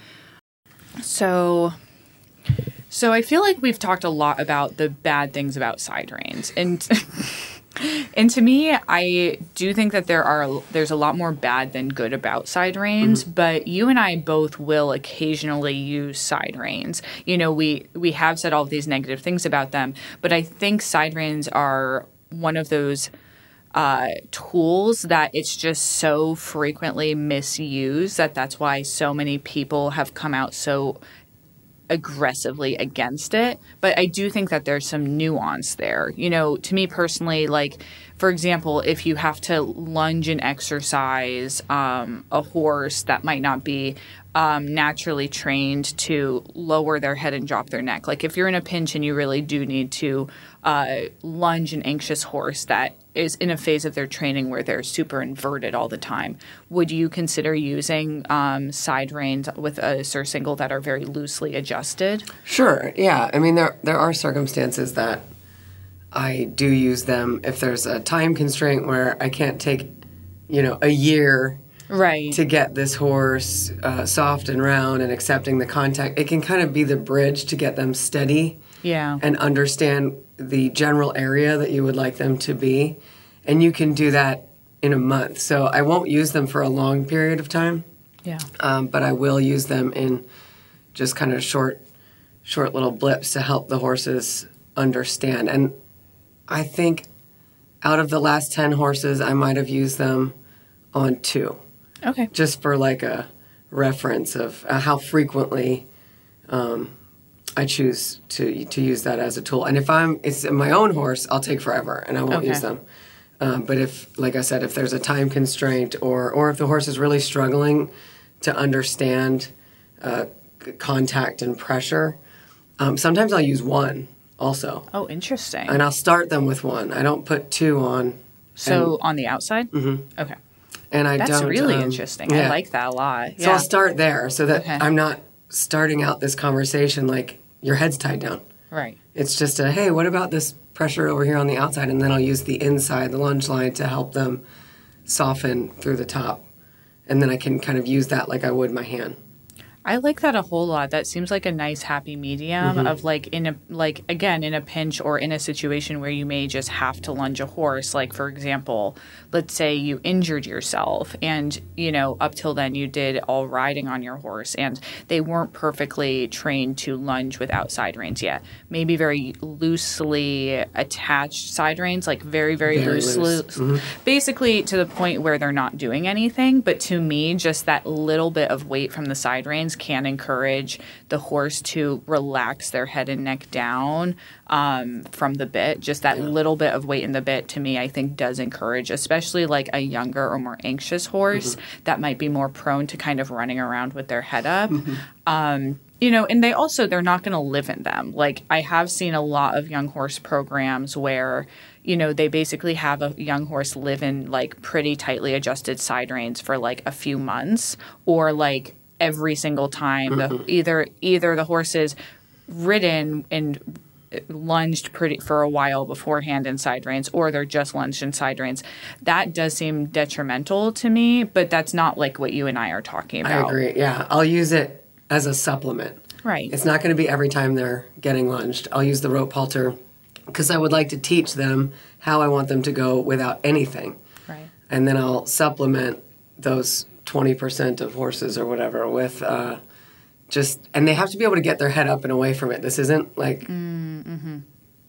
So so I feel like we've talked a lot about the bad things about side reins. And and to me, I do think that there are there's a lot more bad than good about side reins, but you and I both will occasionally use side reins. You know, we we have said all of these negative things about them, but I think side reins are one of those uh, tools that it's just so frequently misused that that's why so many people have come out so aggressively against it but i do think that there's some nuance there. You know to me personally like for example if you have to lunge and exercise um, a horse that might not be um, naturally trained to lower their head and drop their neck. Like if you're in a pinch and you really do need to uh, lunge an anxious horse that is in a phase of their training where they're super inverted all the time. Would you consider using um, side reins with a surcingle that are very loosely adjusted? Sure. Yeah. I mean, there there are circumstances that I do use them if there's a time constraint where I can't take, you know, a year Right. to get this horse uh, soft and round and accepting the contact. It can kind of be the bridge to get them steady yeah. and understand the general area that you would like them to be. And you can do that in a month. So I won't use them for a long period of time yeah. um, but I will use them in just kind of short, short little blips to help the horses understand. And I think out of the last ten horses, I might have used them on two, Okay. just for like a reference of uh, how frequently um, I choose to to use that as a tool. And if I'm it's my own horse, I'll take forever and I won't Okay. use them. Um, but if, like I said, if there's a time constraint or or if the horse is really struggling to understand uh, contact and pressure, um, sometimes I'll use one also, Oh, interesting. and I'll start them with one. I don't put two on, so on the outside? Mm-hmm. Okay. and I That's don't. really um, interesting. I like that a lot. So I'll start there so that Okay. I'm not starting out this conversation like your head's tied down. right. It's just a hey, what about this pressure over here on the outside? And then I'll use the inside, the lunge line, to help them soften through the top. And then I can kind of use that like I would my hand. I like that a whole lot. That seems like a nice happy medium Mm-hmm. of like in a like again in a pinch or in a situation where you may just have to lunge a horse. Like for example, let's say you injured yourself and you know up till then you did all riding on your horse and they weren't perfectly trained to lunge without side reins yet. Maybe very loosely attached side reins, like very very, Very loose, loose. loose basically to the point where they're not doing anything. But to me, just that little bit of weight from the side reins can encourage the horse to relax their head and neck down um, from the bit. Just that little bit of weight in the bit to me, I think, does encourage, especially like a younger or more anxious horse that might be more prone to kind of running around with their head up. Um, you know, and they also they're not going to live in them. Like I have seen a lot of young horse programs where you know they basically have a young horse live in like pretty tightly adjusted side reins for like a few months or like every single time. The, mm-hmm. either either the horse is ridden and uh, lunged pretty for a while beforehand in side reins or they're just lunged in side reins that does seem detrimental to me but that's not like what you and i are talking about I agree. Yeah, I'll use it as a supplement. right It's not going to be every time they're getting lunged. I'll use the rope halter because I would like to teach them how I want them to go without anything. right And then I'll supplement those 20% of horses or whatever with uh, just, and they have to be able to get their head up and away from it. This isn't like Mm-hmm.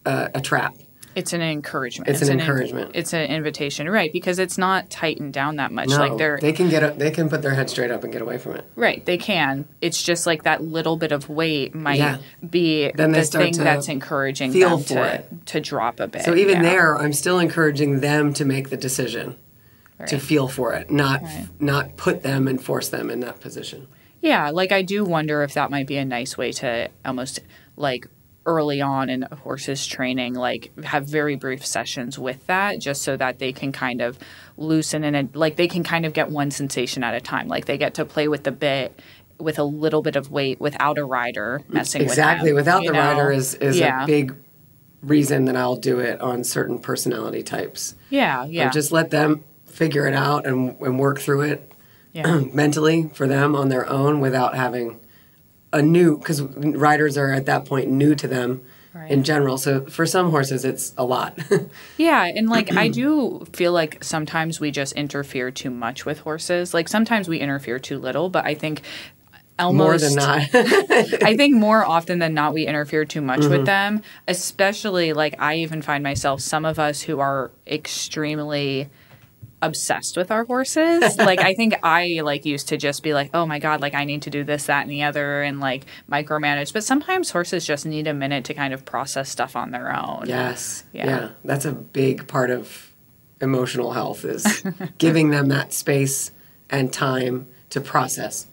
a, a trap. it's an encouragement It's an in- encouragement. it's an invitation right because it's not tightened down that much No, like they're they can get up, they can put their head straight up and get away from it. Right, they can. It's just like that little bit of weight might Yeah. be Then the thing that's encouraging feel them for to, it. to drop a bit. So even yeah. there, I'm still encouraging them to make the decision, to feel for it, not Right. not put them and force them in that position. Yeah, like I do wonder if that might be a nice way to almost like early on in a horse's training, like have very brief sessions with that, just so that they can kind of loosen and like they can kind of get one sensation at a time. Like they get to play with the bit with a little bit of weight without a rider messing exactly. with them. Without the know? rider is is yeah. a big reason that I'll do it on certain personality types. yeah, yeah, just let them figure it out and, and work through it yeah. mentally for them on their own without having a new because riders are at that point new to them Right. in general. So for some horses, it's a lot. Yeah, and like I do feel like sometimes we just interfere too much with horses. Like sometimes we interfere too little, but I think almost More than not. I think more often than not we interfere too much Mm-hmm. with them, especially like I even find myself some of us who are extremely obsessed with our horses. like I think I like used to just be like, "Oh my god, like I need to do this, that and the other and like micromanage." But sometimes horses just need a minute to kind of process stuff on their own. Yes. Yeah. Yeah. That's a big part of emotional health is giving them that space and time to process.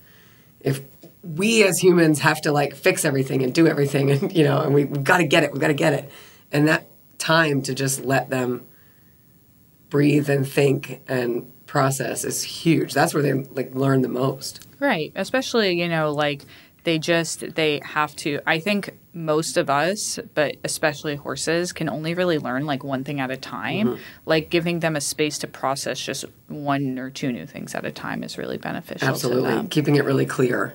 If we as humans have to like fix everything and do everything and you know, and we, we've got to get it, we've got to get it. And that time to just let them breathe and think and process is huge. That's where they like learn the most. Right. Especially, you know, like they just they have to I think most of us, but especially horses, can only really learn like one thing at a time. Mm-hmm. Like giving them a space to process just one or two new things at a time is really beneficial to Absolutely. them. Keeping it really clear,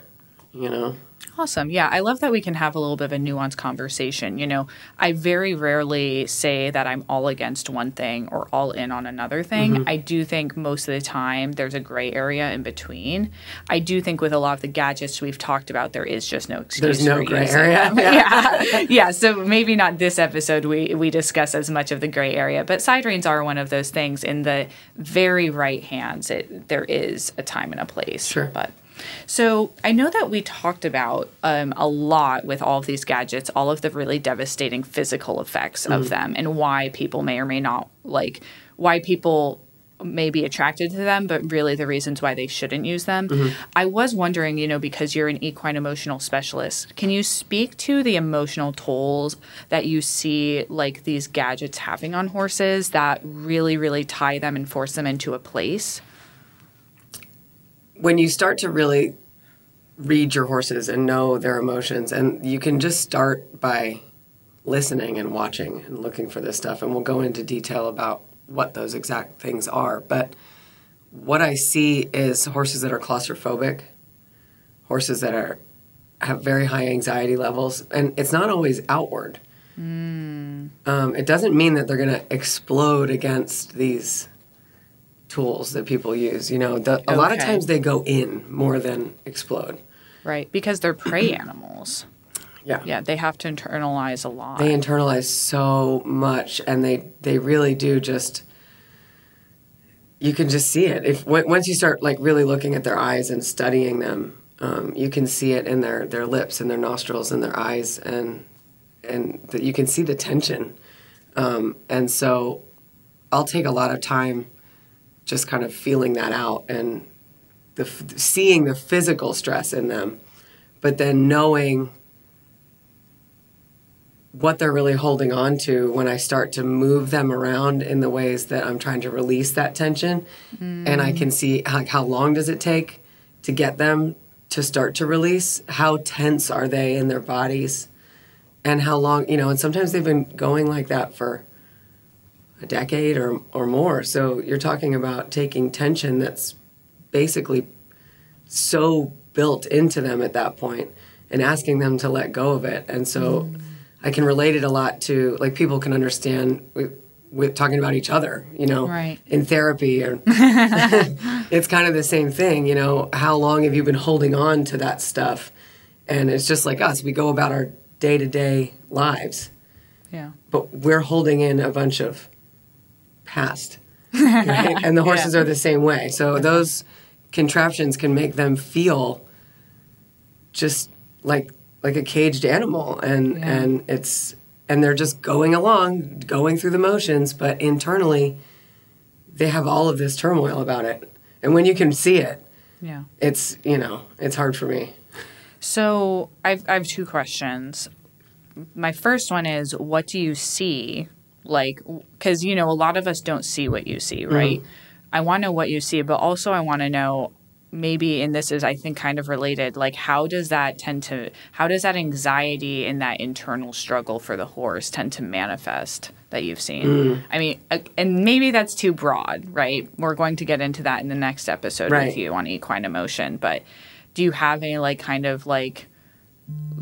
you know. Awesome. Yeah, I love that we can have a little bit of a nuanced conversation. You know, I very rarely say that I'm all against one thing or all in on another thing. Mm-hmm. I do think most of the time there's a gray area in between. I do think with a lot of the gadgets we've talked about, there is just no excuse. There's no gray area. them. yeah. yeah. So maybe not this episode we we discuss as much of the gray area, but side reins are one of those things. In the very right hands, it there is a time and a place. Sure. But so I know that we talked about um, a lot with all of these gadgets, all of the really devastating physical effects Mm-hmm. of them, and why people may or may not like why people may be attracted to them, but really the reasons why they shouldn't use them. Mm-hmm. I was wondering, you know, because you're an equine emotional specialist, can you speak to the emotional tolls that you see like these gadgets having on horses that really, really tie them and force them into a place? When you start to really read your horses and know their emotions, and you can just start by listening and watching and looking for this stuff, and we'll go into detail about what those exact things are. But what I see is horses that are claustrophobic, horses that are have very high anxiety levels, and it's not always outward. Um, it doesn't mean that they're going to explode against these tools that people use. You know, the, a lot of times they go in more than explode. Right, because they're prey animals. Yeah. Yeah, they have to internalize a lot. They internalize so much, and they they really do just. You can just see it if w- once you start like really looking at their eyes and studying them, um, you can see it in their their lips and their nostrils and their eyes, and and that you can see the tension. Um, and so, I'll take a lot of time, just kind of feeling that out and the seeing the physical stress in them, but then knowing what they're really holding on to when I start to move them around in the ways that I'm trying to release that tension. And I can see how long does it take to get them to start to release, how tense are they in their bodies, and how long, you know, and sometimes they've been going like that for a decade or, or more. So you're talking about taking tension that's basically so built into them at that point and asking them to let go of it. And so mm. I can relate it a lot to like people can understand with, with talking about each other, you know, right. in therapy or it's kind of the same thing, you know, how long have you been holding on to that stuff? And it's just like us, we go about our day-to-day lives. Yeah. But we're holding in a bunch of past. Right? and the horses yeah. are the same way. So those contraptions can make them feel just like like a caged animal and yeah. and it's and they're just going along, going through the motions, but internally they have all of this turmoil about it. And when you can see it, yeah. It's, you know, it's hard for me. So, I've I have two questions. My first one is what do you see like because you know a lot of us don't see what you see right mm-hmm. i want to know what you see but also i want to know maybe and this is i think kind of related like how does that tend to how does that anxiety and that internal struggle for the horse tend to manifest that you've seen mm. i mean uh, and maybe that's too broad right we're going to get into that in the next episode right. with you on equine emotion but do you have any like kind of like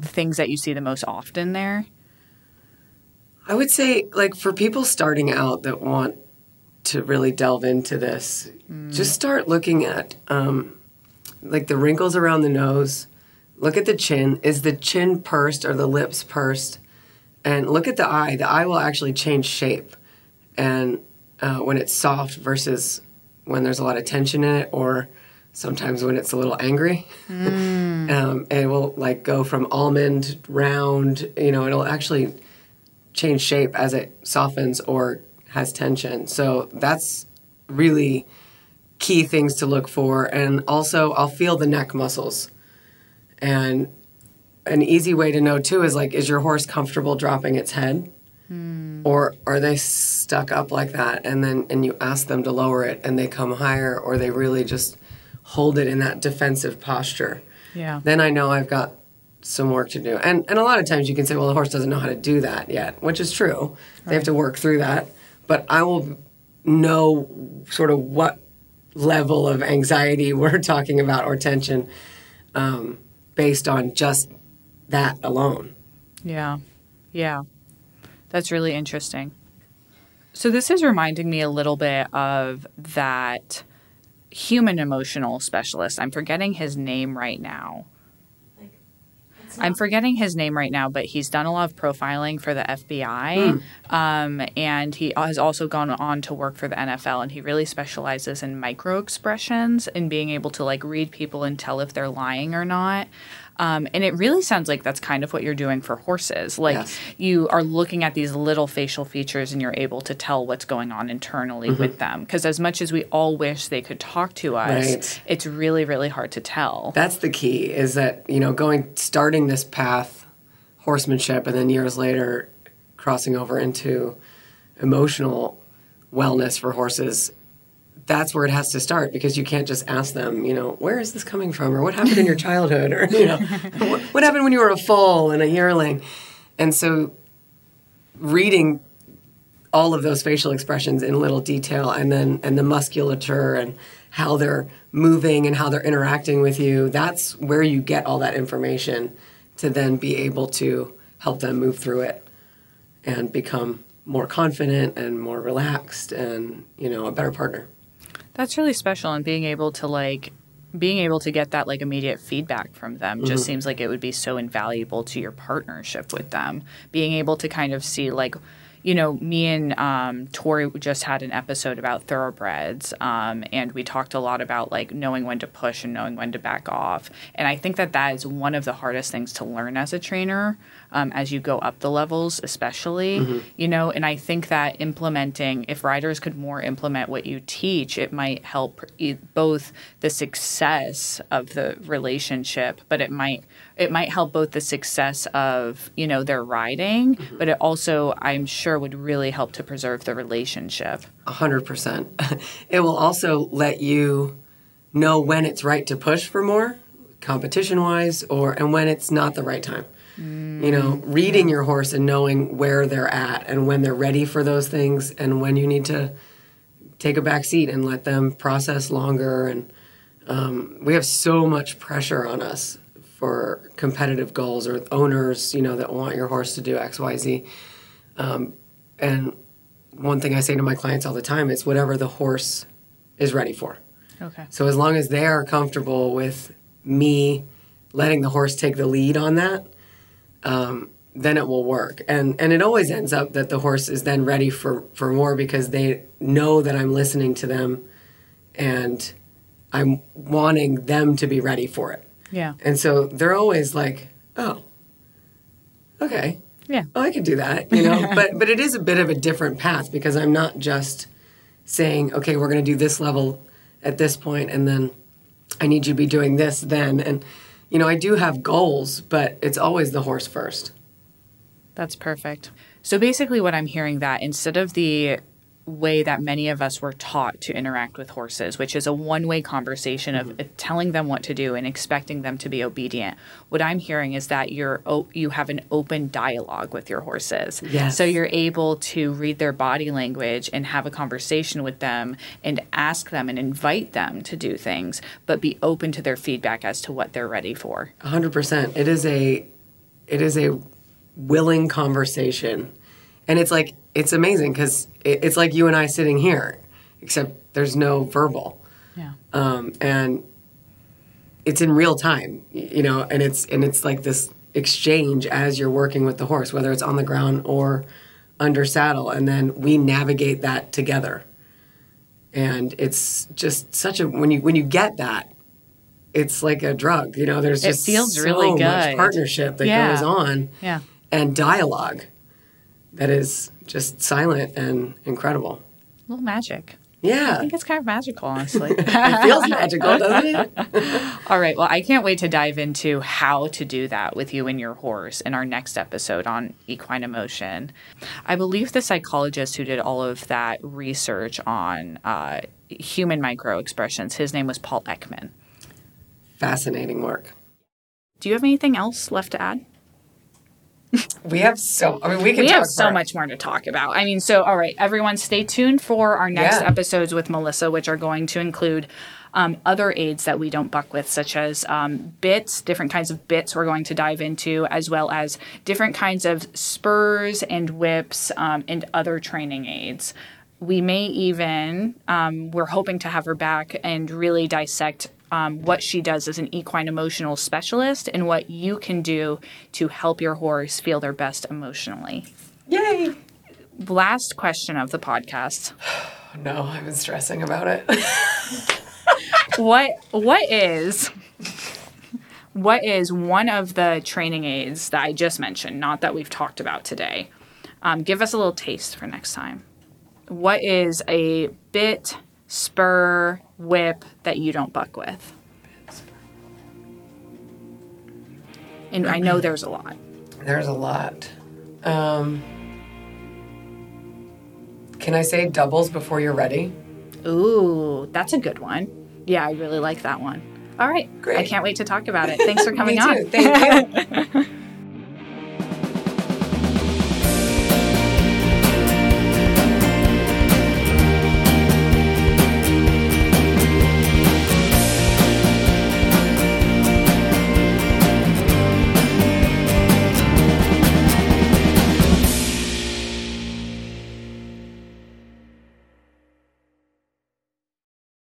things that you see the most often there I would say, like, for people starting out that want to really delve into this, mm. just start looking at, um, like, the wrinkles around the nose. Look at the chin. Is the chin pursed or the lips pursed? And look at the eye. The eye will actually change shape. And uh, when it's soft versus when there's a lot of tension in it, or sometimes when it's a little angry, mm. um, it will like go from almond round. You know, it'll actually change shape as it softens or has tension. So that's really key things to look for. And also, I'll feel the neck muscles. And an easy way to know too is like, is your horse comfortable dropping its head? Hmm. Or are they stuck up like that? And then, and you ask them to lower it and they come higher, or they really just hold it in that defensive posture. Yeah. Then I know I've got some work to do. And and a lot of times you can say, well, the horse doesn't know how to do that yet, which is true. Right. They have to work through that. But I will know sort of what level of anxiety we're talking about or tension um, based on just that alone. Yeah, yeah, that's really interesting. So this is reminding me a little bit of that human emotional specialist. I'm forgetting his name right now I'm forgetting his name right now, but he's done a lot of profiling for the FBI. Mm. Um, and he has also gone on to work for the NFL. And he really specializes in micro expressions and being able to like read people and tell if they're lying or not. Um, and it really sounds like that's kind of what you're doing for horses. Like yes. you are looking at these little facial features and you're able to tell what's going on internally mm-hmm. with them. Because as much as we all wish they could talk to us, right. it's really, really hard to tell. That's the key is that, you know, going, starting this path, horsemanship, and then years later crossing over into emotional wellness for horses that's where it has to start because you can't just ask them, you know, where is this coming from or what happened in your childhood or, you know, what, what happened when you were a foal and a yearling. And so reading all of those facial expressions in little detail and then and the musculature and how they're moving and how they're interacting with you, that's where you get all that information to then be able to help them move through it and become more confident and more relaxed and, you know, a better partner. That's really special and being able to like being able to get that like immediate feedback from them just mm-hmm. seems like it would be so invaluable to your partnership with them. Being able to kind of see like you know, me and um, Tori just had an episode about thoroughbreds, um, and we talked a lot about like knowing when to push and knowing when to back off. And I think that that is one of the hardest things to learn as a trainer um, as you go up the levels, especially, mm-hmm. you know. And I think that implementing, if riders could more implement what you teach, it might help both the success of the relationship, but it might it might help both the success of you know their riding, mm-hmm. but it also I'm sure would really help to preserve the relationship. A hundred percent. It will also let you know when it's right to push for more competition wise or and when it's not the right time. You know, reading your horse and knowing where they're at and when they're ready for those things and when you need to take a back seat and let them process longer and um, we have so much pressure on us for competitive goals or owners, you know, that want your horse to do X, Y, Z. Um, and one thing I say to my clients all the time is whatever the horse is ready for. Okay. So as long as they are comfortable with me letting the horse take the lead on that, um, then it will work. And and it always ends up that the horse is then ready for for more because they know that I'm listening to them, and I'm wanting them to be ready for it. Yeah. And so they're always like, oh, okay, Yeah. oh, I could do that, you know. but but it is a bit of a different path because I'm not just saying, okay, we're going to do this level at this point, and then I need you to be doing this then, and you know, I do have goals, but it's always the horse first. That's perfect. So basically, what I'm hearing that instead of the way that many of us were taught to interact with horses, which is a one way conversation of uh, telling them what to do and expecting them to be obedient. What I'm hearing is that you're you have an open dialogue with your horses. Yes. So you're able to read their body language and have a conversation with them and ask them and invite them to do things, but be open to their feedback as to what they're ready for. Hundred percent. It is a, it is a willing conversation, and it's like it's amazing because it, it's like you and I sitting here, except there's no verbal. Yeah. um, and it's in real time, you know, and it's and it's like this exchange as you're working with the horse, whether it's on the ground or under saddle, and then we navigate that together. And it's just such a when you when you get that, it's like a drug, you know. There's It just feels so really much partnership that Yeah. goes on, Yeah. and dialogue that is just silent and incredible. A little magic. Yeah. I think it's kind of magical, honestly. it feels magical, doesn't it? All right. Well, I can't wait to dive into how to do that with you and your horse in our next episode on equine emotion. I believe the psychologist who did all of that research on uh, human micro expressions, his name was Paul Ekman. Fascinating work. Do you have anything else left to add? We have so. I mean, we can. we talk have so much more to talk about. I mean, so all right, everyone, stay tuned for our next Yeah. episodes with Melissa, which are going to include um, other aids that we don't buck with, such as um, bits, different kinds of bits we're going to dive into, as well as different kinds of spurs and whips um, and other training aids. We may even, um, we're hoping to have her back and really dissect um, what she does as an equine emotional specialist and what you can do to help your horse feel their best emotionally. Yay! Last question of the podcast. No, I've been stressing about it. What what is what is one of the training aids that I just mentioned, not that we've talked about today? Um, give us a little taste for next time. What is a bit, spur, whip that you don't buck with? And I know there's a lot. There's a lot. Um, can I say doubles before you're ready? Ooh, that's a good one. Yeah, I really like that one. All right. Great. I can't wait to talk about it. Thanks for coming on. Thank you.